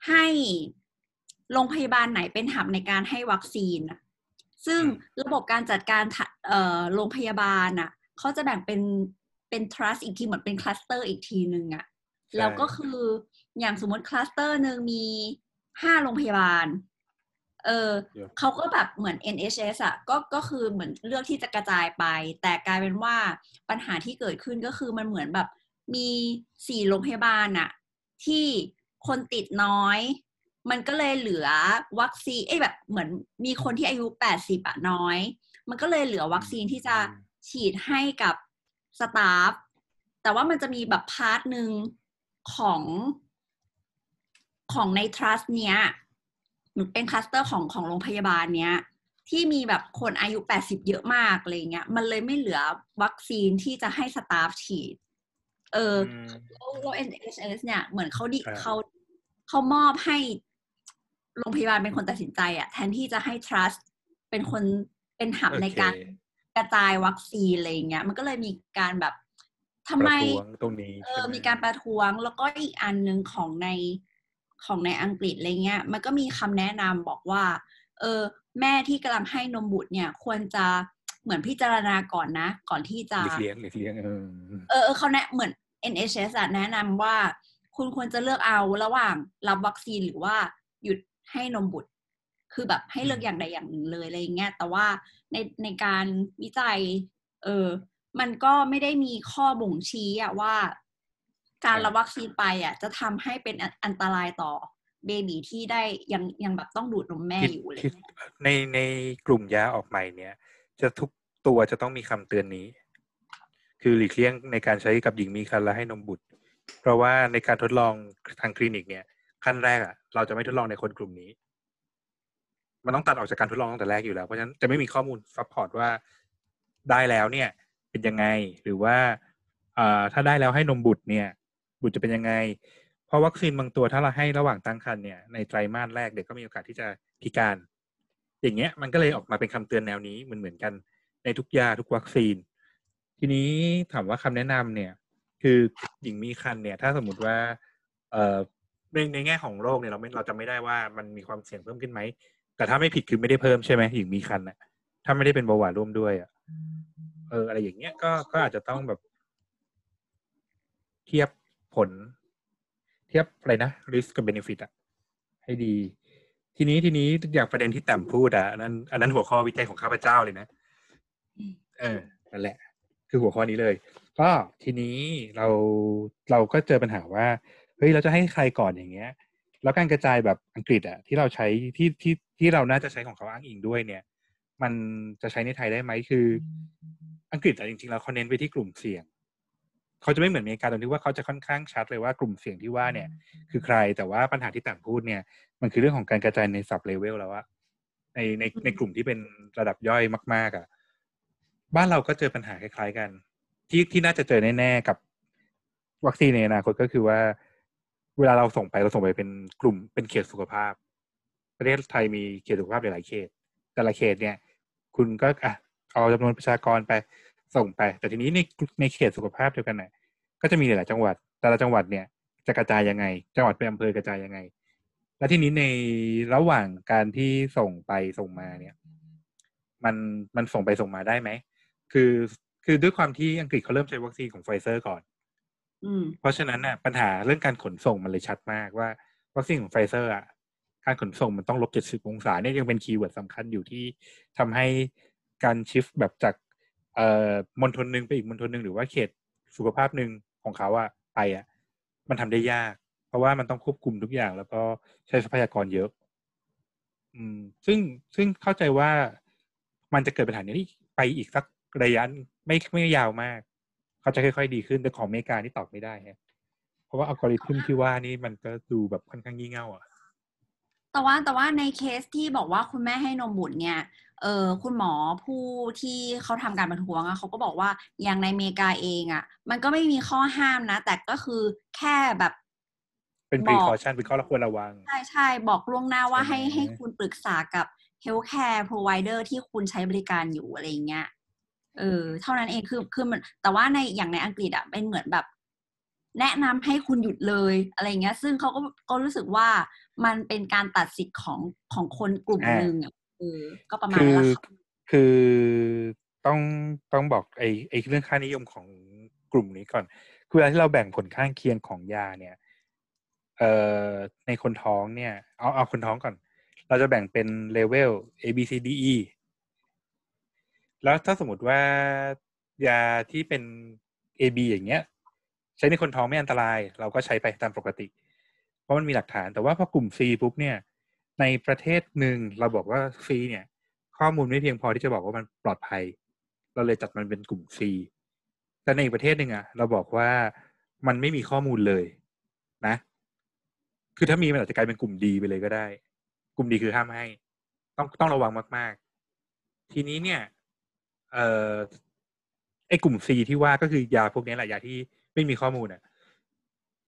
ให้โรงพยาบาลไหนเป็นหับในการให้วัคซีนน่ะซึ่งอืมระบบการจัดการทะเอ่อโรงพยาบาลน่ะเขาจะแบ่งเป็นเป็น trust อีกทีเหมือนเป็นคลัสเตอร์อีกทีหนึ่งอะแล้วก็คืออย่างสมมติคลัสเตอร์หนึ่งมี ห้าโรงพยาบาล เออเดี๋ยวเขาก็แบบเหมือน NHS อะก็ก็คือเหมือนเลือกที่จะกระจายไป แต่กลายเป็นว่าปัญหาที่เกิดขึ้นก็คือมันเหมือนแบบมีสี่โรงพยาบาลอะที่คนติดน้อย มันก็เลยเหลือวัคซีนเอ้ยแบบเหมือนมีคนที่อายุแปดสิบอะน้อย มันก็เลยเหลือวัคซีนที่จะฉีดให้กับ staff แต่ว่ามันจะมีแบบ part หนึ่งของ ของใน trust เนี้ยหรือเป็น cluster ของของโรงพยาบาลเนี้ยที่มีแบบคนอายุ 80 เยอะมากอะไรเงี้ย มันเลยไม่เหลือวัคซีนที่จะให้ staff ฉีด เอออืมแล้วแล้ว NHS เนี่ย เหมือนเขาดิครับเขาเขามอบให้โรงพยาบาลเป็นคนตัดสินใจอะแทนที่จะให้ trust เป็นคนเป็นหับในการโอเคกระจายวัคซีนอะไรอย่างเงี้ย มันก็เลยมีการแบบทำไมประท้วงตรงนี้เอใช่อไหมีการประท้วงแล้วก็อีกอันหนึ่งของใน ของในอังกฤษอะไรเงี้ย มันก็มีคำแนะนำบอกว่า เออ แม่ที่กำลังให้นมบุตรเนี่ย ควรจะเหมือนพิจารณาก่อนนะ ก่อนที่จะหลีกเลี่ยงหลีกเลี่ยงเออเออเออเขาแนะเหมือน NHS อะแนะนำว่า คุณควรจะเลือกเอาระหว่างรับวัคซีนหรือว่าหยุดให้นมบุตร คือแบบให้เลือกอย่างใดอย่างหนึ่งเลยอะไรอย่างเงี้ย แต่ว่าในในการวิจัย เออมันก็ไม่ได้มีข้อบ่งชี้อะว่า การรับวัคซีนไปอะจะทำให้เป็นอันอันตรายต่อเบบีที่ได้ยังยังแบบต้องดูดนมแม่คิดอยู่เลยคิดในในกลุ่มยาออกใหม่เนี่ย จะทุกตัวจะต้องมีคำเตือนนี้ คือหลีกเลี่ยงในการใช้กับหญิงมีครรภ์และให้นมบุตร เพราะว่าในการทดลองทางคลินิกเนี่ย ขั้นแรกอะ เราจะไม่ทดลองในคนกลุ่มนี้ มันต้องตัดออกจากการทดลองตั้งแต่แรกอยู่แล้วเพราะฉะนั้นจะไม่มีข้อมูล support ว่าได้แล้วเนี่ย เป็นยังไงหรือว่าอ่าถ้าได้แล้วให้นมบุตรเนี่ย บุตรจะเป็นยังไง เพราะวัคซีนบางตัวถ้าเราให้ระหว่างตั้งครรภ์เนี่ยในไตรมาสแรกเด็กก็มีโอกาสที่จะพิการ อย่างเงี้ยมันก็เลยออกมาเป็นคำเตือนแนวนี้เหมือนเหมือนกันในทุกยาทุกวัคซีน ทีนี้ถามว่าคำแนะนำเนี่ย คือหญิงมีครรภ์เนี่ย ถ้าสมมติว่าเอ่อในในแง่ของโรคเนี่ยเราไม่เราจะไม่ได้ว่ามันมีความเสี่ยงเพิ่มขึ้นไหมแต่ถ้าไม่ผิดคือไม่ได้เพิ่มใช่ไหมหญิงมีคันอะถ้าไม่ได้เป็นเบาหวานร่วมด้วยอะเอออะไรอย่างเงี้ยก็ก็อาจจะต้องแบบ เทียบ ผล เทียบอะไรนะ risk กับ benefit อะให้ดี ทีนี้ทีนี้อย่างประเด็นที่แต้มพูดอะอันนั้นอันนั้นหัวข้อวิจัยของข้าพเจ้าเลยนะ เออนั่นแหละ คือหัวข้อนี้เลย ก็ทีนี้เราเราก็เจอปัญหาว่าเฮ้ยเราจะให้ใครก่อนอย่างเงี้ย แล้วการกระจายแบบอังกฤษอะที่เราใช้ที่ที่ที่เราน่าจะใช้ของเขาอ้างอิงด้วยเนี่ย มันจะใช้ในไทยได้ไหมคือ อังกฤษอะจริงๆแล้วเขาเน้นไปที่กลุ่มเสี่ยง เขาจะไม่เหมือนอเมริกาตรงที่ว่าเขาจะค่อนข้างชัดเลยว่ากลุ่มเสี่ยงที่ว่าเนี่ย คือใครแต่ว่าปัญหาที่ต่างพูดเนี่ย มันคือเรื่องของการกระจายในสับเลเวลแล้วอะในในในกลุ่มที่เป็นระดับย่อยมาก ๆอะบ้านเราก็เจอปัญหาคล้าย ๆ กัน ที่ที่น่าจะเจอแน่ๆกับวัคซีนในอนาคตก็คือว่า เวลาเราส่งไปเราส่งไปเป็นกลุ่มเป็นเขตสุขภาพ ประเทศไทยมีเขตสุขภาพหลายๆเขต แต่ละเขตเนี่ย คุณก็อะเอาจำนวนประชากรไป ส่งไป แต่ทีนี้ในในเขตสุขภาพเดียวกันน่ะก็จะมีหลาย ๆ จังหวัด แต่ละจังหวัดเนี่ยจะกระจายยังไง จังหวัดเป็นอำเภอกระจายยังไง และทีนี้ในระหว่างการที่ส่งไปส่งมาเนี่ย มันมันส่งไปส่งมาได้ไหม คือคือด้วยความที่อังกฤษเขาเริ่มใช้วัคซีนของไฟเซอร์ก่อนอืมเพราะฉะนั้นน่ะปัญหาเรื่องการขนส่งมันเลยชัดมากว่า วัคซีนของไฟเซอร์อะการขนส่งมันต้องลบเจ็ดสิบองศาเนี่ยยังเป็น keyword สำคัญอยู่ที่ทำให้การชิฟแบบจาก เอ่อมณฑลหนึ่งไปอีกมณฑลหนึ่งหรือว่าเขตสุขภาพหนึ่งของเขาอะไปอะมันทำได้ยาก เพราะว่ามันต้องควบคุมทุกอย่าง แล้วก็ใช้ทรัพยากรเยอะ อืม ซึ่งซึ่งเข้าใจว่ามันจะเกิดปัญหานี้ไปอีกสักระยะไม่ไม่ยาวมาก เขาจะค่อยๆ ดีขึ้นแต่ของอเมริกานี่ตอบไม่ได้ฮะเพราะว่าอัลกอริทึมที่ว่านี่มันก็ดูแบบค่อนข้างงี่เง่าอะ แต่ว่าแต่ว่าในเคสที่บอกว่าคุณแม่ให้นมบุตรเนี่ยเออคุณหมอผู้ที่เขาทำการประท้วงอะเขาก็บอกว่าอย่างในอเมริกาเองอะมันก็ไม่มีข้อห้ามนะ แต่ก็คือแค่แบบเป็นบอก precaution เป็นข้อควรระวัง ใช่ใช่บอกล่วงหน้าว่าใช่ให้ไหมให้คุณปรึกษากับ healthcare provider ที่คุณใช้บริการอยู่อะไรอย่างเงี้ยเออเท่านั้นเองคือคือมันแต่ว่าในอย่างในอังกฤษอะเป็นเหมือนแบบ แนะนำให้คุณหยุดเลยอะไรเงี้ย ซึ่งเขาก็ก็รู้สึกว่า มันเป็นการตัดสิทธิ์ของของคนกลุ่มอ่าหนึ่งอะเออก็ประมาณคืนั้นอแหละค่ะคือต้องต้องบอกไอ้ไอ้เรื่องค่านิยมของกลุ่มนี้ก่อนคือเวลาที่เราแบ่งผลข้างเคียงของยาเนี่ย เอ่อในคนท้องเนี่ย เอาเอาคนท้องก่อน เราจะแบ่งเป็นเลเวล A B C D E แล้วถ้าสมมติว่ายาที่เป็น A B อย่างเงี้ย ใช้ในคนท้องไม่อันตราย เราก็ใช้ไปตามปกติ เพราะมันมีหลักฐาน แต่ว่าพอกลุ่ม C ปุ๊บเนี่ย ในประเทศหนึ่งเราบอกว่า C เนี่ย ข้อมูลไม่เพียงพอที่จะบอกว่ามันปลอดภัย เราเลยจัดมันเป็นกลุ่ม C แต่ในอีกประเทศหนึ่งอะเราบอกว่ามันไม่มีข้อมูลเลยนะ คือถ้ามีมันอาจจะกลายเป็นกลุ่มดีไปเลยก็ได้ กลุ่มดีคือห้ามให้ ต้องต้องระวังมาก ๆ ทีนี้เนี่ย เอ่อไอ้กลุ่ม C ที่ว่าก็คือยาพวกนี้แหละยาที่ไม่มีข้อมูลอะ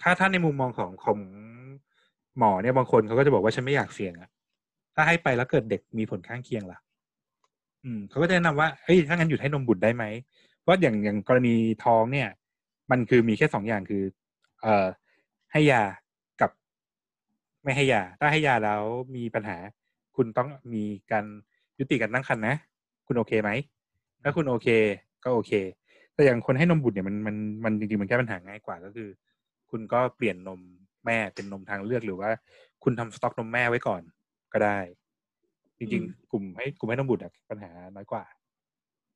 ถ้าถ้านในมุมมองของของ หมอเนี่ยบางคนเขาก็จะบอกว่าฉันไม่อยากเสี่ยงอะถ้าให้ไปแล้วเกิดเด็กมีผลข้างเคียงล่ะ อืมเขาก็จะแนะนำว่าเฮ้ยถ้างั้นหยุดให้นมบุตรได้ไหมเพราะอย่างอย่างกรณีท้องเนี่ย มันคือมีแค่สองอย่างคือ เอ่อให้ยากับ ไม่ให้ยา ถ้าให้ยาแล้วมีปัญหา คุณต้องมีการยุติการตั้งครรภ์นะคุณโอเคไหมถ้าคุณโอเค ก็โอเค แต่อย่างคนให้นมบุตรเนี่ยมันมันมันจริงๆมันแก้ปัญหาง่ายกว่าก็คือ คุณก็เปลี่ยนนม แม่เป็นนมทางเลือกหรือว่า คุณทำสต็อกนมแม่ไว้ก่อนก็ได้ จริงๆ กลุ่มให้กลุ่มให้นมบุตรอะปัญหาน้อยกว่า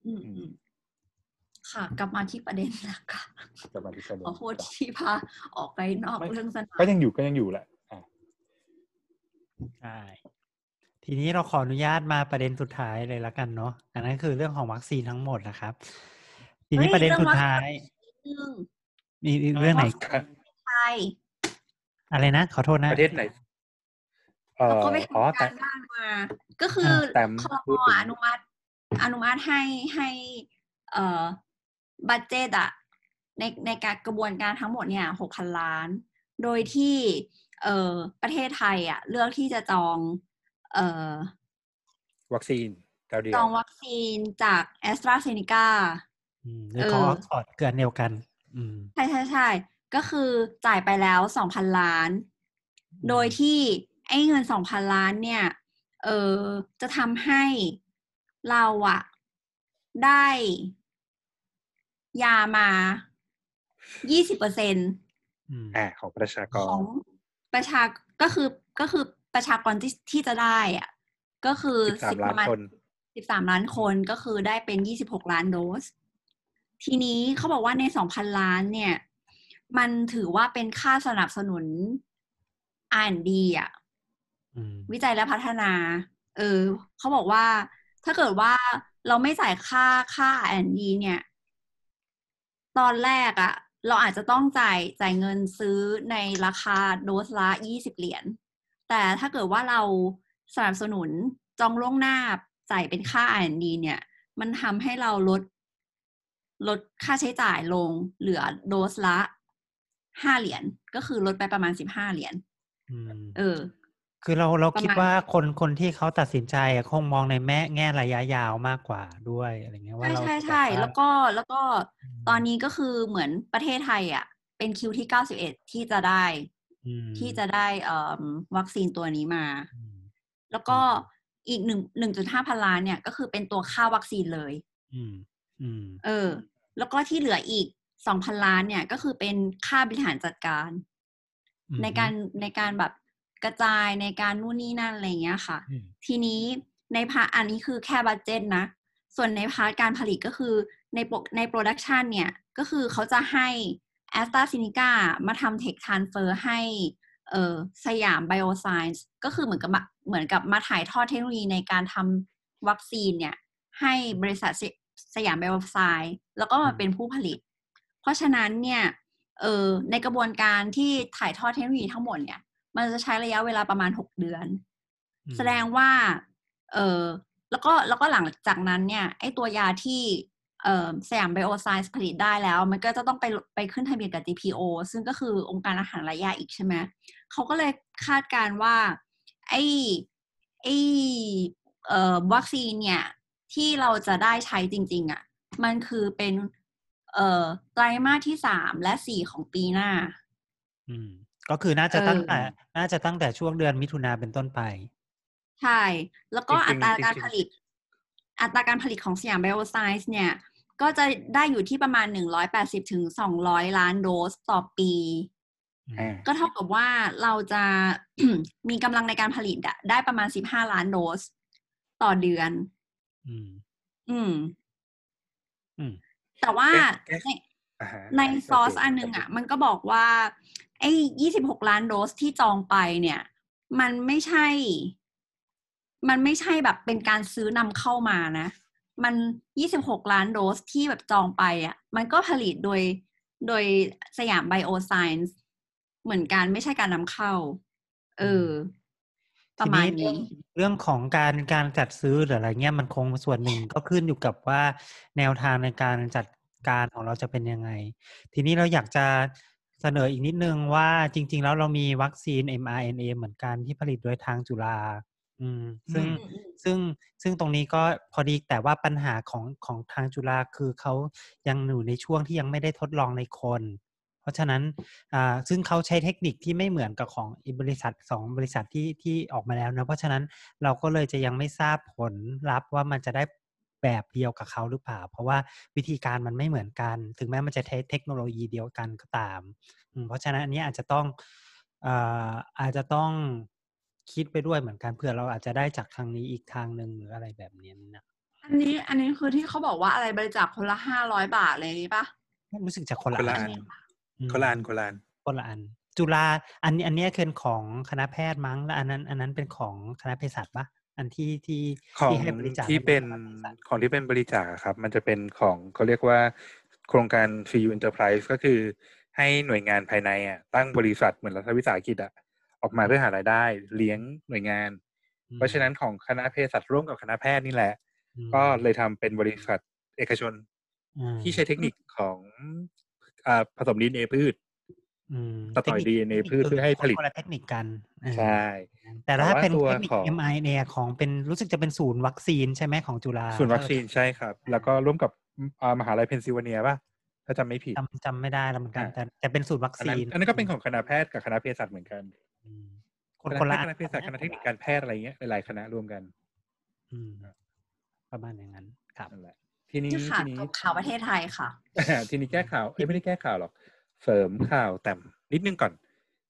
อืมอืมค่ะ กลับมาที่ประเด็นนะคะจะมาที่ประเด็นขอโทษที่พาออกไปนอกไม่เรื่องสนามก็ยังอยู่ก็ยังอยู่แหละอะใช่ทีนี้เราขออนุญาตมาประเด็นสุดท้ายเลยละกันเนาะอันนั้นคือเรื่องของวัคซีนทั้งหมดนะครับ ทีนี้ประเด็นสุดท้ายเรื่องมีมีเรื่องไหนไทย อะไรนะขอโทษนะประเทศไหนเอ่อเขาก็ไปอ๋อทำแต่การบ้านมา ก็คือแต่คอพูดถึงอนุมัติ อนุมัติให้ให้ เอ่อ budget อะในในการกระบวนการทั้งหมดเนี่ยหกพันล้าน โดยที่ เอ่อประเทศไทยอะเลือกที่จะจอง เอ่อวัคซีนเจ้าเดียวจองวัคซีนจากแอสตราเซเนกาอืมหรือของเออออกซฟอร์ดเกินเดียวกัน อืมใช่ใช่ใช่ ก็คือจ่ายไปแล้วสองพันล้าน โดยที่ไอ้เงินสองพันล้านเนี่ย เออจะทำให้เราอะได้ยามายี่สิบเปอร์เซ็นอืมอ่าของประชากขรองประชาก็คือก็คือประชากรที่ที่จะได้อะก็คือสิบสามล้านคนสิบสามล้านคนก็คือได้เป็นยี่สิบหกล้านโดส ทีนี้เขาบอกว่าในสองพันล้านเนี่ย มันถือว่าเป็นค่าสนับสนุน R&D อะอืมวิจัยและพัฒนา เออเขาบอกว่า ถ้าเกิดว่าเราไม่จ่ายค่าค่า R&D เนี่ย ตอนแรกอะเราอาจจะต้องจ่ายจ่ายเงินซื้อในราคาโดสละยี่สิบเหรียญ แต่ถ้าเกิดว่าเราสนับสนุนจองล่วงหน้าจ่ายเป็นค่า R&D เนี่ย มันทำให้เราลดลดค่าใช้จ่ายลงเหลือโดสละ ห้าเหรียญก็คือลดไปประมาณสิบห้าเหรียญอืมเออ คือเราเราประมาณคิดว่าคนคนที่เขาตัดสินใจอะคงมองในแม่แง่ระยะยาวมากกว่าด้วยอะไรเงี้ยว่าใช่เราใช่จะใช่บบาแล้วก็แล้วก็อืมตอนนี้ก็คือเหมือนประเทศไทยอะ เป็นคิวที่เก้าสิบเอ็ดที่จะได้อืมที่จะได้เอ่อวัคซีนตัวนี้มาอืมแล้วก็อีกหนึ่งหนึ่งจุดห้าพันล้านเนี่ย ก็คือเป็นตัวค่าวัคซีนเลยอืมอืมเออ แล้วก็ที่เหลืออีก สองพันล้านเนี่ยก็คือเป็นค่าบริหารจัดการอืมในการในการแบบกระจายในการนู่นนี่นั่นอะไรอย่างเงี้ยค่ะอืมทีนี้ใน part อันนี้คือแค่ budget นะ ส่วนใน part การผลิตก็คือใน pro ใน production เนี่ยก็คือเขาจะให้แอสตราเซเนกามาทำ tech transfer ให้เออสยามไบโอไซน์ก็คือเหมือนกับมาเหมือนกับมาถ่ายทอดเทคโนโลยีในการทำวัคซีนเนี่ยให้บริษัทสสยามไบโอไซน์แล้วก็มาเป็นผู้ผลิต เพราะฉะนั้นเนี่ยเออในกระบวนการที่ถ่ายทอดเทคโนโลยีทั้งหมดเนี่ย มันจะใช้ระยะเวลาประมาณหกเดือนอืมแสดงว่าเออแล้วก็แล้วก็หลังจากนั้นเนี่ยไอตัวยาที่เอ่อสยามไบโอไซน์ผลิตได้แล้ว มันก็จะต้องไปไปขึ้นทะเบียนกับ GPO ซึ่งก็คือองค์การอาหารและยาอีกใช่ไหมเขาก็เลยคาดการณ์ว่า ไอไอเอ่อวัคซีนเนี่ย ที่เราจะได้ใช้จริง ๆอะมันคือเป็น เอ่อไตรมาสที่สามและสี่ของปีหน้า อืม ก็คือน่าจะเออตั้งแต่น่าจะตั้งแต่ช่วงเดือนมิถุนาเป็นต้นไป ใช่ แล้วก็จริอังๆตราการจริงๆผลิต อัตราการผลิตของสยามไบโอไซน์เนี่ย ก็จะได้อยู่ที่ประมาณหนึ่งร้อยแปดสิบถึงสองร้อยล้านโดสต่อปีอืมก็เท่ากับว่าเราจะมีกำลังในการผลิตอะได้ประมาณสิบห้าล้านโดสต่อเดือน อืม อืมอืม แต่ว่าเอ๊ะในอ่าฮะในซอสโเคอันหนึงอะ มันก็บอกว่า ไอ้ยี่สิบหกล้านโดสที่จองไปเนี่ย มันไม่ใช่ มันไม่ใช่แบบเป็นการซื้อนำเข้ามานะ มันยี่สิบหกล้านโดสที่แบบจองไปอะ มันก็ผลิตโดยโดยสยามไบโอไซน์เหมือนกันไม่ใช่การนำเข้า เออ ประมาณทีเรื่นี้องเรื่องของการการจัดซื้อหรืออะไรเงี้ยมันคงส่วนหนึ่งก็ขึ้นอยู่กับว่าแนวทางในการจัดการของเราจะเป็นยังไง ทีนี้เราอยากจะเสนออีกนิดนึงว่าจริง ๆ แล้วเรามีวัคซีน mRNA เหมือนกันที่ผลิตโดยทางจุฬาอืมซึ่งอืมซึ่งซึ่งตรงนี้ก็พอดีแต่ว่าปัญหาของของทางจุฬาคือเขายังอยู่ในช่วงที่ยังไม่ได้ทดลองในคนเพ ราะฉะนั้นอ่าซึ่งเขาใช้เทคนิคที่ไม่เหมือนกับของอีบริษัทสองบริษัทที่ที่ออกมาแล้วนะเพราะฉะนั้นเราก็เลยจะยังไม่ทราบผลลัพธ์ว่ามันจะได้แบบเดียวกับเขาหรือเปล่า เพราะว่าวิธีการมันไม่เหมือนกัน ถึงแม้มันจะใช้เทคโนโลยีเดียวกันก็ตามอืมเพราะฉะนั้นอันนี้อาจจะต้องอ่าอาจจะต้องคิดไปด้วยเหมือนกันเผื่อเราอาจจะได้จากทางนี้อีกทางหนึ่งหรืออะไรแบบนี้นะอันนี้อันนี้คือที่เขาบอกว่าอะไรบริจาคคนละห้าร้อยบาทเลยนี่ปะรู้สึกจะคนละคนละอัอันนอืม คนละอันคนละอันคนละอัน จุฬาอันนี้อันเนี้ยคือของคณะแพทย์มั้งแล้วอันนั้น อันนั้นเป็นของคณะเภสัชปะอันที่ที่ของที่ให้บริจาคที่เป็นให้บริษัทของที่เป็นบริจาคอะครับ มันจะเป็นของเขาเรียกว่า โครงการ Free You Enterprise ก็คือให้หน่วยงานภายในอะตั้งบริษัทเหมือนรัฐวิสาหกิจอะออกมาเพื่อหารายได้ เลี้ยงหน่วยงานอืมเพราะฉะนั้นของคณะเภสัชร่วมกับคณะแพทย์นี่แหละอืมก็เลยทำเป็นบริษัทเอกชนอืมที่ใช้เทคนิคของ อ่าผสมดีเอ็นเอพืชอืมตัดต่อย DNA พืชเพื่อให้ผลิตคนละเทคนิคกันเออใช่แต่แต่ถ้าว่าเป็นตัวเทคนิคของ mRNA ของเป็นรู้สึกจะเป็นศูนย์วัคซีนใช่ไหมของจุฬาส่วนวัคซีนใช่ครับ แล้วก็ร่วมกับอ่ามหาลัยเพนซิลเวเนียป่ะถ้าจำไม่ผิดจำจำไม่ได้แล้วเหมือนกันอ่าแต่แต่เป็นศูนย์วัคซีนอันนั้นอันนั้นก็เป็นของคณะแพทย์กับคณะเภสัชเหมือนกันอืมคนคคนณะละคณะเภสัชคณะเทคนิคการแพทย์อะไรเงี้ยหลายๆคณะรวมกัน อืมประมาณอย่างนั้นครับนั่นแหละ ทีนี้นี่ค่ะทีนี้จบข่าวประเทศไทยค่ะทีนี้แก้ข่าวเอ้ยไม่ได้แก้ข่าวหรอกเสริมข่าวแต่นิดนึงก่อน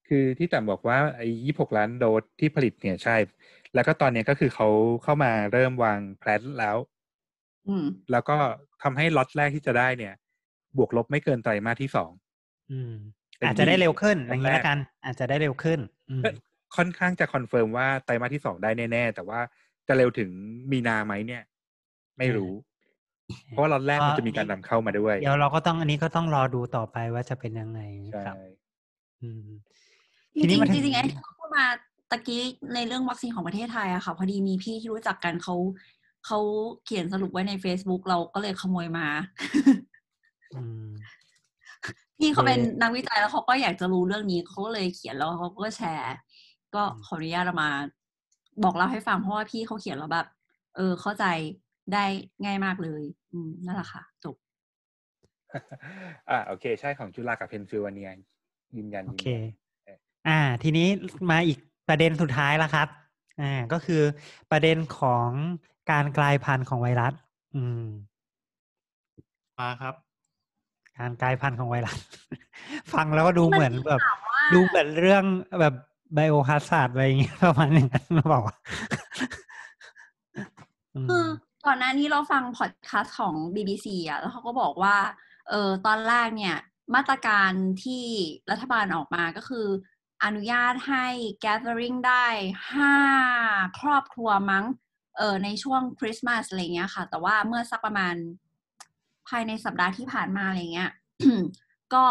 คือที่แต่บอกว่าไอ้ยี่หกล้านโดสที่ผลิตเนี่ยใช่ แล้วก็ตอนเนี้ยก็คือเขาเข้ามาเริ่มวางแพลนแล้วอืมแล้วก็ทำให้ล็อตแรกที่จะได้เนี่ย บวกลบไม่เกินไตรมาสที่สองอืมเป็นอาจจะได้เร็วขึ้นที่อย่างนี้ละกัน อาจจะได้เร็วขึ้นอืมก็ค่อนข้างจะ confirm ว่าไตรมาสที่สองได้แน่ ๆ แต่ว่าจะเร็วถึงมีนาไหมเนี่ย ไม่รู้ เพราะว่าล็อตแรกมันจะมีการนำเข้ามาด้วย เดี๋ยวเราก็ต้องอันนี้ก็ต้องรอดูต่อไปว่าจะเป็นยังไงใช่ครับอืมจทีนี้ริงมาๆถึจงริงๆไอ้ที่พูดมาตะกี้ในเรื่องวัคซีนของประเทศไทยอะค่ะ พอดีมีพี่ที่รู้จักกันเขาเขาเขียนสรุปไว้ใน Facebook เราก็เลยขโมยมาอืมพี่เขาเป็นเอ่อนักวิจัยแล้วเขาก็อยากจะรู้เรื่องนี้เขาก็เลยเขียนแล้วเขาก็แชร์ ก็อืมขออนุญาตเอามา บอกเล่าให้ฟังเพราะว่าพี่เขาเขียนแล้วแบบ เออเข้าใจ ได้ง่ายมากเลยอืมนั่นแหละค่ะจบอ่าโอเค ใช่ของจุฬากับเพนซิลเวเนียยืนยันโอเคยืนยันอ่า ทีนี้มาอีกประเด็นสุดท้ายแล้วครับอ่าก็คือประเด็นของการกลายพันธุ์ของไวรัส อืมมาครับ การกลายพันธุ์ของไวรัส ฟังแล้วก็ดูเหมือนแบบถามว่าดูเหมือนเรื่องแบบ biohazard อะไรอย่างเงี้ยประมาณอย่างนั้นหรือเปล่าอืมคือ ก่อนหน้านี้เราฟังพอดแคสต์ของ BBC อะแล้วเขาก็บอกว่าเออตอนแรกเนี่ยมาตรการที่รัฐบาลออกมาก็คือ อนุญาตให้ gathering ได้ห้าครอบครัวมั้งเออในช่วงคริสต์มาสอะไรเงี้ยค่ะ แต่ว่าเมื่อสักประมาณภายในสัปดาห์ที่ผ่านมาอะไรเงี้ยก็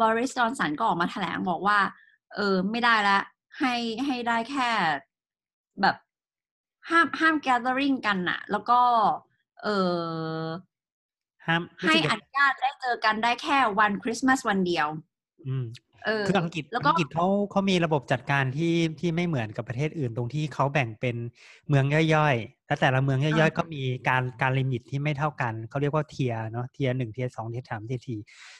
บริสจอนสันก็ออกมาแถลงบอกว่า เออไม่ได้ละ ให้ให้ได้แค่แบบ ห้ามห้าม gathering กันน่ะแล้วก็ เออห้ามรู้สึกจะอนุญาตให้ได้เจอกันได้แค่วันคริสต์มาสวันเดียว อืมเออคืออังกฤษแล้วก็อังกฤษเขาเขามีระบบจัดการที่ที่ไม่เหมือนกับประเทศอื่นตรงที่เขาแบ่งเป็นเมืองย่อยๆแล้วแต่ละเมืองย่อยๆก็มีการการ limit ที่ไม่เท่ากันเขาเรียกว่าเทียเนาะเทียหนึ่งเทียสองเทียสามเทียสี่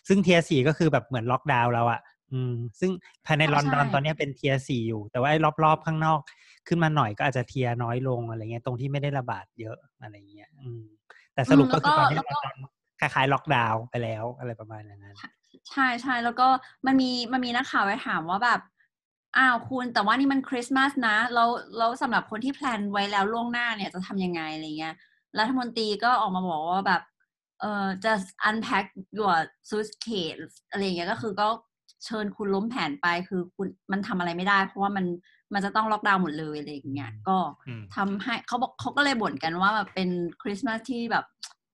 ซึ่งเทียสี่ก็คือแบบเหมือนล็อกดาวน์แล้วอะ อืมซึ่งภายในใช่ลอนดอนใช่ตอนเนี้ยเป็น tier สี่อยู่ แต่ว่าไอ้รอบๆข้างนอก ขึ้นมาหน่อยก็อาจจะเทียน้อยลงอะไรเงี้ยตรงที่ไม่ได้ระบาดเยอะอะไรเงี้ย อืม แต่สรุปก็คือตอนนี้ลอนดอนคล้ายๆล็อกดาวน์ไปแล้วอะไรประมาณอย่างนั้นใช่ใช่แล้วก็มันมีมันมีนักข่าวไปถามว่าแบบอ้าวคุณแต่ว่านี่มันคริสต์มาสนะแล้วแล้วสำหรับคนที่แพลนไว้แล้วล่วงหน้าเนี่ยจะทำยังไงอะไรเงี้ยรัฐมนตรีก็ออกมาบอกว่าแบบเออจะ unpack your suitcase อะไรเงี้ยก็คือก็ เชิญคุณล้มแผนไปคือคุณมันทำอะไรไม่ได้ เพราะว่ามันมันจะต้องล็อกดาวน์หมดเลยอะไรอย่างเงี้ยก็อืมทำให้เขาบอกเขาก็เลยบ่นกันว่าแบบเป็นคริสต์มาสที่แบบ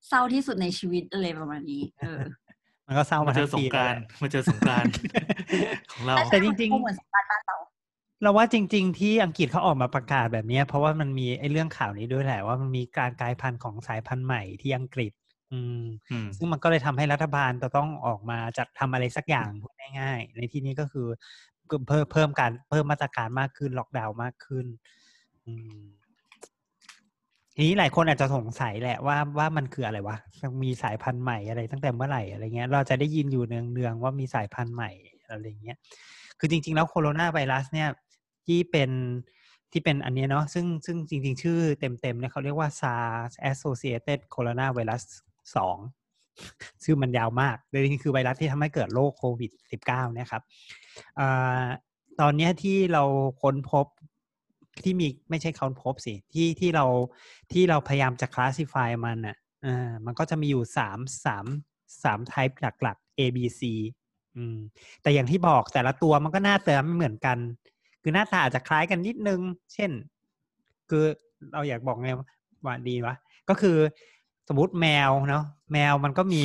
เศร้าที่สุดในชีวิตอะไรประมาณนี้ เออ มันก็เศร้ามามาเจทั้องสปีงกแล้วรารแหละมาเจอสงกรารของเราแต่จริงๆเหมือนสงกรานต์บ้านเราเราว่าจริง ๆ ที่อังกฤษเขาออกมาประกาศแบบเนี้ยเพราะว่ามันมีไอ้เรื่องข่าวนี้ด้วยแหละว่ามันมีการกลายพันธุ์ของสายพันธุ์ใหม่ที่อังกฤษ อืมอืมซึ่งมันก็เลยทำให้รัฐบาลจะต้องออกมาจัดทำอะไรสักอย่างพูดง่ายๆในที่นี้ก็คือเพิ่มเพิ่มการเพิ่มมาตรการมากขึ้นล็อกดาวน์มากขึ้น อืมทีนี้หลายคนอาจจะสงสัยแหละว่าว่ามันคืออะไรวะมีสายพันธุ์ใหม่อะไรตั้งแต่เมื่อไหร่อะไรเงี้ย เราจะได้ยินอยู่เนืองๆว่ามีสายพันธุ์ใหม่อะไรเงี้ยคือจริง ๆ แล้วโคโรนาไวรัสเนี่ยที่เป็นที่เป็นอันเนี้ยเนาะซึ่งซึ่งจริง ๆ ชื่อเต็มๆเนี่ยเขาเรียกว่า SARS Associated Coronavirus 2ชื่อมันยาวมากเลยนี่คือไวรัสที่ทำให้เกิดโรคโควิด -19 เนี่ยครับอตอนนี้ที่เราค้นพบที่มีไม่ใช่ค้นพบสิที่ที่เราที่เราพยายามจะ classify มันอะมันก็จะมีอยู่สามสามสาม type หลักๆ A B C อืมแต่อย่างที่บอกแต่ละตัวมันก็หน้าตาไม่เหมือนกัน คือหน้าตาอาจจะคล้ายกันนิดนึง เช่น คือเราอยากบอกไงว่าดีวะก็คือ สมมติแมวเนาะแมวมันก็มี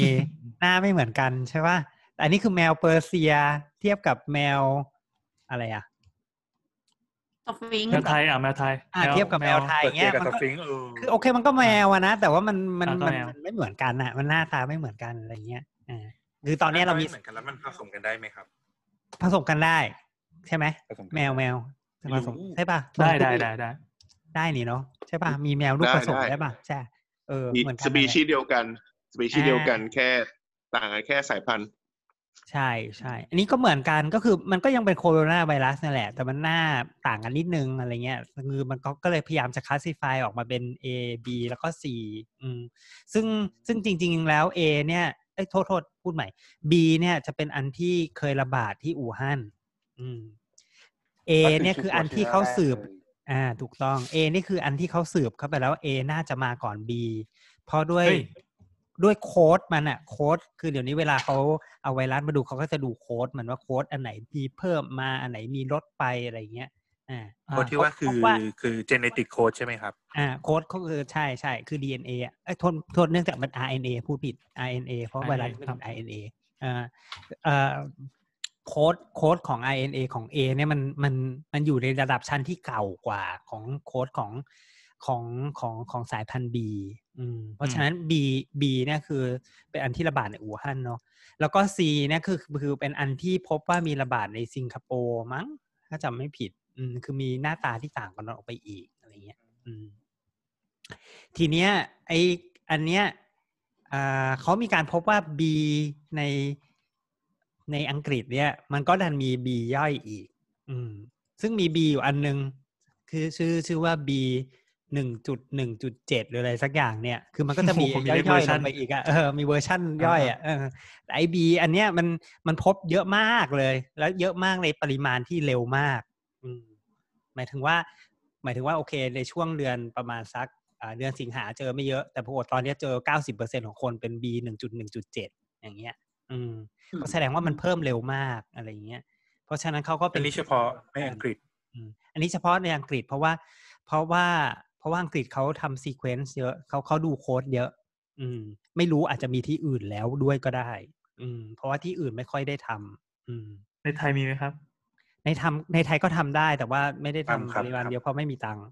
หน้าไม่เหมือนกันใช่ป่ะแต่อันนี้คือแมวเปอร์เซียเทียบกับแมวอะไรอะสฟิงค์แมวไทยอะแมวไทยอะเทียบกับแมวไทยเปอร์เจเงี้ยกับมันก็เออคือโอเคมันก็แมวอะนะ แต่ว่ามันมันอะก็มันแมวมันไม่เหมือนกันอะมันหน้าตาไม่เหมือนกันอะไรเงี้ยอ่าคือตอนเนี้ยเรามีเหมือนกันแล้วมันผสมกันได้ไหมครับ ผสมกันได้ ใช่ไหมผสมกันแมวแมวจะผสมไม่รู้ใช่ป่ะได้ได้ได้ได้ได้นี่เนาะใช่ป่ะมีแมวลูกได้ผสมได้ได้ป่ะใช่ เออมีเหมือนกัสนปีนั่นแหละชีส์เดียวกัน สปีชีส์อ่าเดียวกันแค่ต่างกันแค่สายพันธุ์ใช่ใช่ อันนี้ก็เหมือนกันก็คือมันก็ยังเป็นโคโรนาไวรัสนั่นแหละ แต่มันหน้าต่างกันนิดนึงอะไรเงี้ยคือมันก็ก็เลยพยายามจะคลาสสิฟายออกมาเป็น A B แล้วก็ C อืมซึ่งซึ่งจริง ๆ แล้ว A เนี่ยเอ้ยโทษโทษพูดใหม่ B เนี่ยจะเป็นอันที่เคยระบาดที่อู่ฮั่นอืม A เนี่ยคืออันที่เขาสืบ อ่า ถูกต้อง A นี่คืออันที่เขาสืบเข้าไปแล้ว A น่าจะมาก่อน B เพราะด้วยเฮ้ยด้วยโค้ดมันอะโค้ดคือเดี๋ยวนี้เวลาเขาเอาไวรัสมาดูเขาก็จะดูโค้ดมันว่าโค้ดอันไหนมีเพิ่มมาอันไหนมีลดไปอะไรเงี้ยอ่าโค้ดที่ว่าคือเพระว่าคือ genetic code ใช่ไหมครับอ่าโค้ดก็คือใช่ใช่คือ DNA อะไอ้ยโทษโทษเนื่องจากมัน RNA พูดผิด RNA เพราะไวรัสมันเป็น RNA อ่าเอ่อ โค้ดโค้ดของ RNA ของ A เนี่ยมันมันมันอยู่ในระดับชั้นที่เก่ากว่าของโค้ดของของของของสายพันธุ์ B อืมเพราะฉะนั้น B B เนี่ยคือเป็นอันที่ระบาดในอู่ฮั่นเนาะแล้วก็ C เนี่ยคือคือเป็นอันที่พบว่ามีระบาดในสิงคโปร์มั้ง ถ้าจำไม่ผิด อืมคือมีหน้าตาที่ต่างกันออกไปอีกอะไรเงี้ย อืม ทีเนี้ยไออันเนี้ยอ่าเขามีการพบว่า B ใน ในอังกฤษเนี่ย มันก็ดันมี B ย่อยอีก อืม ซึ่งมี B อยู่อันนึง คือชื่อชื่อว่า B หนึ่งจุดหนึ่งจุดเจ็ดหรืออะไรสักอย่างเนี่ย คือมันก็จะมีผมมีเลขเวอร์ชันย่อยร์ๆลงไปอีกอะเออมีเวอร์ชั่นย่อยอะเออแต่ไอ B อันเนี้ยมันมันพบเยอะมากเลย แล้วเยอะมากในปริมาณที่เร็วมากอืมหมายถึงว่า หมายถึงว่าโอเค ในช่วงเดือนประมาณสักอ่าเดือนสิงหาเจอไม่เยอะแต่ปรากฏตอนเนี้ยเจอเก้าสิบเปอร์เซ็นของคนเป็น B หนึ่งจุดหนึ่งจุดเจ็ดอย่างเงี้ย อืมก็แสดงว่ามันเพิ่มเร็วมากอะไรอย่างเงี้ย เพราะฉะนั้นเขาก็เป็อันนนี้เฉพาะในอังกฤษอืมอันนี้เฉพาะในอังกฤษเพราะว่า เพราะว่าเพราะว่าอังกฤษเขาทำ sequence เยอะเขาเขาดูโค้ดเยอะ อืม ไม่รู้อาจจะมีที่อื่นแล้วด้วยก็ได้ อืม เพราะว่าที่อื่นไม่ค่อยได้ทำอืม ในไทยมีไหมครับ ในทำในไทยก็ทำได้แต่ว่าไม่ได้ทำทำครับปริมาณครับเยอะเพราะไม่มีตังค์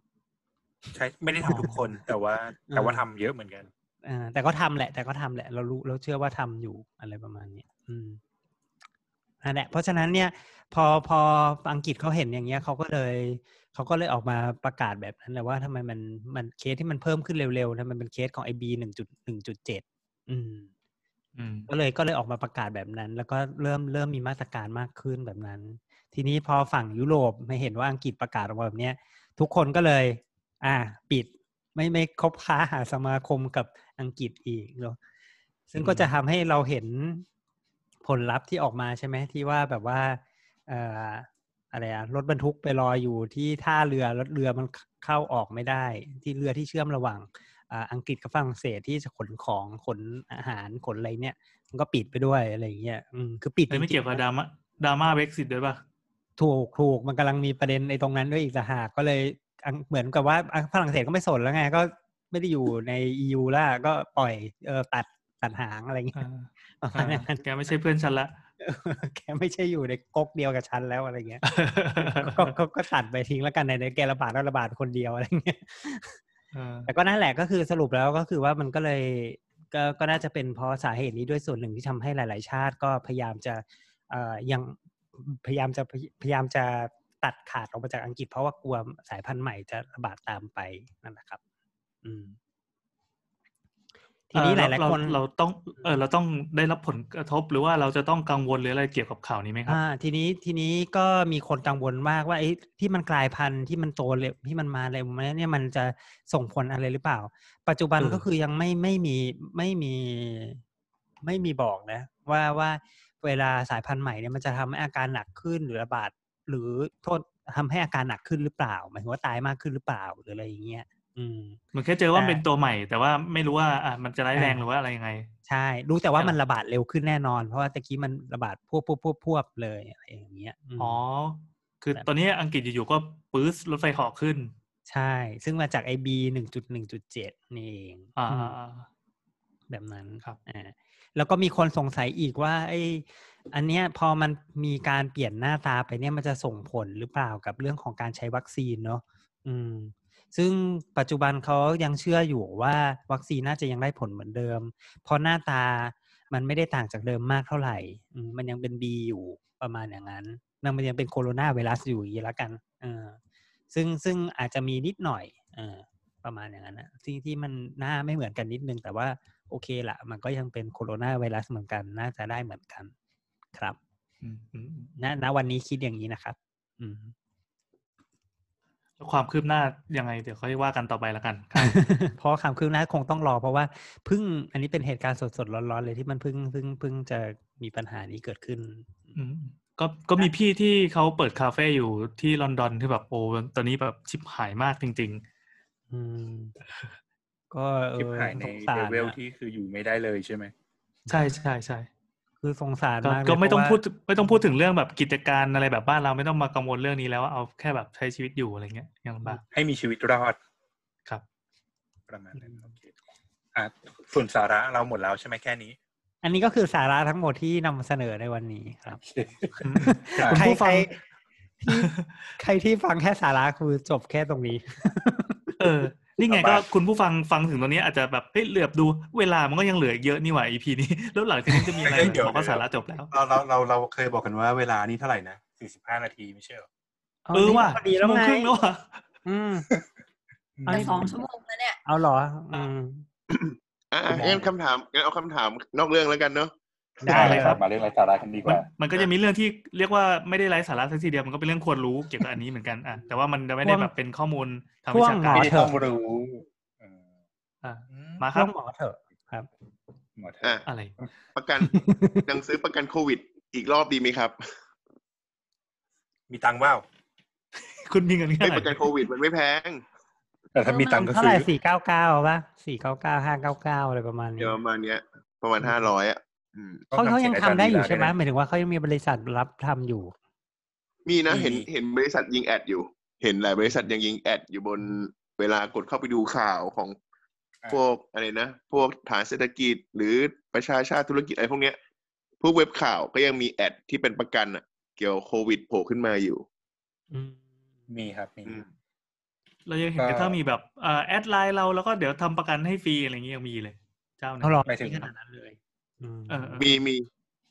ใช่ไม่ได้ทำทุกคนแต่ว่าแต่ว่าทำเยอะเหมือนกัน อ่าแต่ก็ทำแหละ แต่ก็ทำแหละ เรารู้เราเชื่อว่าทำอยู่อะไรประมาณเนี้ยอืมนั่นแหละเพราะฉะนั้นเนี่ย พอพออังกฤษเขาเห็นอย่างเงี้ยเขาก็เลยเขาก็เลยออกมาประกาศแบบนั้นแหละว่าทำไมมันมันเคสที่มันเพิ่มขึ้นเร็วๆนะมันเป็นเคสของไอบีหนึ่งจุดหนึ่งจุดเจ็ดอืมอืมก็เลยก็เลยออกมาประกาศแบบนั้น แล้วก็เริ่มเริ่มมีมาตรการมากขึ้นแบบนั้น ทีนี้พอฝั่งยุโรปไม่เห็นว่าอังกฤษประกาศออกมาแบบเนี้ยทุกคนก็เลย อ่า ปิดไม่ไม่คบค้าหาสมาคมกับ อังกฤษอีกเนาะซึ่งก็จะทำให้เราเห็นผลลัพธ์ที่ออกมาใช่ไหมที่ว่าแบบว่าเอ่ออะไรอะรถบรรทุกไปรออยู่ที่ท่าเรือรถเรือมันเข้าออกไม่ได้ ที่เรือที่เชื่อมระหว่างอ่าอังกฤษกับฝรั่งเศสที่จะขนของขนอาหารขนอะไรเนี่ย มันก็ปิดไปด้วยอะไรอย่างเงี้ยอืมคือปิดไม่จริงๆเกี่ยวกับดราม่าดราม่าเบรกซิตด้วยป่ะถูกถูกมันกำลังมีประเด็นในตรงนั้นด้วยอีกต่างหากก็เลยอังเหมือนกับว่าอะฝรั่งเศสก็ไม่สนแล้วไง ก็ ไม่ได้อยู่ใน EU แล้วก็ปล่อยเออตัดตัดหางอะไรอย่างเงี้ยอ่าประมาณอ่านั้นแกไม่ใช่เพื่อนฉันละแกไม่ใช่อยู่ในก๊กเดียวกับฉันแล้วอะไรเงี้ยก็ก็ก็ตัดไปทิ้งแล้วกันในแกระบาดก็ระบาดคนเดียวอะไรเงี้ยเออแต่ก็นั่นแหละก็คือสรุปแล้วก็คือว่ามันก็เลยก็ก็น่าจะเป็นเพราะสาเหตุนี้ด้วยส่วนหนึ่งที่ทำให้หลาย ๆ ชาติก็พยายามจะเอ่อยังพยายามจะพยายามจะตัดขาดออกมาจากอังกฤษเพราะว่ากลัวสายพันธุ์ใหม่จะระบาดตามไปนั่นแหละครับ อืมทีนี้หเอ่อลายเรๆคนเราต้องเออเราต้องได้รับผลกระทบหรือว่าเราจะต้องกังวลหรืออะไรเกี่ยวกับข่าวนี้ไหมครับอ่าทีนี้ทีนี้ก็มีคนกังวลมากว่าไอ้ที่มันกลายพันธุ์ที่มันโตเร็วที่มันมาเร็วเนี่ยมันจะส่งผลอะไรหรือเปล่า ปัจจุบันเออก็คือยังไม่ไม่มีไม่มีไม่มีบอกนะ ว่าว่าเวลาสายพันธุ์ใหม่เนี่ยมันจะทำให้อาการหนักขึ้นหรือระบาดหรือโทษทำให้อาการหนักขึ้นหรือเปล่าหมายถึงว่าตายมากขึ้นหรือเปล่าหรืออะไรอย่างเงี้ย อืมเหมันแค่เจอว่าแต่เป็นตัวใหม่ แต่ว่าไม่รู้ว่าอะมันจะร้ายแรงอ่าหรือว่าอะไรยังไง ใช่ รู้แต่ว่าอ่ามัมันระบาดเร็วขึ้นแน่นอน เพราะว่าตะกี้มันระบาดพวบพวบพวบพวบเลยอะไรอย่างเงี้ยมอ๋อ คือแบบตอนนี้อังกฤษอยู่ๆก็ปื๊สรถไฟเหาะขึ้น ใช่ ซึ่งมาจากไอบีหนึ่งจุดหนึ่งจุดเจ็ดนี่เองอ่าอืมอ่าอ่าแบบนั้นครับอ่าแล้วก็มีคนสงสัยอีกว่าไออันเนี้ยพอมันมีการเปลี่ยนหน้าตาไปเนี่ยมันจะส่งผลหรือเปล่ากับเรื่องของการใช้วัคซีนเนาะอืม ซึ่งปัจจุบันเขายังเชื่ออยู่ว่าวัคซีนน่าจะยังได้ผลเหมือนเดิม เพราะหน้าตามันไม่ได้ต่างจากเดิมมากเท่าไหร่อืมมันยังเป็นบีอยู่ประมาณอย่างนั้น มันยังเป็นโคโรนาไวรัสอยู่อย่างนี้ละกันเออซึ่งซึ่งอาจจะมีนิดหน่อยเออประมาณอย่างนั้นนะที่ที่มันหน้าไม่เหมือนกันนิดนึง แต่ว่าโอเคละมันก็ยังเป็นโคโรนาไวรัสเหมือนกันน่าจะได้เหมือนกัน ครับอืมอืมอืมณณวันนี้คิดอย่างนี้นะครับ อืมแล้ว ความคืบหน้ายังไงเดี๋ยวค่อยว่ากันต่อไปแล้วกันครับเพราะคำคืบหน้าคงต้องรอ เพราะว่าเพิ่งอันนี้เป็นเหตุการณ์สดๆร้อนๆเลยที่มันเพิ่งเพิ่งเพิ่งจะมีปัญหานี้เกิดขึ้นอืมก็ก็มีพี่ที่เขาเปิดคาเฟ่อยู่ที่ลอนดอนที่แบบโอ้ตอนนี้แบบชิบหายมากจริงอืม ก็เอทิพอหายในสงสาเลรเวลนะที่คืออยู่ไม่ได้เลยใช่ไหมๆใช่ใช่ใช่ คือสงสารก็มากเลยก็ไม่ต้องเพพูราะดว่าไม่ต้องพูดถึงเรื่องแบบกิจการอะไรแบบบ้านเราไม่ต้องมากังวลเรื่องนี้แล้วเอาแค่แบบใช้ชีวิตอยู่อะไรเงี้ยยังลำบากให้มีชีวิตรอดครับ ประมาณนั้นโอเคอะส่วนสาระเราหมดแล้วใช่ไหมแค่นี้ อันนี้ก็คือสาระทั้งหมดที่นำเสนอในวันนี้ครับอืมอะคุณใครผู้ใคฟัรงที่ใครที่ฟังแค่สาระคือจบแค่ตรงนี้ เออ นี่ไงก็คุณผู้ฟังฟังถึงตรงนี้อาจจะแบบเฮ้ยเหลือบดูเวลามันก็ยังเหลืออีกเยอะนี่หว่า EP นี้ แล้วหลังจากนี้จะมีอะไรเฮ้ยเดี๋ยวบอกว่าสาระจบแล้วเราเราเราเราเคยบอกกันว่าเวลานี่เท่าไหร่นะสี่สิบห้านาทีไม่ใช่เหรอเออว่ะพอดีแล้วชั่วโมงไงครึ่งแล้วว่ะอืมเอาจะดิสองชั่วโมงแล้วเนี่ย เอาเหรอ อืมอะอะงั้นคำถามงั้นเอาคำถามนอกเรื่องแล้วกันเนาะ ได้เลยครับมาเรื่องไรสาระกันดีกมันว่า มันก็จะมีเรื่องที่เรียกว่าไม่ได้ไร้สาระสักทีเดียวมันก็เป็นเรื่องควรรู้เกี่ยวกับอันนี้เหมือนกันอะแต่ว่ามันจะไม่ได้แบบเป็นข้อมูลทางวิชาพ่วงหมกาอรไม่ได้เถอะต้องรู้อืมอะอืมมาคเรื่รัอบงหมอเถอะครับหมดเถอะอะอะไร ประกันยังซื้อประกันโควิด อีกรอบดีไหมครับ มีตังค์เปล่าคุณมีเงินแค่ไม่ไหนประกันโควิดมันไม่แพงแต่ถ้ามีตังค์ก็เท่าซื้ไหร่อสี่เก้าเก้าป่ะสี่เก้าเก้าห้าเก้าเก้าอะไรประมาณนี้เดี๋ยวประมาณเนี้ย ประมาณห้าร้อยอะอืม เขาเขายังทำได้อยู่ใช่ไหมต้งหมายถึงว่าเขายังมีบริษัทรับทำอยู่ มีนะมีเห็นเห็นบริษัทยิงแอดอยู่ เห็นหลายบริษัทยังยิงแอดอยู่บนเวลากดเข้าไปดูข่าวของพวกอะไรนะ พวกฐานเศรษฐกิจหรือประชาชาติธุรกิจอะไรพวกเนี้ย พวกเว็บข่าวก็ยังมี ad ที่เป็นประกันอะเกี่ยวกับโควิดโผล่ขึ้นมาอยู่อืมมีครับมีอืมเรายังเห็นก็กระทั่งมีแบบเอ่อ add LINE เราแล้วก็เดี๋ยวทำประกันให้ฟรีอะไรอย่างเงี้ยยังมีเลย เจ้าไหนเขาหรอไม่ถึงขนาดนั้นเลยอื มเออเออมีมี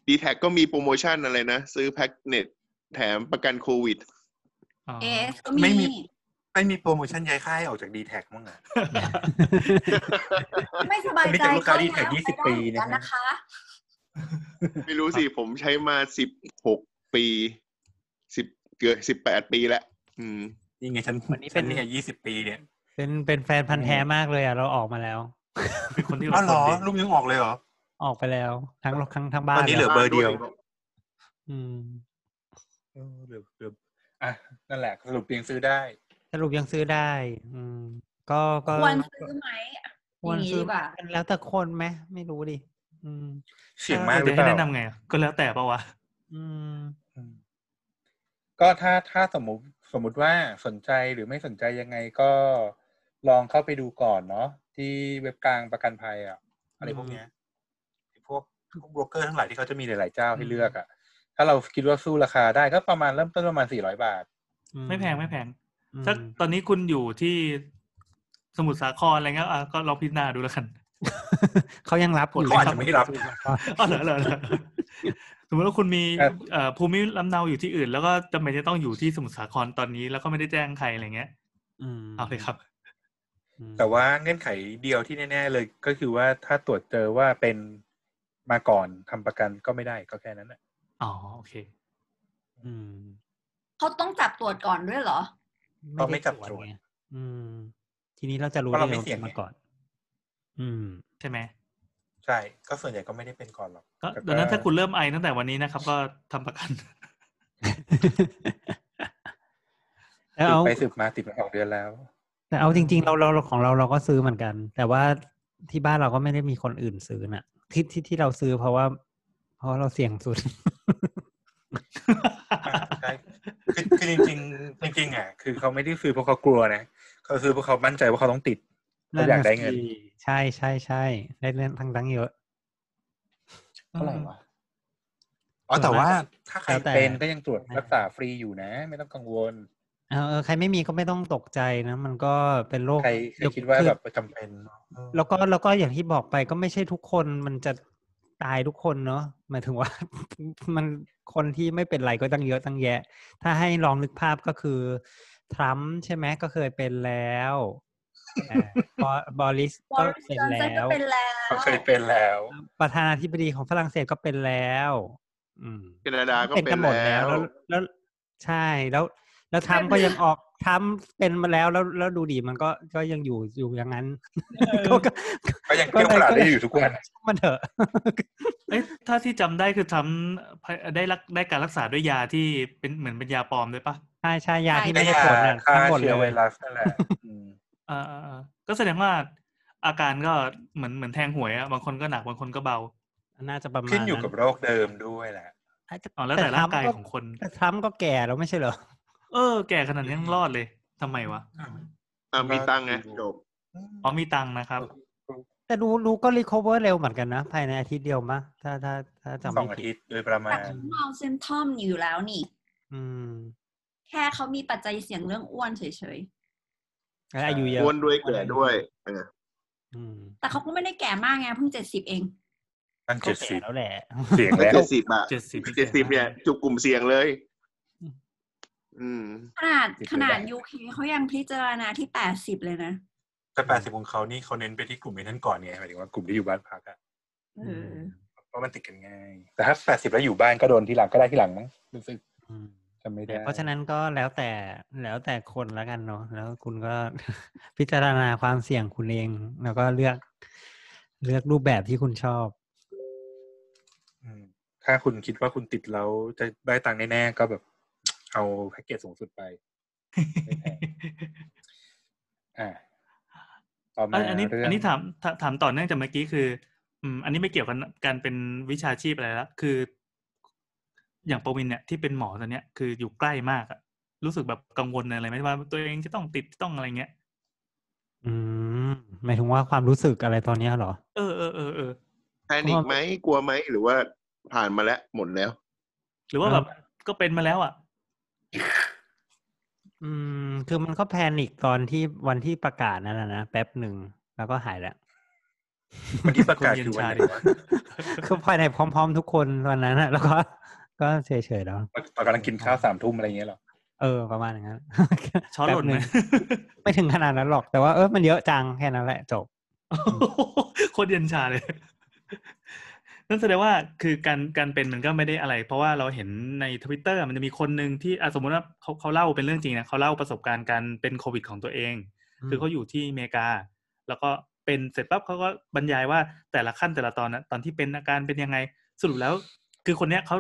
dtac ก็มีโปรโมชั่นอะไรนะ ซื้อแพ็กเน็ตแถมประกันโควิดอ๋อเอสก็ไม่มีมีไม่มีโปรโมชั่นย้ายค่ายออกจาก dtac มั้งอะไม่สบายใจอันนี้เป็นลูกค้าที่ก็แท็กย้20ไปได้ปีเหมือนะกันะคะ ไม่รู้สิผมใช้มาสิบหกปีสิบเกือบสิบแปดปีแล้วอืมนี่ไงฉันวันนี้เป็นฉัเนี่ยยี่สิบปีเนี่ย เป็นเป็นแฟนพันธ์แท้มากเลยอะเราออกมาแล้วเป็นคนที่อ้าวเหรอคนดีลูกยังออกเลยเหรอ ออกไปแล้ว ทั้งทั้งทั้งบ้านตอนนี้เหลือแวเบอร์เดียว อืมเออเหลือเหลืออะนั่นแหละสรุปยังซื้อได้ สรุปยังซื้อได้ อืม ก็ก็ควรซื้อไหมควรอย่างนี้ซื้อดีกว่ามันแล้วแต่คนไหมไม่รู้ดิอืมเสี่ยงมากหเดี๋รืยอวเปให้ล่าแนะนำไงอะก็แล้วแต่ปะวะอืมอืม ก็ถ้าถ้าสมมติสมมุติว่าสนใจหรือไม่สนใจยังไงก็ลองเข้าไปดูก่อนเนาะที่เว็บกลางประกันภัยอะ อะไรพวกเนี้ย พวกพวกโบรกเกอร์ทั้งหลายที่เขาจะมีหลายๆเจ้าให้เลือกอะ ถ้าเราคิดว่าสู้ราคาได้ก็ประมาณเริ่มต้นประมาณสี่ร้อยบาท ไม่แพงไม่แพงอืมถ้าตอนนี้คุณอยู่ที่สมุทรสาครอะไรเงี้ยอะก็ลองพิจารณาดูแล้วกันเขายังรับอยู่เขาอาจจะไม่รับอ๋อเหรอเหรอเหรอสมมติว่าคุณมีครับเอ่อภูมิลำเนาอยู่ที่อื่น แล้วก็จำเป็นจะต้องอยู่ที่สมุทรสาครตอนนี้ แล้วก็ไม่ได้แจ้งใครอะไรเงี้ยอืมเอาเลยครับอืมแต่ว่าเงื่อนไขเดียวที่แน่ ๆ เลยก็คือว่าถ้าตรวจเจอว่าเป็น มาก่อนทำประกันก็ไม่ได้ก็แค่นั้นแหละอ๋อโอเค อืมเขาต้องจับตรวจก่อนด้วยเหรอเขาไม่จับด้ตรวจไงอืม ทีนี้เราจะรู้เพราะเราได้ไม่ไงเสี่ยงว่ามาก่อน อืม ใช่ไหมใช่ ก็ส่วนใหญ่ก็ไม่ได้เป็นก่อนหรอกก็แต่ดังนั้นถ้าคุณเริ่มไอตั้งแต่วันนี้นะครับ ก็ทำประกันแล้วสืบเอาไปสืบมาติดมาสองเดือนแล้ว แต่เอาจริงๆเราเราเราของเราเราก็ซื้อเหมือนกัน แต่ว่าที่บ้านเราก็ไม่ได้มีคนอื่นซื้อน่ะ ที่ที่ที่เราซื้อเพราะว่า เพราะเราเสี่ยงสุดใช่คือคือจริงๆจริงๆอะ คือเขาไม่ได้ซื้อเพราะเขากลัวนะเขาซื้อเพราะเขามั่นใจว่าเขาต้องติดเขาอยากได้เงินะสิใช่ใช่ใช่ได้เรื่องทั้งทั้งเยอะเท่าไหร่วะอ๋อแต่ว่าถ้าใครแล้วแต่เป็นก็ยังตรวจรักษาฟรีอยู่นะ ไม่ต้องกังวล เออเออใครไม่มีก็ไม่ต้องตกใจนะ มันก็เป็นโรคใครใครคิดว่าแบบจำเป็นเนอะเออแล้วก็แล้วก็อย่างที่บอกไปก็ไม่ใช่ทุกคนมันจะตายทุกคนเนาะหมายถึงว่า มันคนที่ไม่เป็นไรก็ตั้งเยอะตั้งแยะ ถ้าให้ลองนึกภาพก็คือทรัมป์ใช่ไหมก็เคยเป็นแล้วเอ่อบอบอริสบอก็ริสเป็นจอนสันแล้ก็วเป็นแล้วเขาเคยเป็นแล้ว ประธานาธิบดีของฝรั่งเศสก็เป็นแล้ว อืมแคนาดาก็เป็นเป็กันนหมดแล้แล้ววแล้วแล้วใช่แล้ว แล้วทรัมป์ก็ยังออกทรัมป์เป็นมาแล้วแล้วแล้วดูดีมันก็ก็ยังอยู่อยู่อย่างนั้นก็ก็ก็ยังเที่ยวตลาดได้อยู่ทุกวันมันเถอะเอ้ยถ้าที่จำได้คือทำได้รักได้การรักษาด้วยยาที่เป็นเหมือนเป็นยาปลอมด้วยปะใช่ใช่ยาที่ใช่ไม่ได้ผลน่ะฆ่าทั้งหมดเชื้อเลไวยรัสนั่นแหละอืมอ่าอ่าอ่าก็แสดงว่าอาการก็เหมือนเหมือนแทงหวยอะบางคนก็หนักบางคนก็เบา น่าจะประมาณขึ้นอยู่กับนั้นโรคเดิมด้วยแหละอ๋อแล้วแต่ร่างกายของคนแต่ทรัมป์ก็แก่แล้วไม่ใช่เหรอ เออ แก่ขนาดนี้ยังรอดเลยทำไมวะอ่ามีตังค์ไงจบอ๋อมีตังค์นะครับ แต่รู้รู้ก็ recover เร็วเหมือนกันนะ ภายในอาทิตย์เดียวมะถ้าถ้าถ้าจำไม่ผิดสองไม่อาผิทิตย์โดยประมาณแต่เขา mild symptom อยู่แล้วนี่ อืมแค่เขามีปัจจัยเสี่ยงเรื่องอ้วนเฉยแล้วอายุเยอะอ้วนด้วยแก่ด้วยเอออืมๆ แต่เขาก็ไม่ได้แก่มากไงเพิ่งเจ็ดสิบเอง ตั้งก็เจ็ดแก่สิบแล้วแหละ เสียงแล้ว เจ็ดสิบอะเจ็ดสิบ เจ็ดสิบเนี่ยจุกกลุ่มเสี่ยงเลยอืม ขนาดติดขนาดไม่ได้ยูเคเขายังพิจารณาที่แปดสิบเลยนะแต่แปดสิบของเขานี่เขาเน้นไปที่กลุ่มนั้นก่อนไงหมายถึงว่ากลุ่มที่อยู่บ้านพักอะเออเพราะมันติดกันง่าย แต่ถ้าแปดสิบแล้วอยู่บ้านก็โดนทีหลังก็ได้ทีหลังมั้งรู้สึกอืมจำไม่ได้เพราะฉะนั้นก็แล้วแต่แล้วแต่คนแล้วกันเนาะแล้วคุณก็พิจารณาความเสี่ยงคุณเอง แล้วก็เลือก เลือกรูปแบบที่คุณชอบอืมถ้าคุณคิดว่าคุณติดแล้วจะได้ตังค์แน่ๆก็แบบ เอาแพ็กเกจสูงสุดไปไม่แพงอ่าต่อมาอันอันนี้เรื่องอันนี้ถามถามถามต่อเนื่องจากเมื่อกี้คือ อืม อันนี้ไม่เกี่ยวกันการเป็นวิชาชีพอะไรแล้วคือ อย่างปวินเนี่ยที่เป็นหมอตอนเนี้ยคืออยู่ใกล้มากอะรู้สึกแบบกังวลอะไรไหมว่าตัวเองจะต้องติดต้องอะไรเงี้ย อืมหมายถึงว่าความรู้สึกอะไรตอนเนี้ยเหรอ เออเออเออเออแพนิคไหมกลัวไหมหรือว่าผ่านมาแล้วหมดแล้ว หรือว่าแบบก็เป็นมาแล้วอะ อืม คือมันก็แพนิคตอนที่วันที่ประกาศนั่นแหละนะแป๊บหนึ่งแล้วก็หายแล้ววันที่ประกาศคนเย็นคือวันไหนชาดิวะคือภายในพร้อม ๆ ทุกคนวันนั้นนะแล้วก็ ก็เฉยๆแล้วตอนกำลังกินข้าวสามทุ่มอะไรอย่างเงี้ยเหรอเออประมาณอย่างนั้นช้อนหล่นไหมแป๊บงไม่ถึงขนาดนั้นหรอกแต่ว่าเออมันเยอะจังแค่นั้นแหละจบโคตรเย็นชาเลย นั่นแสดงว่าคือการการเป็นมันก็ไม่ได้อะไร เพราะว่าเราเห็นในทวิตเตอร์มันจะมีคนหนึ่งที่อะสมมติว่าเขาเขาเล่าเป็นเรื่องจริงนะเขาเล่าประสบการณ์การเป็นโควิดของตัวเองอืมคือเขาอยู่ที่อเมริกา แล้วก็เป็นเสร็จปั๊บเขาก็บรรยายว่าแต่ละขั้นแต่ละตอนนะตอนที่เป็นอาการเป็นยังไงสรุปแล้ว คือคนเนี้ยเขา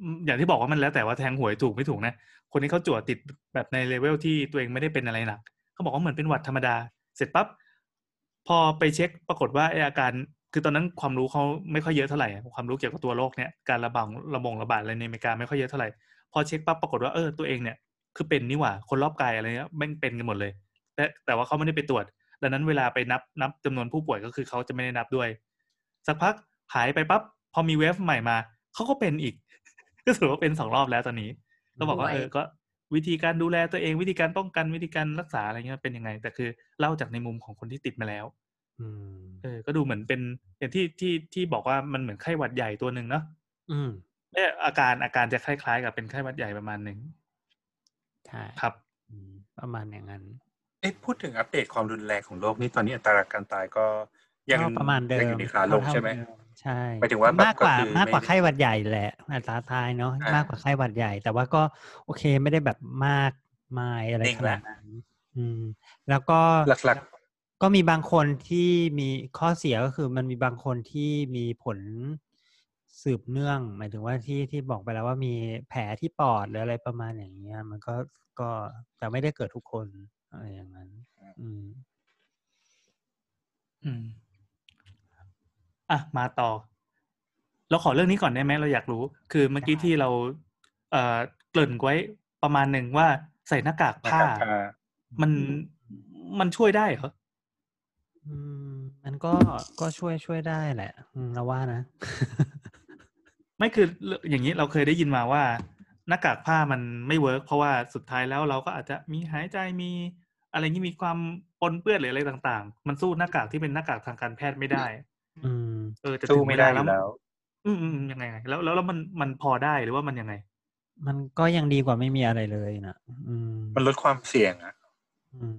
อืมอย่างที่บอกว่ามันแล้วแต่ว่าแทงหวยถูกไม่ถูกนะ คนนี้เขาจั่วติดแบบในเลเวลที่ตัวเองไม่ได้เป็นอะไรหนักเขาบอกว่าเหมือนเป็นหวัดธรรมดา เสร็จปั๊บพอไปเช็คปรากฏว่าไออาการ คือตอนนั้นความรู้เขาไม่ค่อยเยอะเท่าไหร่อะความรู้เกี่ยวกับตัวโรคเนี้ยการระบาดระบงระบาดอะไรในอเมริกาไม่ค่อยเยอะเท่าไหร่พอเช็คปั๊บปรากฏว่าเออตัวเองเนี่ยคือเป็นนี่หว่าคนรอบกายอะไรเงี้ยแม่งเป็นกันหมดเลย แต่แต่ว่าเขาไม่ได้ไปตรวจ ดังนั้นเวลาไปนับนับจำนวนผู้ป่วยก็คือเขาจะไม่ได้นับด้วย สักพักหายไปปั๊บพอมีเวฟใหม่มาเขาก็เป็นอีก ก็ถือว่าเป็นสองรอบแล้วตอนนี้ก็บอกว่าโอ้ยเออก็วิธีการดูแลตัวเองวิธีการป้องกันวิธีการรักษาอะไรเงี้ยเป็นยังไง แต่คือเล่าจากในมุมของคนที่ติดมาแล้วอืม เออ ก็ดูเหมือนเป็นอย่างที่ที่ที่บอกว่ามันเหมือนไข้หวัดใหญ่ตัวหนึ่งเนาะอืมเนี่ยอาการอาการจะคล้ายๆ กับเป็นไข้หวัดใหญ่ประมาณหนึ่งใช่ครับอืมประมาณอย่างนั้นเอ๊ะพูดถึงอัปเดตความรุนแรงของโลกนี่ตอนนี้อัตราการตายก็ยังก็ประมาณเดิยังมอยู่ในขาลงใช่ไหมเท่าเดิใช่หมายถึงว่าแบบมากกว่าก็คือมากกว่าไม่ไข้หวัดใหญ่แหละอัตราตายเนาะอ่ามมากกว่าไข้หวัดใหญ่ แต่ว่าก็โอเคไม่ได้แบบมากมายอะไรนิ่งขแหนาละดนั้นอืมแล้วก็หลัก ก็มีบางคนที่มีข้อเสียก็คือมันมีบางคนที่มีผลสืบเนื่อง หมายถึงว่าที่ที่บอกไปแล้วว่ามีแผลที่ปอดหรืออะไรประมาณอย่างเงี้ย มันก็ก็แต่ไม่ได้เกิดทุกคนอะไรอย่างนั้น อืม อืมอะมาต่อ เราขอเรื่องนี้ก่อนได้ไหมเราอยากรู้ คือเมื่อกี้ที่เราเอ่อเกริ่นไว้ประมาณหนึ่งว่าใส่หน้ากากๆผ้านะครับอ่ามันมันช่วยได้เหรอ อืม มันก็ก็ช่วยช่วยได้แหละอืมเราว่านะ ไม่คืออย่างนี้เราเคยได้ยินมาว่า หน้ากากผ้ามันไม่ work เพราะว่าสุดท้ายแล้วเราก็อาจจะมีหายใจมีอะไรที่มีความปนเปื้อนหรืออะไรต่าง ๆ มันสู้หน้ากากที่เป็นหน้ากากทางการแพทย์ไม่ได้ อืม เออแต่สู้ไม่ได้อแล้ว ยู่แล้ว ถึงเวลาแล้ว อืมอืมอืมยังไงไงแล้วแล้วแล้วมันมันพอได้หรือว่ามันยังไง มันก็ยังดีกว่าไม่มีอะไรเลยนะอืมมันลดความเสี่ยงอะอืม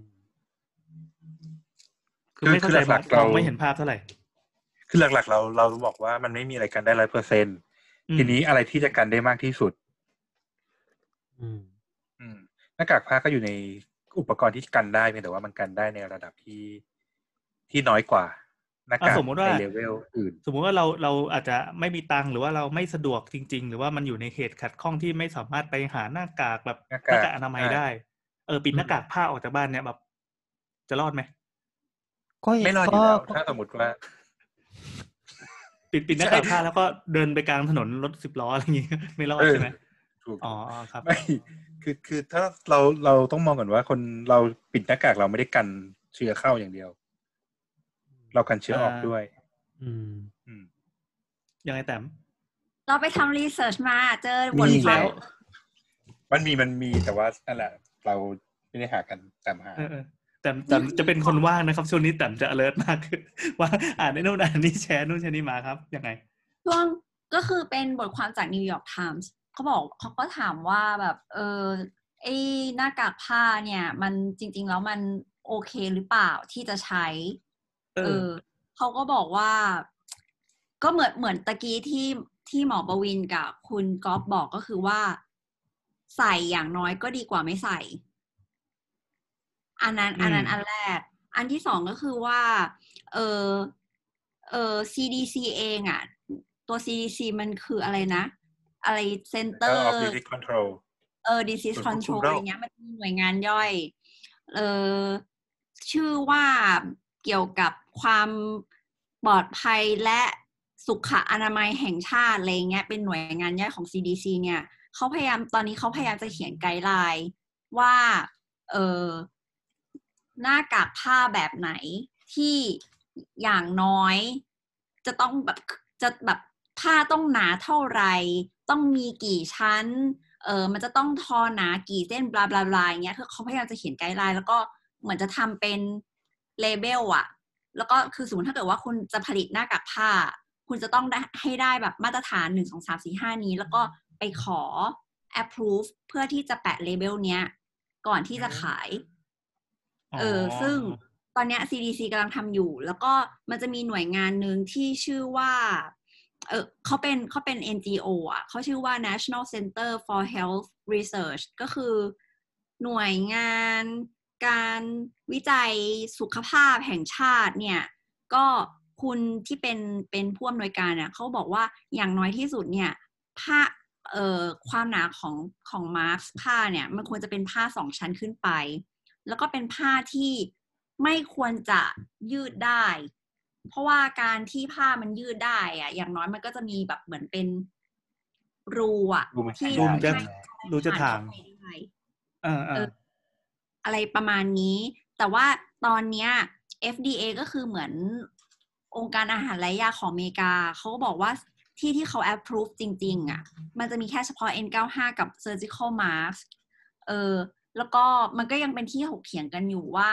คือไม่เข้าใจคือหลักๆมองเราไม่เห็นภาพเท่าไหร่ คือหลักๆ เราเราบอกว่ามันไม่มีอะไรกันได้ร้อยเปอร์เซ็นอืมทีนี้อะไรที่จะกันได้มากที่สุด อืม อืมหน้ากากผ้าก็อยู่ในอุปกรณ์ที่กันได้เพียงแต่ว่ามันกันได้ในระดับที่ที่น้อยกว่าหน้ากากอะสมมุติว่าในเลเวลอื่น สมมุติว่าเราเราอาจจะไม่มีตังค์หรือว่าเราไม่สะดวกจริง ๆ หรือว่ามันอยู่ในเหตุขัดข้องที่ไม่สามารถไปหาหน้ากากแบบหน้าหกากน้ากากอนามัยอ่าได้ เออปิดหน้ากากผ้าออกจากบ้านเนี่ยแบบ จะรอดไหม ก็ไม่รอดอยู่แล้วก็ถ้าสมมติว่าปิดปิดหน้ากากผ้าแล้วก็เดินไปกลางถนนรถสิบล้ออะไรอย่างงี้ไม่รอดเออใช่ไหมถูกอ๋อครับไม่คือคือถ้าเราเราต้องมองก่อนว่า คนเราปิดหน้ากากเราไม่ได้กันเชื้อเข้าอย่างเดียว เรากันเชื้อออกด้วย อืมอืมยังไงแต่มเราไปทำรีเสิร์ชมาเจอบทความแล้วมีมันมีมันมีแต่ว่านั่นแหละ เราไม่ได้หากันตามหาเออเออ แต่แต่จะเป็นคนว่างนะครับ ช่วงนี้แต่จะ alert มากขึ้นว่าอ่านในนู่นอ่านนี่แชร์นู่นแชร์นี่มาครับยังไงช่วงก็คือเป็นบทความจากนิวยอร์กไทมส์เขาบอกเขาก็ถามว่าแบบ เออไอหน้ากากผ้าเนี่ย มันจริง ๆ แล้วมันโอเคหรือเปล่าที่จะใช้เออเออเขาก็บอกว่า ก็เหมือนเหมือนตะกี้ที่ที่หมอประวินกับคุณก๊อฟบอกก็คือว่า ใส่อย่างน้อยก็ดีกว่าไม่ใส่ อันนั้นอันนั้นอืมอันแรก อันที่สองก็คือว่า เออเออ CDC เองอะ ตัว CDC มันคืออะไรนะ อะไรแล้ว Center of disease control เออ disease ส่วนควบคุม control โรคอะไรเงี้ยมันมีหน่วยงานย่อย เออชื่อว่าเกี่ยวกับความปลอดภัยและสุขอนามัยแห่งชาติอะไรเงี้ยเป็นหน่วยงานย่อยของ CDC เนี่ยเขาพยายามตอนนี้เขาพยายามจะเขียนไกด์ไลน์ว่า เออ หน้ากากผ้าแบบไหนที่อย่างน้อย จะต้องแบบจะแบบผ้าต้องหนาเท่าไหร่ ต้องมีกี่ชั้น เออมันจะต้องทอหนากี่เส้นบลาบลาบลาอย่างเงี้ยคือเขาพยายามจะเขียนไกด์ไลน์แล้วก็เหมือนจะทำเป็นเลเบลอะแล้วก็คือสมมติถ้าเกิดว่าคุณจะผลิตหน้ากากผ้า คุณจะต้องได้ให้ได้แบบมาตรฐานหนึ่งสองสามสี่ห้านี้ แล้วก็ไปขอ approve เพื่อที่จะแปะเลเบลเนี้ย ก่อนที่จะขาย เออซึ่งตอนเนี้ย CDC กำลังทำอยู่ แล้วก็มันจะมีหน่วยงานหนึ่งที่ชื่อว่าเออเขาเป็นเขาเป็น NGO อะเขาชื่อว่า National Center for Health Research ก็คือหน่วยงานการวิจัยสุขภาพแห่งชาติเนี่ยก็คุณที่เป็นเป็นผู้อำนวยการเนี่ยเขาบอกว่าอย่างน้อยที่สุดเนี่ยผ้าเอ่อความหนาของของมาร์คผ้าเนี่ย มันควรจะเป็นผ้าสองชั้นขึ้นไป แล้วก็เป็นผ้าที่ไม่ควรจะยืดได้ เพราะว่าการที่ผ้ามันยืดได้อะอย่างน้อยมันก็จะมีแบบเหมือนเป็นรูอะรูมันที่รูมจะให้รูจะถ่างผ่นเข้ไปได้เออเอเออออะไรประมาณนี้ แต่ว่าตอนเนี้ย FDA ก็คือเหมือนองค์การอาหารและยาของอเมริกา เขาก็บอกว่าที่ที่เขา approve จริง ๆอะ มันจะมีแค่เฉพาะ N95 กับ surgical mask เออ แล้วก็มันก็ยังเป็นที่ถกเถียงกันอยู่ว่า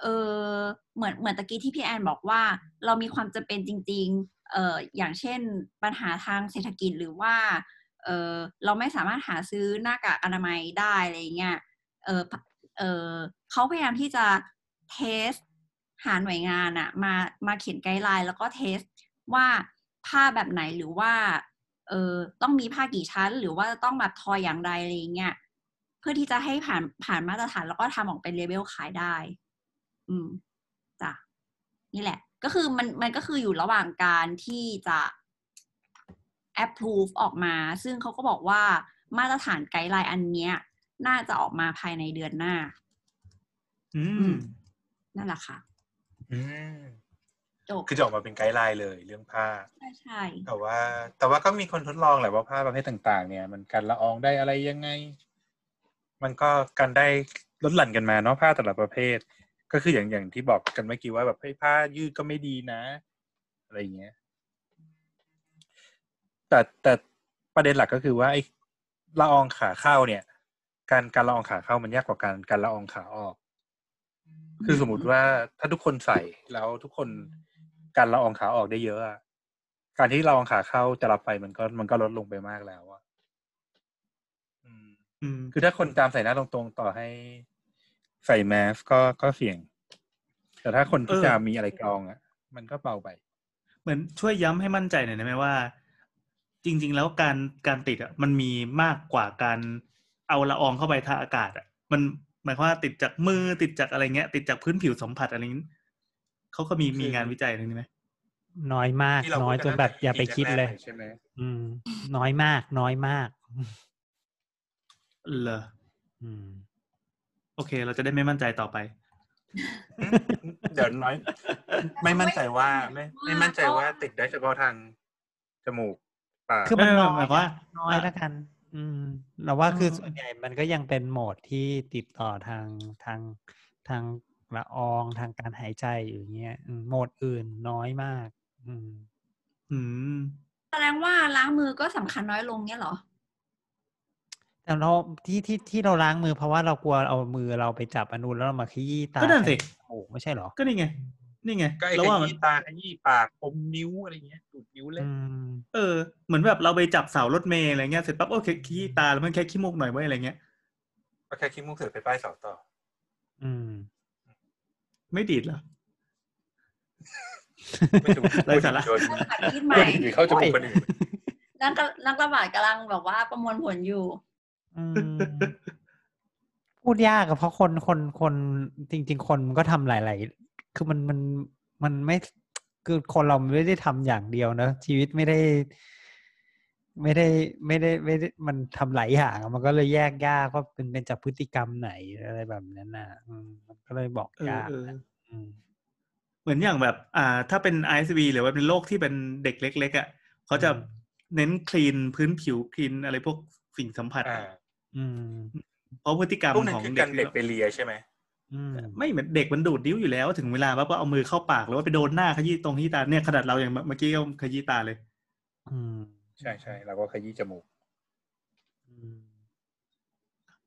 เออเหมือนเหมือนตะกี้ที่พี่แอนบอกว่า เรามีความจำเป็นจริงๆเอออย่างเช่นปัญหาทางเศรษฐกิจหรือว่าเออเราไม่สามารถหาซื้อหน้ากากอนามัยได้อะไรเงี้ยเออเออเขาพยายามที่จะ test หาหน่วยงานอะมามาเขียน guideline แล้วก็ test ว่าผ้าแบบไหนหรือว่าเออต้องมีผ้ากี่ชั้น หรือว่าต้องแบบทออย่างไรอะไรเงี้ย เพื่อที่จะให้ผ่านผ่านมาตรฐานแล้วก็ทำออกเป็นเลเวลขายได้ อืมจ้ะนี่แหละ ก็คือมันมันก็คืออยู่ระหว่างการที่จะ approve ออกมา ซึ่งเขาก็บอกว่ามาตรฐานไกด์ไลน์อันเนี้ย น่าจะออกมาภายในเดือนหน้า อือืมมนั่นแหละค่ะ อืมจบคือจะออกมาเป็นไกด์ไลน์เลยเรื่องผ้า ใช่ใช่แต่ว่า แต่ว่าก็มีคนทดลองแหละว่าผ้าประเภทต่าง ๆ เนี่ย มันกันละอองได้อะไรยังไง มันก็กันได้ลดหลั่นกันมาเนาะผ้าแต่ละประเภท ก็คืออย่างอย่างที่บอกกันเมื่อกี้ว่าแบบเฮ้ผ้ายืดก็ไม่ดีนะ อะไรอย่างเงี้ย แต่แต่ประเด็นหลักก็คือว่าไอ้ละอองขาเข้าเนี่ย การการละอองขาเข้ามันยากกว่าการการละอองขาออก คือสมมติว่าถ้าทุกคนใส่แล้วทุกคนการละอองขาออกได้เยอะอะการที่ละอองขาเข้าจะรับไปมันก็มันก็ลดลงไปมากแล้ว อะอืมอืมคือถ้าคนตามใส่หน้าตรงๆต่อให้ใส่แมสก็ก็เสี่ยง แต่ถ้าคนที่เออจะมีอะไรกรองอะมันก็เบาไป เหมือนช่วยย้ำให้มั่นใจหน่อยได้ไหมว่า จริง ๆ แล้วการการติดอะ มันมีมากกว่าการเอาละอองเข้าไปทางอากาศ อะ มันหมายความว่าติดจากมือติดจากอะไรเงี้ย ติดจากพื้นผิวสัมผัสอะไรนี้เขาก็มีมีงานวิจัยอะไรนี้ไหมน้อยมากที่เราน้อยพูดจกันนแบบตั้งแต่อย่าไปคิดเลยใช่ไหมอืมน้อยมาก น้อยมาก เหรออืม โอเค เราจะได้ไม่มั่นใจต่อไป เดี๋ยวน้อย ไม่มั่นใจว่า ไม่ไม่มั่นใจว่าติดได้เฉพาะทางจมูกปากคือมันไม่น้ไม่อยหมายความว่าน้อยแล้วกัน อืมเราว่าคืออ๋อส่วนใหญ่มันก็ยังเป็นโหมดที่ติดต่อทางทางทางละอองทางการหายใจอยู่เงี้ยอืมโหมดอื่นน้อยมาก อืม อืมแสดงว่าล้างมือก็สำคัญน้อยลงเนี่ยเหรอ แต่เราที่ที่ที่เราล้างมือเพราะว่าเรากลัวเอามือเราไปจับอนูนแล้วเรามาขยี้ตาก็นั่นสิขยี้จมูกไม่ใช่เหรอ ก็นี่ไง นี่ไงก็ไอ้แล้วขว่ามันยี้ตาขยี้ปากอมนิ้วอะไรเงี้ยดูดนิ้วเล่นอืมเออ เหมือนแบบเราไปจับเสารถเมล์อะไรเงี้ยเสร็จปั๊บโอเคขี้ตาแล้วมันแค่ขี้มูกหน่อยไว้ยอะไรเงี้ยก็แค่ขี้มูกเสร็จไปป้ายเสาต่อ อืม ไม่ดีดเหรอไม่ถูกไร้สาระโดนต้องหัดคิดโดใหม่นหรือเข้าจมูกคนอื่นนักกะนักระบาดกำลังแบบว่าประมวลผลอยู่อืม พูดยากอะเพราะคนคนคนจริง ๆ คนมันก็ทำหลาย ๆ คือมันมันมันไม่คือคนเราไม่ได้ทำอย่างเดียวเนอะชีวิตไม่ได้ ไม่ได้ไม่ได้ไม่ได้มันทำหลายอย่างอะมันก็เลยแยกยากว่าเป็นเป็นจากพฤติกรรมไหนอะไรแบบนั้นน่ะอืมมันก็เลยบอกเออยากเออนะอืมเหมือนอย่างแบบ อ่า ถ้าเป็น ISV หรือว่าเป็นโรคที่เป็นเด็กเล็ก ๆอะเขาจะอืมเน้นคลีนพื้นผิวคลีนอะไรพวกสิ่งสัมผัส อ่าอะอืมเพราะพฤติกรรมพวกนั้นของคือเด็กากรเด็กไปเลียใช่ไหมอืมไม่เหมือนเด็กมันดูดนิ้วอยู่แล้ว ถึงเวลาปั๊บก็เอามือเข้าปากหรือว่าไปโดนหน้าขยี้ตรงขยี้ตาเนี่ยขนาดเราอย่างเมื่อกี้ก็ขยี้ตาเลย อืม ใช่ใช่เราก็ขยี้จมูกอืม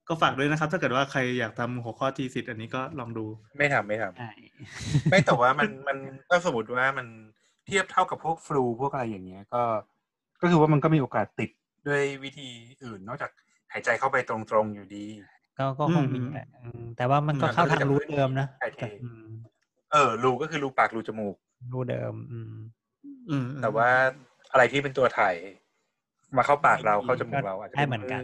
ก็ฝากด้วยนะครับ ถ้าเกิดว่าใครอยากทำหัวข้อทีสิทธิ์อันนี้ก็ลองดู ไม่ทำไม่ทำใช่ไม่แต่ว่ามันมันก็สมมติว่ามันเทียบเท่ากับพวกฟลูพวกอะไรอย่างเงี้ย ก็ ก็คือว่ามันก็มีโอกาสติดด้วยวิธีอื่น นอกจาก หายใจเข้าไปตรงๆอยู่ดี ก็ก็คงมีอืมแหละอืมแต่ว่ามันก็มันก็เข้าทางจะรูไม่ทเดิมนะถ่ายเทอืมเออ รูก็คือรูปากรูจมูก รูทเดิม อืม อืม แต่ว่าอะไรที่เป็นตัวถ่ายมาเข้าปากเราเข้าจมูกเราอาจจะได้เหมือนกัน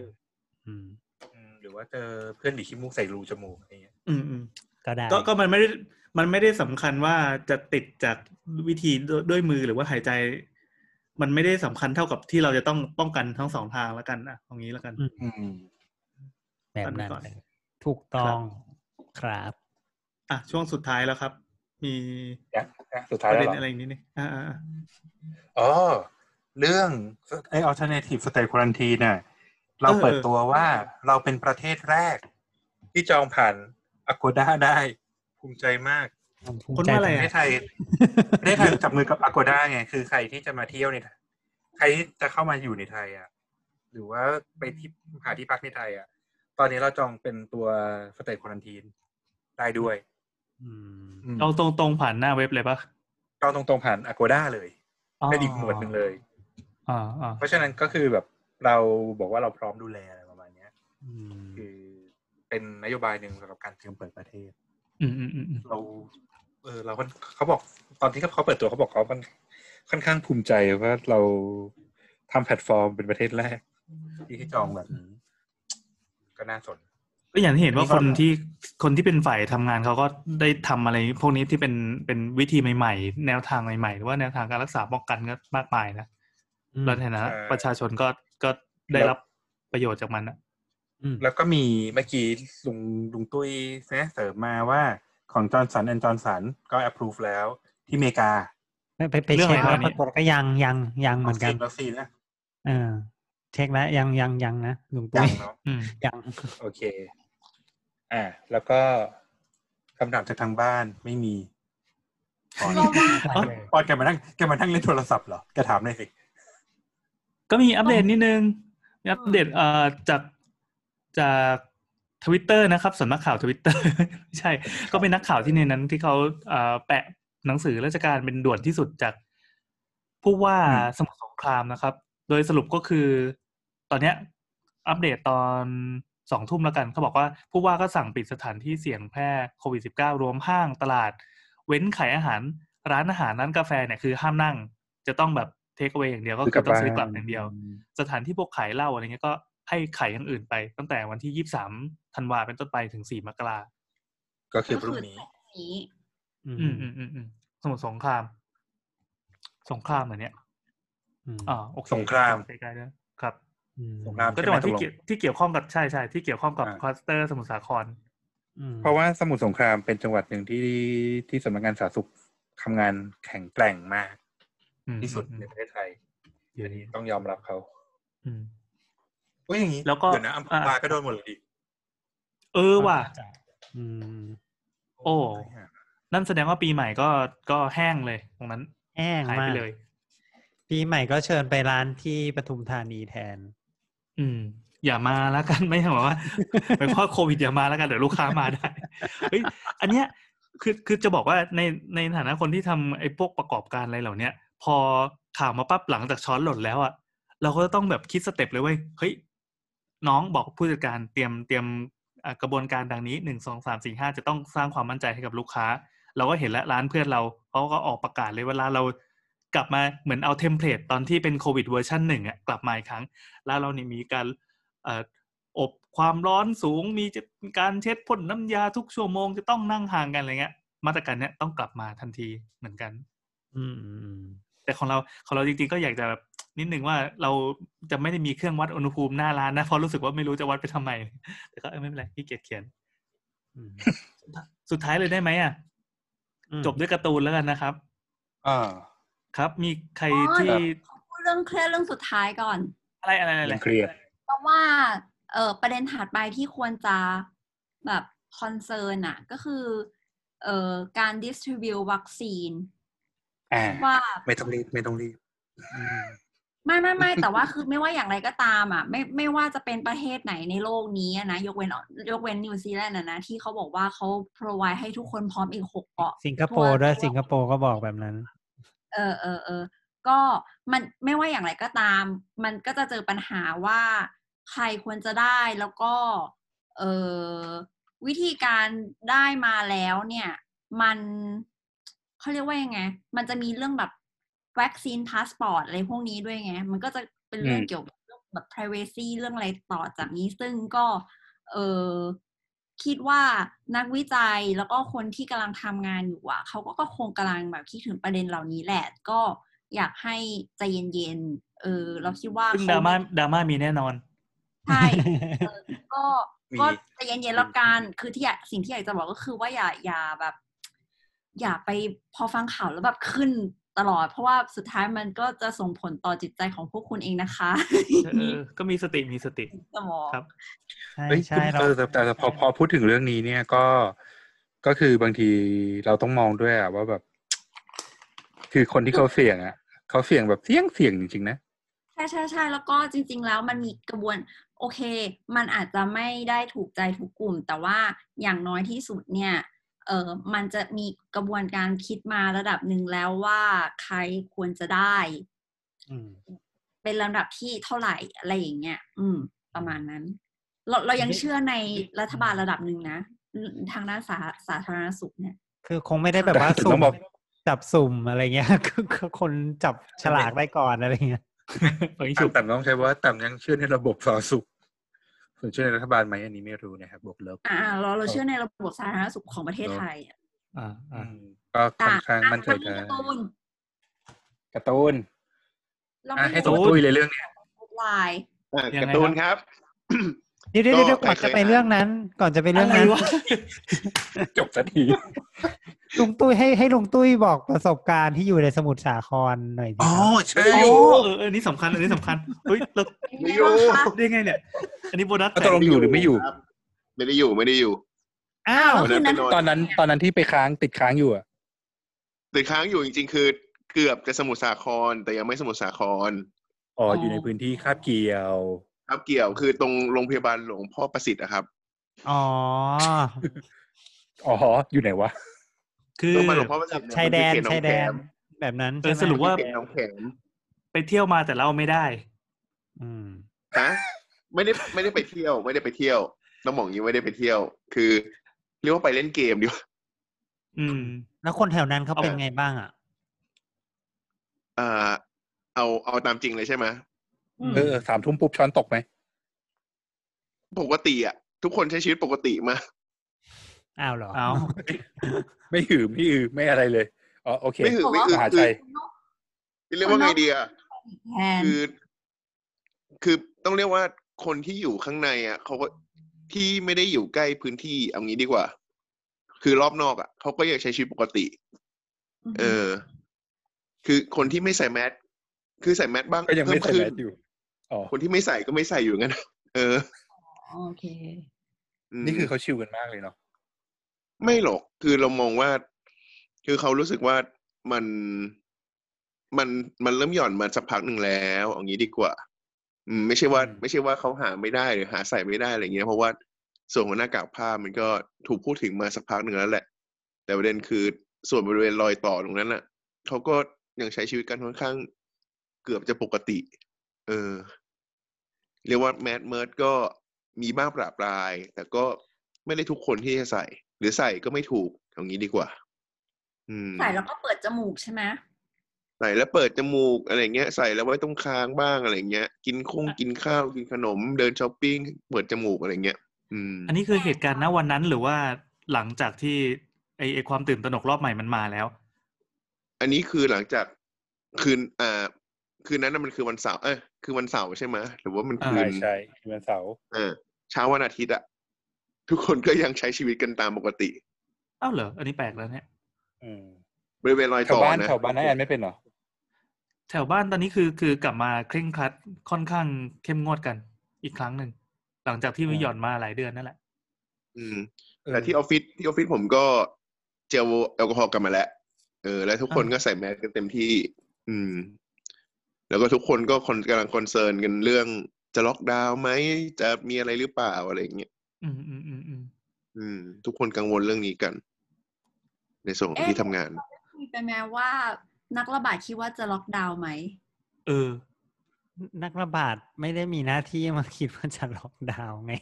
อืมอืมหรือว่าเจอเพื่อนดีดขี้มูกใส่รูจมูกอะไรเงี้ย อืมอืมก็ได้ก็ก็มันไม่ได้มันไม่ได้สำคัญว่าจะติดจากวิธีด้วยด้วยมือหรือว่าหายใจ มันไม่ได้สำคัญเท่ากับที่เราจะต้องป้องกันทั้งสองทางแล้วกันอะตรงนี้แล้วกันอืมอืมแบบนั้นก่อนเลยถูกต้องครับ อะช่วงสุดท้ายแล้วครับ มีเนี่ยนะสุดปท้ายระแล้วเด็นเหรออะไรอีกนิดนึงอ่าอ่าอ่าอ๋อเรื่องไอ้ alternative state quarantine น่ะเราเปิดตัวว่าเราเป็นประเทศแรก ที่จองผ่าน Agoda ได้ภูมิใจมากภูมิ คนใจว่าอะไรประเทอะศไทยประเทศไทยจับมือกับ Agoda ไง คือใครที่จะมาเที่ยวในไทยใครที่จะเข้ามาอยู่ในไทย อะ หรือว่าไปที่หาที่พักในไทย อะ ตอนนี้เราจองเป็นตัว state quarantine ได้ด้วยอืมอืมเราตรงตรงๆผ่านหน้าเว็บเลยปะจองตรงๆผ่าน Agoda เลยเป็นอีกหมวดหนึ่งเลยอ่าอ่าเพราะฉะนั้นก็คือแบบเราบอกว่าเราพร้อมดูแลอะไรประมาณเนี้ยอืมคือเป็นนโยบายหนึ่งสำหรับการเตรียมเปิดประเทศอืมอืมอืมอืมเรา เออเราเขาบอกตอนที่เขาเปิดตัวเขาบอกเขามันค่อนข้างภูมิใจว่าเราทำแพลตฟอร์มเป็นประเทศแรก ที่ให้จองแบบนี้ก็น่าสนก็อย่างที่เห็นว่าอันนี้คนก็ที่คนที่เป็นฝ่ายทำงานเขาก็ได้ทำอะไร พวกนี้ที่เป็นเป็นวิธีใหม่ๆ แนวทางใหม่ๆหรือว่าแนวทางการรักษาป้องกันก็มากมายนะอืมเราในฐานะประชาชนก็ก็ได้รับประโยชน์จากมันนะอืมแล้วก็มีเมื่อกี้ลุงลุงตุ้ยนะเสริมมาว่า ของ Johnson & Johnson ก็ approve แล้วที่อเมริกาไปไปไปเรื่องเช็คอะไรแล้วนะปรากฏก็ยังยังยังเหมือนกันวัคซีนนะเออเช็คแล้วยังยังยังนะลุงยัตุ้ยยังเนาะอืมยังโอเค อ่า แล้วก็คำถามจากทางบ้านไม่มีปอนปอนแกมานั่งแกมานั่งเล่นโทรศัพท์เหรอแกถามหน่อยสิก็มีอัปเดตนิดนึงมีอัปเดตเอ่อจากจาก ทวิตเตอร์นะครับสำนักข่าวทวิตเตอร์ไม่ใช่ ก็เป็นนักข่าวที่ในนั้นที่เขาเอ่อแปะหนังสือราชการเป็นด่วนที่สุดจากผู้ว่าสมุทรสงครามนะครับ โดยสรุปก็คือ ตอนเนี้ยอัปเดตตอนสองทุ่มแล้วกันเขาบอกว่าผู้ว่าก็สั่งปิดสถานที่เสี่ยงแพร่โควิด -19 รวมห้างตลาด เว้นขายอาหาร ร้านอาหารร้านกาแฟเนี่ยคือห้ามนั่ง จะต้องแบบเทคเอาไว้อย่างเดียวก็ซื้อคืกลัอบต้องบ้านซื้อกลับอย่างเดียว สถานที่พวกขายเหล้าอะไรเงี้ยก็ให้ขายอย่างอื่นไป ตั้งแต่วันที่ยี่สาม ธันวาเป็นต้นไปถึงสี่มกราก็คือก็พรุ่งคือนี้นี้อืมอืมอืมอืมอืมสมุทรสงคราม สงครามเหมือนเนี้ยอืมอ่าโอเคสงครามใกล้ๆด้วยครับอืมสงครามก็จังหวัดที่เกี่ยวที่เกี่ยวข้องกับใช่ใช่ที่เกี่ยวข้องกับอ่าคลัสเตอร์สมุทรสาครอืมเพราะว่าสมุทรสงครามเป็นจังหวัดหนึ่งที่ที่สำนักงานสาธารณสุขทำงานแข็งแกร่งมากอืมที่สุดอืมในประเทศไทยเดี๋ยวอันนี้นี้ต้องยอมรับเขาอืมโอ้ยอย่างนี้แล้วก็เดี๋ยวนะอัมพวาก็โดนหมดเลยดิ เออว่ะอืม โอ้นั่นแสดงว่าปีใหม่ก็ก็แห้งเลยตรงนั้น แห้งหายมาไปกเลย ปีใหม่ก็เชิญไปร้านที่ปทุมธานีแทน อืม อย่ามาแล้วกันไม่ใช่แบบว่าหมายความว่าโควิดอย่ามาแล้วกันเดี๋ยวลูกค้ามาได้เฮ้ยอันเนี้ยคือคือจะบอกว่าในในฐานะคนที่ทำไอ้พวกประกอบการอะไรเหล่าเนี้ยพอข่าวมาปั๊บหลังจากช้อนหล่นแล้วอะเราก็ต้องแบบคิด step เลยเว้ยเฮ้ยน้องบอกผู้จัดการเตรียมเตรียมอะ กระบวนการดังนี้หนึ่งสองสามสี่ห้าจะต้องสร้างความมั่นใจให้กับลูกค้า เราก็เห็นแล้วร้านเพื่อนเราเขาก็ออกประกาศเลยเวลาเรากลับมาเหมือนเอา template ตอนที่เป็นโควิดเวอร์ชันหนึ่งอะกลับมาอีกครั้ง แล้วเรานี่มีการเอ่ออบความร้อนสูงมีจะการเช็ดพ่นน้ำยาทุกชั่วโมงจะต้องนั่งห่างกันอะไรเงี้ย มาตรการเนี้ยต้องกลับมาทันทีเหมือนกัน อืมอืมแต่ของเราของเราจริงๆก็อยากจะแบบ นิดนึงว่าเราจะไม่ได้มีเครื่องวัดอุณหภูมิหน้าร้านนะเพราะรู้สึกว่าไม่รู้จะวัดไปทำไมแต่ก็เออไม่เป็นไรขี้เกียจเขียนอืมสุดท้ายเลยได้ไหมอะอืมจบด้วยการ์ตูนแล้วกันนะครับอ่าครับ มีใครอ๋อที่พูดเรื่องเครียดเรื่องสุดท้ายก่อน อะไรอะไรอะไรยังเครียดเพราะว่า เออประเด็นถัดไปที่ควรจะแบบ concern อะก็คือ เอ่อการ distribute วัคซีนอ่าว่าไม่ต้องรีบไม่ต้องรีบอืม ไม่ไม่ไม่แต่ว่าคือไม่ว่าอย่างไรก็ตามอะไม่ไม่ว่าจะเป็นประเทศไหนในโลกนี้อะนะยกเว้นยกเว้นนิวซีแลนด์อะนะที่เขาบอกว่าเขา provide ให้ทุกคนพร้อมอีกหกเกาะสิงคโปร์ด้วยสิงคโปร์ก็บอกแบบนั้น เออเออเออก็มันไม่ว่าอย่างไรก็ตาม มันก็จะเจอปัญหาว่าใครควรจะได้แล้วก็ เออวิธีการได้มาแล้วเนี่ย มันเขาเรียกว่ายังไง มันจะมีเรื่องแบบ vaccine passport อะไรพวกนี้ด้วยไง มันก็จะเป็นเรื่องอืมเกี่ยวกับเรื่องแบบ privacy เรื่องอะไรต่อจากนี้ซึ่งก็เออคิดว่านักวิจัยแล้วก็คนที่กำลังทำงานอยู่อะเขาก็ก็คงกำลังแบบคิดถึงประเด็นเหล่านี้แหละ ก็อยากให้ใจเย็นๆเออ เราคิดว่าซึ่งเขดราม่าดราม่ามีแน่นอน ใช่เออก็มีก็ใจเย็นๆแล้วกัน คือที่อยากสิ่งที่อยากจะบอกก็คือว่าอย่าอย่าแบบ อย่าไปพอฟังข่าวแล้วแบบขึ้น ตลอด เพราะว่าสุดท้ายมันก็จะส่งผลต่อจิตใจของพวกคุณเองนะคะเออก็มีสติมีสติสมองครับใช่เอ้ยใช่เราเออแต่แต่แต่พอพอพูดถึงเรื่องนี้เนี่ยก็ก็คือบางทีเราต้องมองด้วยอะว่าแบบ คือคนที่เขาเสี่ยงอะเขาเสี่ยงแบบเสี่ยงเสี่ยงจริงๆนะใช่ใช่ใช่แล้วก็จริง ๆ แล้วมันมีกระบวนโอเค มันอาจจะไม่ได้ถูกใจทุกกลุ่ม แต่ว่าอย่างน้อยที่สุดเนี่ย เออมันจะมีกระบวนการคิดมาระดับหนึ่งแล้วว่าใครควรจะได้อืมเป็นลำดับที่เท่าไหร่อะไรอย่างเงี้ยอืม ประมาณนั้น เราเรายังเชื่อในรัฐบาลระดับหนึ่งนะ ทางด้านสาสาธารณสุขเนี่ย คือคงไม่ได้แบบว่าแต่สุ่ต้มองบอกจับสุ่มอะไรเงี้ยคือคือคนจับฉลากได้ก่อนอะไรเงี้ยฝังฉุบแต่ต้องใช้ว่าแต่ยังเชื่อในระบบสาธารณสุข ส่วนเชื่อในรัฐบาลไหมอันนี้ไม่รู้นะครับบวกลบอ่าเราเราเชื่อในระบบสาธารณสุขของประเทศไทยอะอ่าอือ่ามก็ค่อนข้างมั่นใจอะจะการ์ตูนการ์ตูนเราอะไม่ให้รู้ตัวตุ้ยเลยเรื่องเนี้ยลายอะยังไงการ์ตูนครับ เดี๋ยวเดี๋ยวก็เดี๋ยวก่อนใครจะเคยไปอ่านเรื่องนั้น ก่อนจะไปเรื่องอะไรนั้นวะจบสักทีลุงตุ้ยให้ให้ลุงตุ้ยบอกประสบการณ์ที่อยู่ในสมุทรสาครหน่อยดิอ๋อครับใช่โอ้เออเอออันนี้สำคัญอันนี้สำคัญเฮ้ยเราไม่อยู่ได้ไงเนี่ย อันนี้โบนัสตกลงอยู่หรือไม่อยู่ครับไม่ได้อยู่ไม่ได้อยู่อ้าววันนั้นไปนอนตอนนั้นตอนนั้นที่ไปค้างติดค้างอยู่อะติดค้างอยู่จริง ๆ คือเกือบจะสมุทรสาครแต่ยังไม่สมุทรสาครอ๋ออยู่ในพื้นที่คาบเกี่ยว ครับเกี่ยวคือตรงโรงพยาบาลหลวงพ่อประสิทธิ์อะครับ อ๋อ อ๋อ อยู่ไหนวะ คือโรงพยาบาลหลวงพ่อประสิทธิ์เยชายแดนมัคือเขตหองชายแดนขม แบบนั้นเออใช่ไหมสรุปว่า เขตหน้องแขมไปเที่ยวมาแต่เราไม่ได้ อืม ฮะไม่ได้ไม่ได้ไปเที่ยว ไม่ได้ไปเที่ยวต้องบอกอย่างนี้ไม่ได้ไปเที่ยว คือเรียกว่าไปเล่นเกมดีกว่า อืม แล้วคนแถวนั้นเขาเป็นเอาไงบ้างอะ เอ่อเอาเอาตามจริงเลยใช่ไหม เออสามทุ่มปุ๊บช้อนตกไหมปกติอะ ทุกคนใช้ชีวิตปกติมากอ้าวเหรอเอาไม่หือไม่อือไม่อะไรเลยอ๋อโอเคไม่หือไม่อือมหาคืชัอยเรียกว่าไงดีอะแทนคือ คือต้องเรียกว่าคนที่อยู่ข้างในอะเขาก็ที่ไม่ได้อยู่ใกล้พื้นที่เอางี้ดีกว่า คือรอบนอกอะเขาก็ยังใช้ชีวิตปกติ เออ คือคนที่ไม่ใส่แมสคือใส่แมสบ้างก็ยังไม่เพิ่ใส่ขึ้แมสอยู่อ๋อ คนที่ไม่ใส่ก็ไม่ใส่อยู่งั้นเออโอเคมนี่คือเขาชิลกันมากเลยเนาะไม่หรอกคือเรามองว่า คือเขารู้สึกว่ามันมันมันเริ่มหย่อนมาสักพักหนึ่งแล้วเอางี้ดีกว่า อืม ไม่ใช่ว่า ไม่ใช่ว่าเขาหาไม่ได้หรือหาใส่ไม่ได้อะไรเงี้ยเพราะว่าส่วนของหน้ากากผ้ามันก็ถูกพูดถึงมาสักพักหนึ่งแล้วแหละ แต่ประเด็นคือส่วนบริเวณรอยต่อตรงนั้นน่ะเขาก็ยังใช้ชีวิตกันค่อนข้าง เกือบจะปกติ เออ เรียกว่าแมสเมิร์ดก็มีบ้างประปราย แต่ก็ไม่ได้ทุกคนที่จะใส่ หรือใส่ก็ไม่ถูกอย่างนี้ดีกว่า อืม ใส่แล้วก็เปิดจมูกใช่ไหมใส่แล้วเปิดจมูกอะไรเงี้ย ใส่แล้วไว้ตรงคางบ้างอะไรเงี้ย กินคงกินข้าวกินขนม เดินช้อปปิ้งเปิดจมูกอะไรเงี้ย อืม อันนี้คือเหตุการณ์ณวันนั้นหรือว่าหลังจากที่ไอไอความตื่นตระหนกรอบใหม่มันมาแล้ว อันนี้คือหลังจากคืนอ่า คืนนั้นน่ะมันคือวันเสาร์เอ้ยคือวันเสาร์ใช่ไหมหรือว่ามันคืใช่นใช่วันเสาร์เออเช้าวันอาทิตย์อะทุกคนก็ยังใช้ชีวิตกันตามปกติอ้าวเหรออันนี้แปลกแล้วเนี่ยอืมบริเวณรอยแถต่วอบ้านนะแถวบ้านน้าแอนไม่เป็นเหรอแถวบ้านตอนนี้คือคือกลับมาเคร่งครัดค่อนข้างเข้มงวดกัน อีกครั้งหนึ่งหลังจากที่อ่าหย่อนมาหลายเดือนนั่นแหละ อืมแต่ที่ออฟฟิศที่ออฟฟิศผมก็เจลแอลกอฮอล์กลันมาแล้วเออ แล้วทุกคนอ่าก็ใส่แมสกันเต็มที่ อืม แล้วก็ทุกคนก็คนกำลัง concern กันเรื่องจะล็อกดาวน์ไหมจะมีอะไรหรือเปล่าอะไรอย่างเงี้ยอืมอืมอืมอืมอืม ทุกคนกังวลเรื่องนี้กัน ในส่วนของที่ทำงานมีไปแม้ว่านักระบาดคิดว่าจะล็อกดาวน์ไหมเออ นักระบาดไม่ได้มีหน้าที่มาคิดว่าจะล็อกดาวน์ไง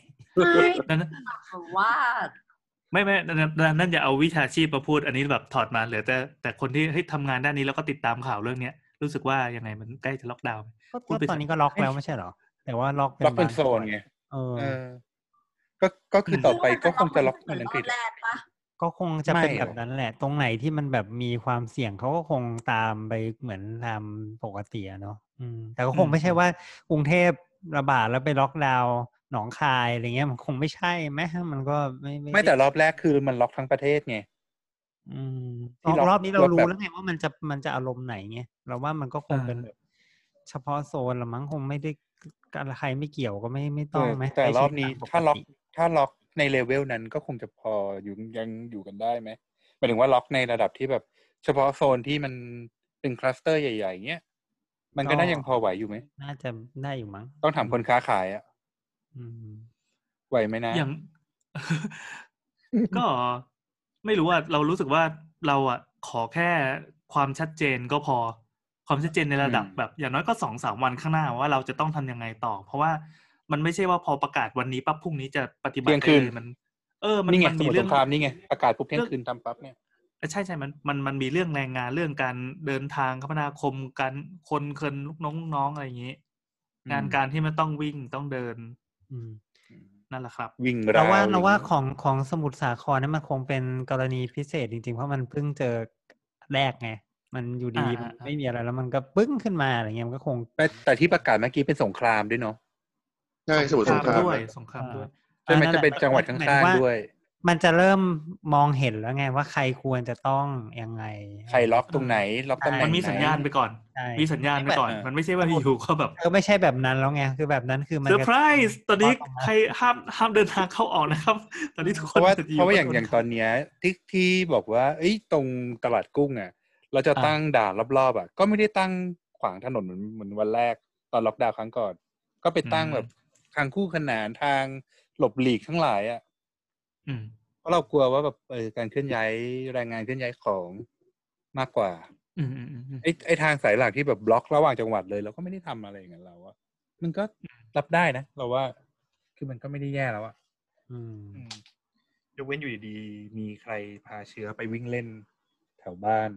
ไม่นั่นแบบว่า ไม่ไม่นั่นนั่นนั่นอย่าเอาวิชาชีพมาพูด อันนี้แบบถอดมาเหลือแต่แต่คนที่ให้ทำงานด้านนี้แล้วก็ติดตามข่าวเรื่องเนี้ย รู้สึกว่ายังไงมันใกล้จะล็อกดาวน์ไหมก็พูดไปตอนนี้ก็ล็อกแล้วไม่ใช่เหรอ แต่ว่าล็อกล็อกเป็นบางโซนไงเออเออ ก็ก็คือต่อไปก็คงจะล็อกเหมือนอังกฤษรอบแรกปะก็คงจะเป็นไม่แบบนั้นแหละ ตรงไหนที่มันแบบมีความเสี่ยงเขาก็คงตามไปเหมือนตามปกติอะเนาะอืมแต่ก็คงไม่ใช่ว่ากรุงเทพระบาดแล้วไปล็อกดาวน์หนองคายอะไรเงี้ยมันคงไม่ใช่ไหมมันก็ไม่ไม่แต่รอบแรกคือมันล็อกทั้งประเทศไงอืมที่ล็อกรอบนี้เราล็อกรู้แบบแล้วไงว่ามันจะมันจะอารมณ์ไหนไง เราว่ามันก็คงเป็นแบบเฉพาะโซนละมั้งคงไม่ได้การใครไม่เกี่ยวก็ไม่ไม่ต้องไหมแต่ใช้รชีอวิบตนี้ตมปกติถ้าล็อกใน level นั้นก็คงจะพออยู่ยังอยู่กันได้ไหมหมายถึงว่าล็อกในระดับที่แบบ เฉพาะโซนที่มันเป็นคลัสเตอร์ใหญ่ๆอย่างเงี้ยมันก็น่ายังพอไหวอยู่ไหมน่าจะได้อยู่มั้งต้องถามคนค้าขายอะอืมไหวไหมนะอย่างก็ไม่รู้ว่าเรารู้สึกว่าเราอะขอแค่ความชัดเจนก็พอ ความชัดเจนในระดับอืมแบบอย่างน้อยก็สองสามวันข้างหน้าว่าเราจะต้องทำยังไงต่อ เพราะว่ามันไม่ใช่ว่าพอประกาศวันนี้ปั๊บพรุ่งนี้จะปฏิบัติเที่ยงได้คืนเลยมัน เออ มันนี่ไงมันสมีมุทรเรื่สองงครามนี่ไงประกาศปุ๊บเที่ยงคืนทำปั๊บเนี่ยเออใช่ใช่มันมันมันมีเรื่องแรงงานเรื่องการเดินทางคมนาคมการคนเคินลูกน้องลูกน้องอะไรอย่างนี้อืมงานการที่มันต้องวิ่งต้องเดิน อืมนั่นแหละครับ วิ่งเราว่ายวเราว่าอย่งงี้ของของสมุทรสาครนั้นมันคงเป็นกรณีพิเศษจริงๆ เพราะมันเพิ่งเจอแรกไง มันอยู่ดีอ่าๆมันอ่าไม่มีอะไรแล้วมันก็ปึ้งขึ้นมาอะไรเงี้ยมันก็คงแต่แต่ที่ประกาศเมื่อกี้เป็นสงครามด้วยเนาะใช่สมุทรสงครามด้วยนะสงครามด้วยใช่ไหมอ่านั่นแหละจะเป็นจังหวัดหมายถึข้างงว่าๆด้วย มันจะเริ่มมองเห็นแล้วไงว่าใครควรจะต้องยังไง ใครล็อกตรงไหนล็อกตำแหน่งมันมีสัญญาณไหไปก่อนใช่มีสัญญาณไปก่อนไม่แบบมันไม่ใช่ว่าอยู่ๆก็แบบเออไม่ใช่แบบนั้นแล้วไงคือแบบนั้นคือมันเซอร์ไพรส์ตอนนี้ตรงใครห้ามห้ามเดินทางเข้าออกนะครับ ตอนนี้ทุกคเพนราะว่าจะเพราะว่าอย่างก็อย่างตอนเนี้ยที่ที่บอกว่าเอ้ยตรงตลาดกุ้งอะ เราจะอ่าตั้งด่านรอบๆอะ ก็ไม่ได้ตั้งขวางถนนเหมือนเหมือนวันแรกตอนล็อกดาวน์ครั้งก่อน ก็ไปตั้งแบบทางคู่ขนานทางหลบหลีกทั้งหลายอะอืมเพราะเรากลัวว่าแบบเออการเคลื่อนย้ายแรงงานเคลื่อนย้ายของมากกว่าอืมอืมอืมอืมไอ้ไอ้ทางสายหลักที่แบบบล็อกระหว่างจังหวัดเลยเราก็ไม่ได้ทำอะไรอย่างนั้นเราอะมันก็รับได้นะเราว่าคือมันก็ไม่ได้แย่แล้วอะอืมยกเว้นอยู่ดีๆมีใครพาเชื้อไปวิ่งเล่นแถวบ้าน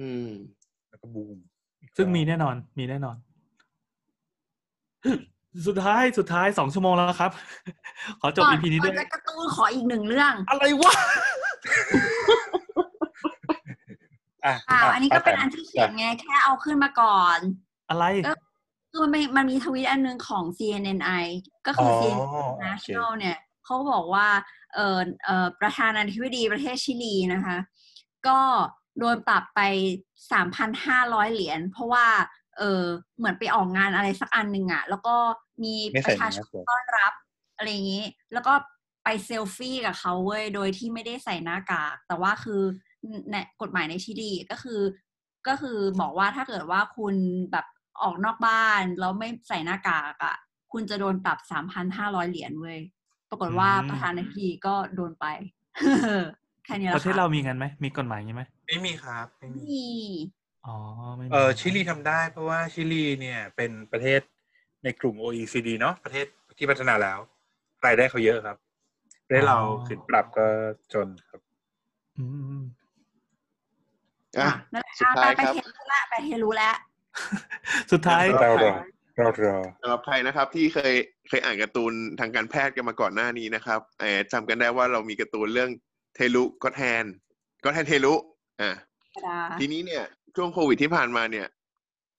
อืม แล้วก็บูมซึ่งมีแน่นอน มีแน่นอน สุดท้ายสุดท้ายสองชั่วโมงแล้วครับ ขอจบก่อน EP นี้ก่ด้อวนยจะการ์ตูนขออีกหนึ่งเรื่อง อะไรวะอะอ่าะอันนี้ก็เป็นอันป้าแตที่เขียนไง แค่เอาขึ้นมาก่อน อะไรก็คือมันมีมันมีทวีตอันหนึงของ CNNI ก็คืออ CNN โอเค National เนี่ยเขาบอกว่า เออเออประธานาธิบดีประเทศชิลีนะคะ ก็ โดนปรับไป 3,500 เหรียญเพราะว่าเออเหมือนไปออกงานอะไรสักอันหนึ่งอะแล้วก็มีไม่ปใส่ระชาชนแมสก์ต้อนรับอะไรอย่างนี้ แล้วก็ไปเซลฟี่กับเขาเว้ย โดยที่ไม่ได้ใส่หน้ากาก แต่ว่าคือในกฎหมายในชิลีก็คือ ก็คือบอกว่าถ้าเกิดว่าคุณแบบออกนอกบ้านแล้วไม่ใส่หน้ากากอะคุณจะโดนปรับสามพันห้าร้อยเหรียญเว้ย ปรากฏว่าอืมประธานาธิบดีก็โดนไป แค่นี้แหปละระเทศเรามีกันไหมมีกฎหมายอย่างนี้ไหมไม่มีครับไม่มีมีอ๋อไม่มีเออชิลีทำได้เพราะว่าชิลีเนี่ยเป็นประเทศในกลุ่ม OECD เนาะประเทศที่พัฒนาแล้วรายได้เขาเยอะครับประเทศเราขึ้นปรับก็จนครับ อืมอะอะนั่นแหละสุดท้ายไปครับเทรู้ละไปเทรู้แล้วสุดท้ายเรารอเรารอสำหรับใครนะครับ ที่เคยเคยอ่านการ์ตูนทางการแพทย์กันมาก่อนหน้านี้นะครับเออจำกันได้ว่าเรามีการ์ตูนเรื่อง เทลุก็แทน ก็แทนเทลุอ่าทีนี้เนี่ยช่วงโควิดที่ผ่านมาเนี่ย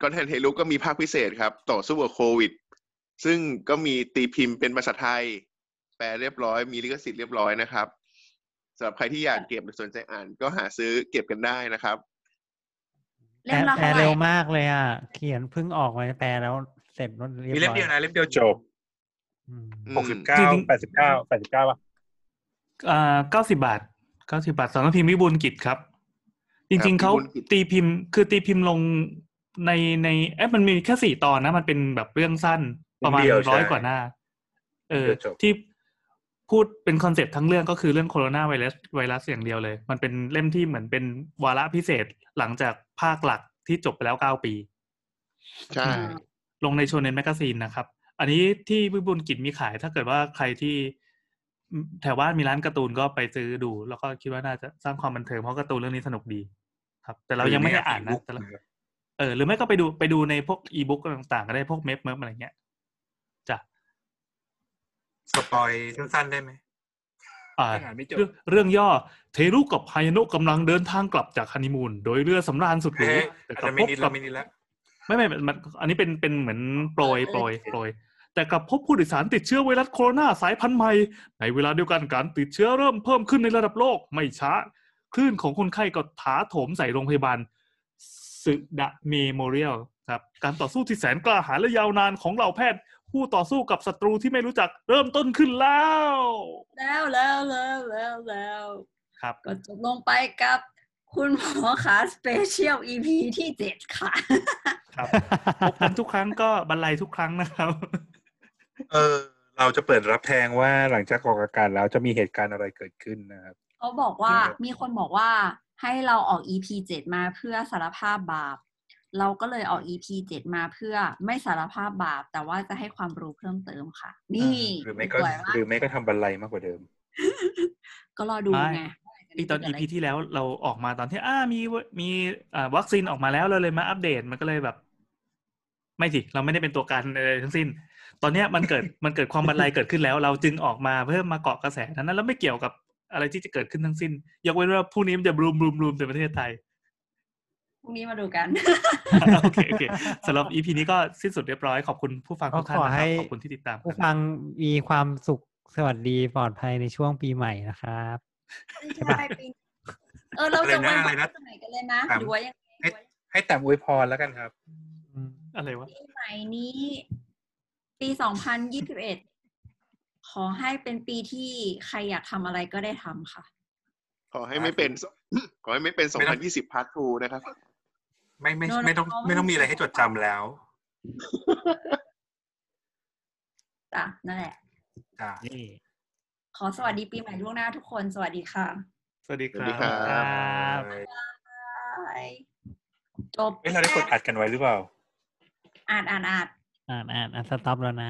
ก็แทนเทลุก็มีภาคพิเศษครับ ต่อสู้กับโควิด ซึ่งก็มีตีพิมพ์เป็นภาษาไทย แปลเรียบร้อย มีลิขสิทธิ์เรียบร้อยนะครับสำหรับใครที่อยากเก็บหรือสนใจอ่านก็หาซื้อเก็บกันได้นะครับแปลเล่มละแปลเท่าไหร่เร็วมากเลยอะ เขียนเพิ่งออกมาแปลแล้วเสร็จเรียบมีเล่มร้อยเดียวนะเล่มเดียวจบอืมอืมหกสิบเก้าจริงๆแปดสิบเก้าแปดสิบเก้าป่ะ อ่าเก้าสิบบาทเก้าสิบบาทสำนักพิมพ์วิบูลย์กิจครับ จริงๆครับเขาวิบูลย์กิจตีพิมพ์ คือตีพิมพ์ลงในในเอ๊ะมันมีแค่สี่ตอนนะ มันเป็นแบบเรื่องสั้นประมาณเดียวร้อยใช่กว่าหน้า เออเดี๋ยวจบที่พูดเป็น concept ทั้งเรื่องก็คือเรื่องโคโรนาไวรัสไวรัสอย่างเดียวเลย มันเป็นเล่มที่เหมือนเป็นวาระพิเศษหลังจากภาคหลักที่จบไปแล้วเก้าปี ใช่ ลงในโชเนนแมกกาซีนนะครับ อันนี้ที่วิบูลย์กิจมีขายถ้าเกิดว่าใครที่ แถวบ้านมีร้านการ์ตูนก็ไปซื้อดู แล้วก็คิดว่าน่าจะสร้างความบันเทิงเพราะการ์ตูนเรื่องนี้สนุกดี ครับ แต่เรายังไม่ได้อ่านนะแต่เราเออหรือไม่ก็ไปดูไปดูในพวกอีบุ๊กต่างๆก็ได้พวก Meb Meb อะไรเงี้ยจ้ะ spoil สั้นๆได้ไหมอ่ายังอ่านไม่จบเรื่องเรื่องย่อเทรุกับไฮโนะกำลังเดินทางกลับจากฮันนีมูนโดยเรือสำราญสุดหรูเอ๊ะแต่อาจกลัจะบไม่พบนิดกัแล้วบไม่นิดแล้วไม่ไม่มันอันนี้เป็นเป็นเหมือนโปรยโปรยโปรย แต่กลับพบผู้โดยสารติดเชื้อไวรัสโคโรนาสายพันธุ์ใหม่ ในเวลาเดียวกันการติดเชื้อเริ่มเพิ่มขึ้นในระดับโลกไม่ช้า คลื่นของคนไข้ก็ถาโถมใส่โรงพยาบาลสึดะเมโมเรียลครับการต่อสู้ที่แสนกล้าหาญและยาวนานของเหล่าแพทย์ ผู้ต่อสู้กับศัตรูที่ไม่รู้จักเริ่มต้นขึ้นแล้ว แล้วแล้วแล้วแล้วแล้วครับก็จบลงไปกับคุณหมอขาสเปเชียล EP ที่เจ็ดค่ะ ครับพบกันทุกครั้งก็บรรลัยทุกครั้งนะครับ เออ เราจะเปิดรับแทงว่าหลังจากออกอากาศแล้วจะมีเหตุการณ์อะไรเกิดขึ้นนะครับเขาบอกว่าครับมีคนบอกว่าให้เราออก EP เจ็ดมาเพื่อสารภาพบาป เราก็เลยออก EP เจ็ดมาเพื่อไม่สารภาพบาป แต่ว่าจะให้ความรู้เพิ่มเติมค่ะ นี่หรือไม่ก็ซวยมากหรือไม่ก็ทำบรรลัยมากกว่าเดิม ก็รอดูไม่ไงอีตอน EP ที่แล้วเราออกมาตอนที่อ่ามีมีอ่าวัคซีนออกมาแล้วเราเลยมาอัปเดตมันก็เลยแบบ ไม่สิเราไม่ได้เป็นตัวการอะไรทั้งสิ้น ตอนเนี้ยมันเกิดมันเกิดความบันไลเกิดขึ้นแล้ว เราจึงออกมาเพื่อมาเกาะกระแสนั้นแล้วไม่เกี่ยวกับอะไรที่จะเกิดขึ้นทั้งสิ้น ยกเว้นว่าพรุ่งนี้มันจะบลูมบลูมบลูมในประเทศไทยพรุ่งนี้มาดูกันโอเคโอเคสำหรับ EP นี้ก็สิ้นสุดเรียบร้อยขอบคุณผู้ฟังทุกท่านก็ขอนะคให้รับขอบคุณที่ติดตามผู้กันฟังมีความสุขสวัสดีปลอดภัยในช่วงปีใหม่นะครับใช่ปะเออเราจะอะไรไว้นะอะไรนะสมัยกันเลยนะถามหรือว่ายังไงให้ให้แต่อวยพรแล้วกันครับอืมอะไรวะปีใหม่นี้ ปีสองพันยี่สิบเอ็ดขอให้เป็นปีที่ใครอยากทำอะไรก็ได้ทำค่ะ ขอให้ไม่เป็น ขอให้ไม่เป็นไม่ต้อง2020 พาร์ททูนะครับ ไม่ไม่ No, no, ไม่ต้อง no, ไม่ต้องไม่มีอะไรให้จดจำแล้วจ้ะนั่นแหละอ่านี่ขอสวัสดีปีใหม่ล่วงหน้าทุกคน สวัสดีค่ะ สวัสดีคสวัรัสดีครับบครับบายจบเอ้ยเราได้กดอัดกันไว้หรือเปล่าอ่านอ่านอ่าน อ่านอ่านอ่านสต็อปแล้วนะ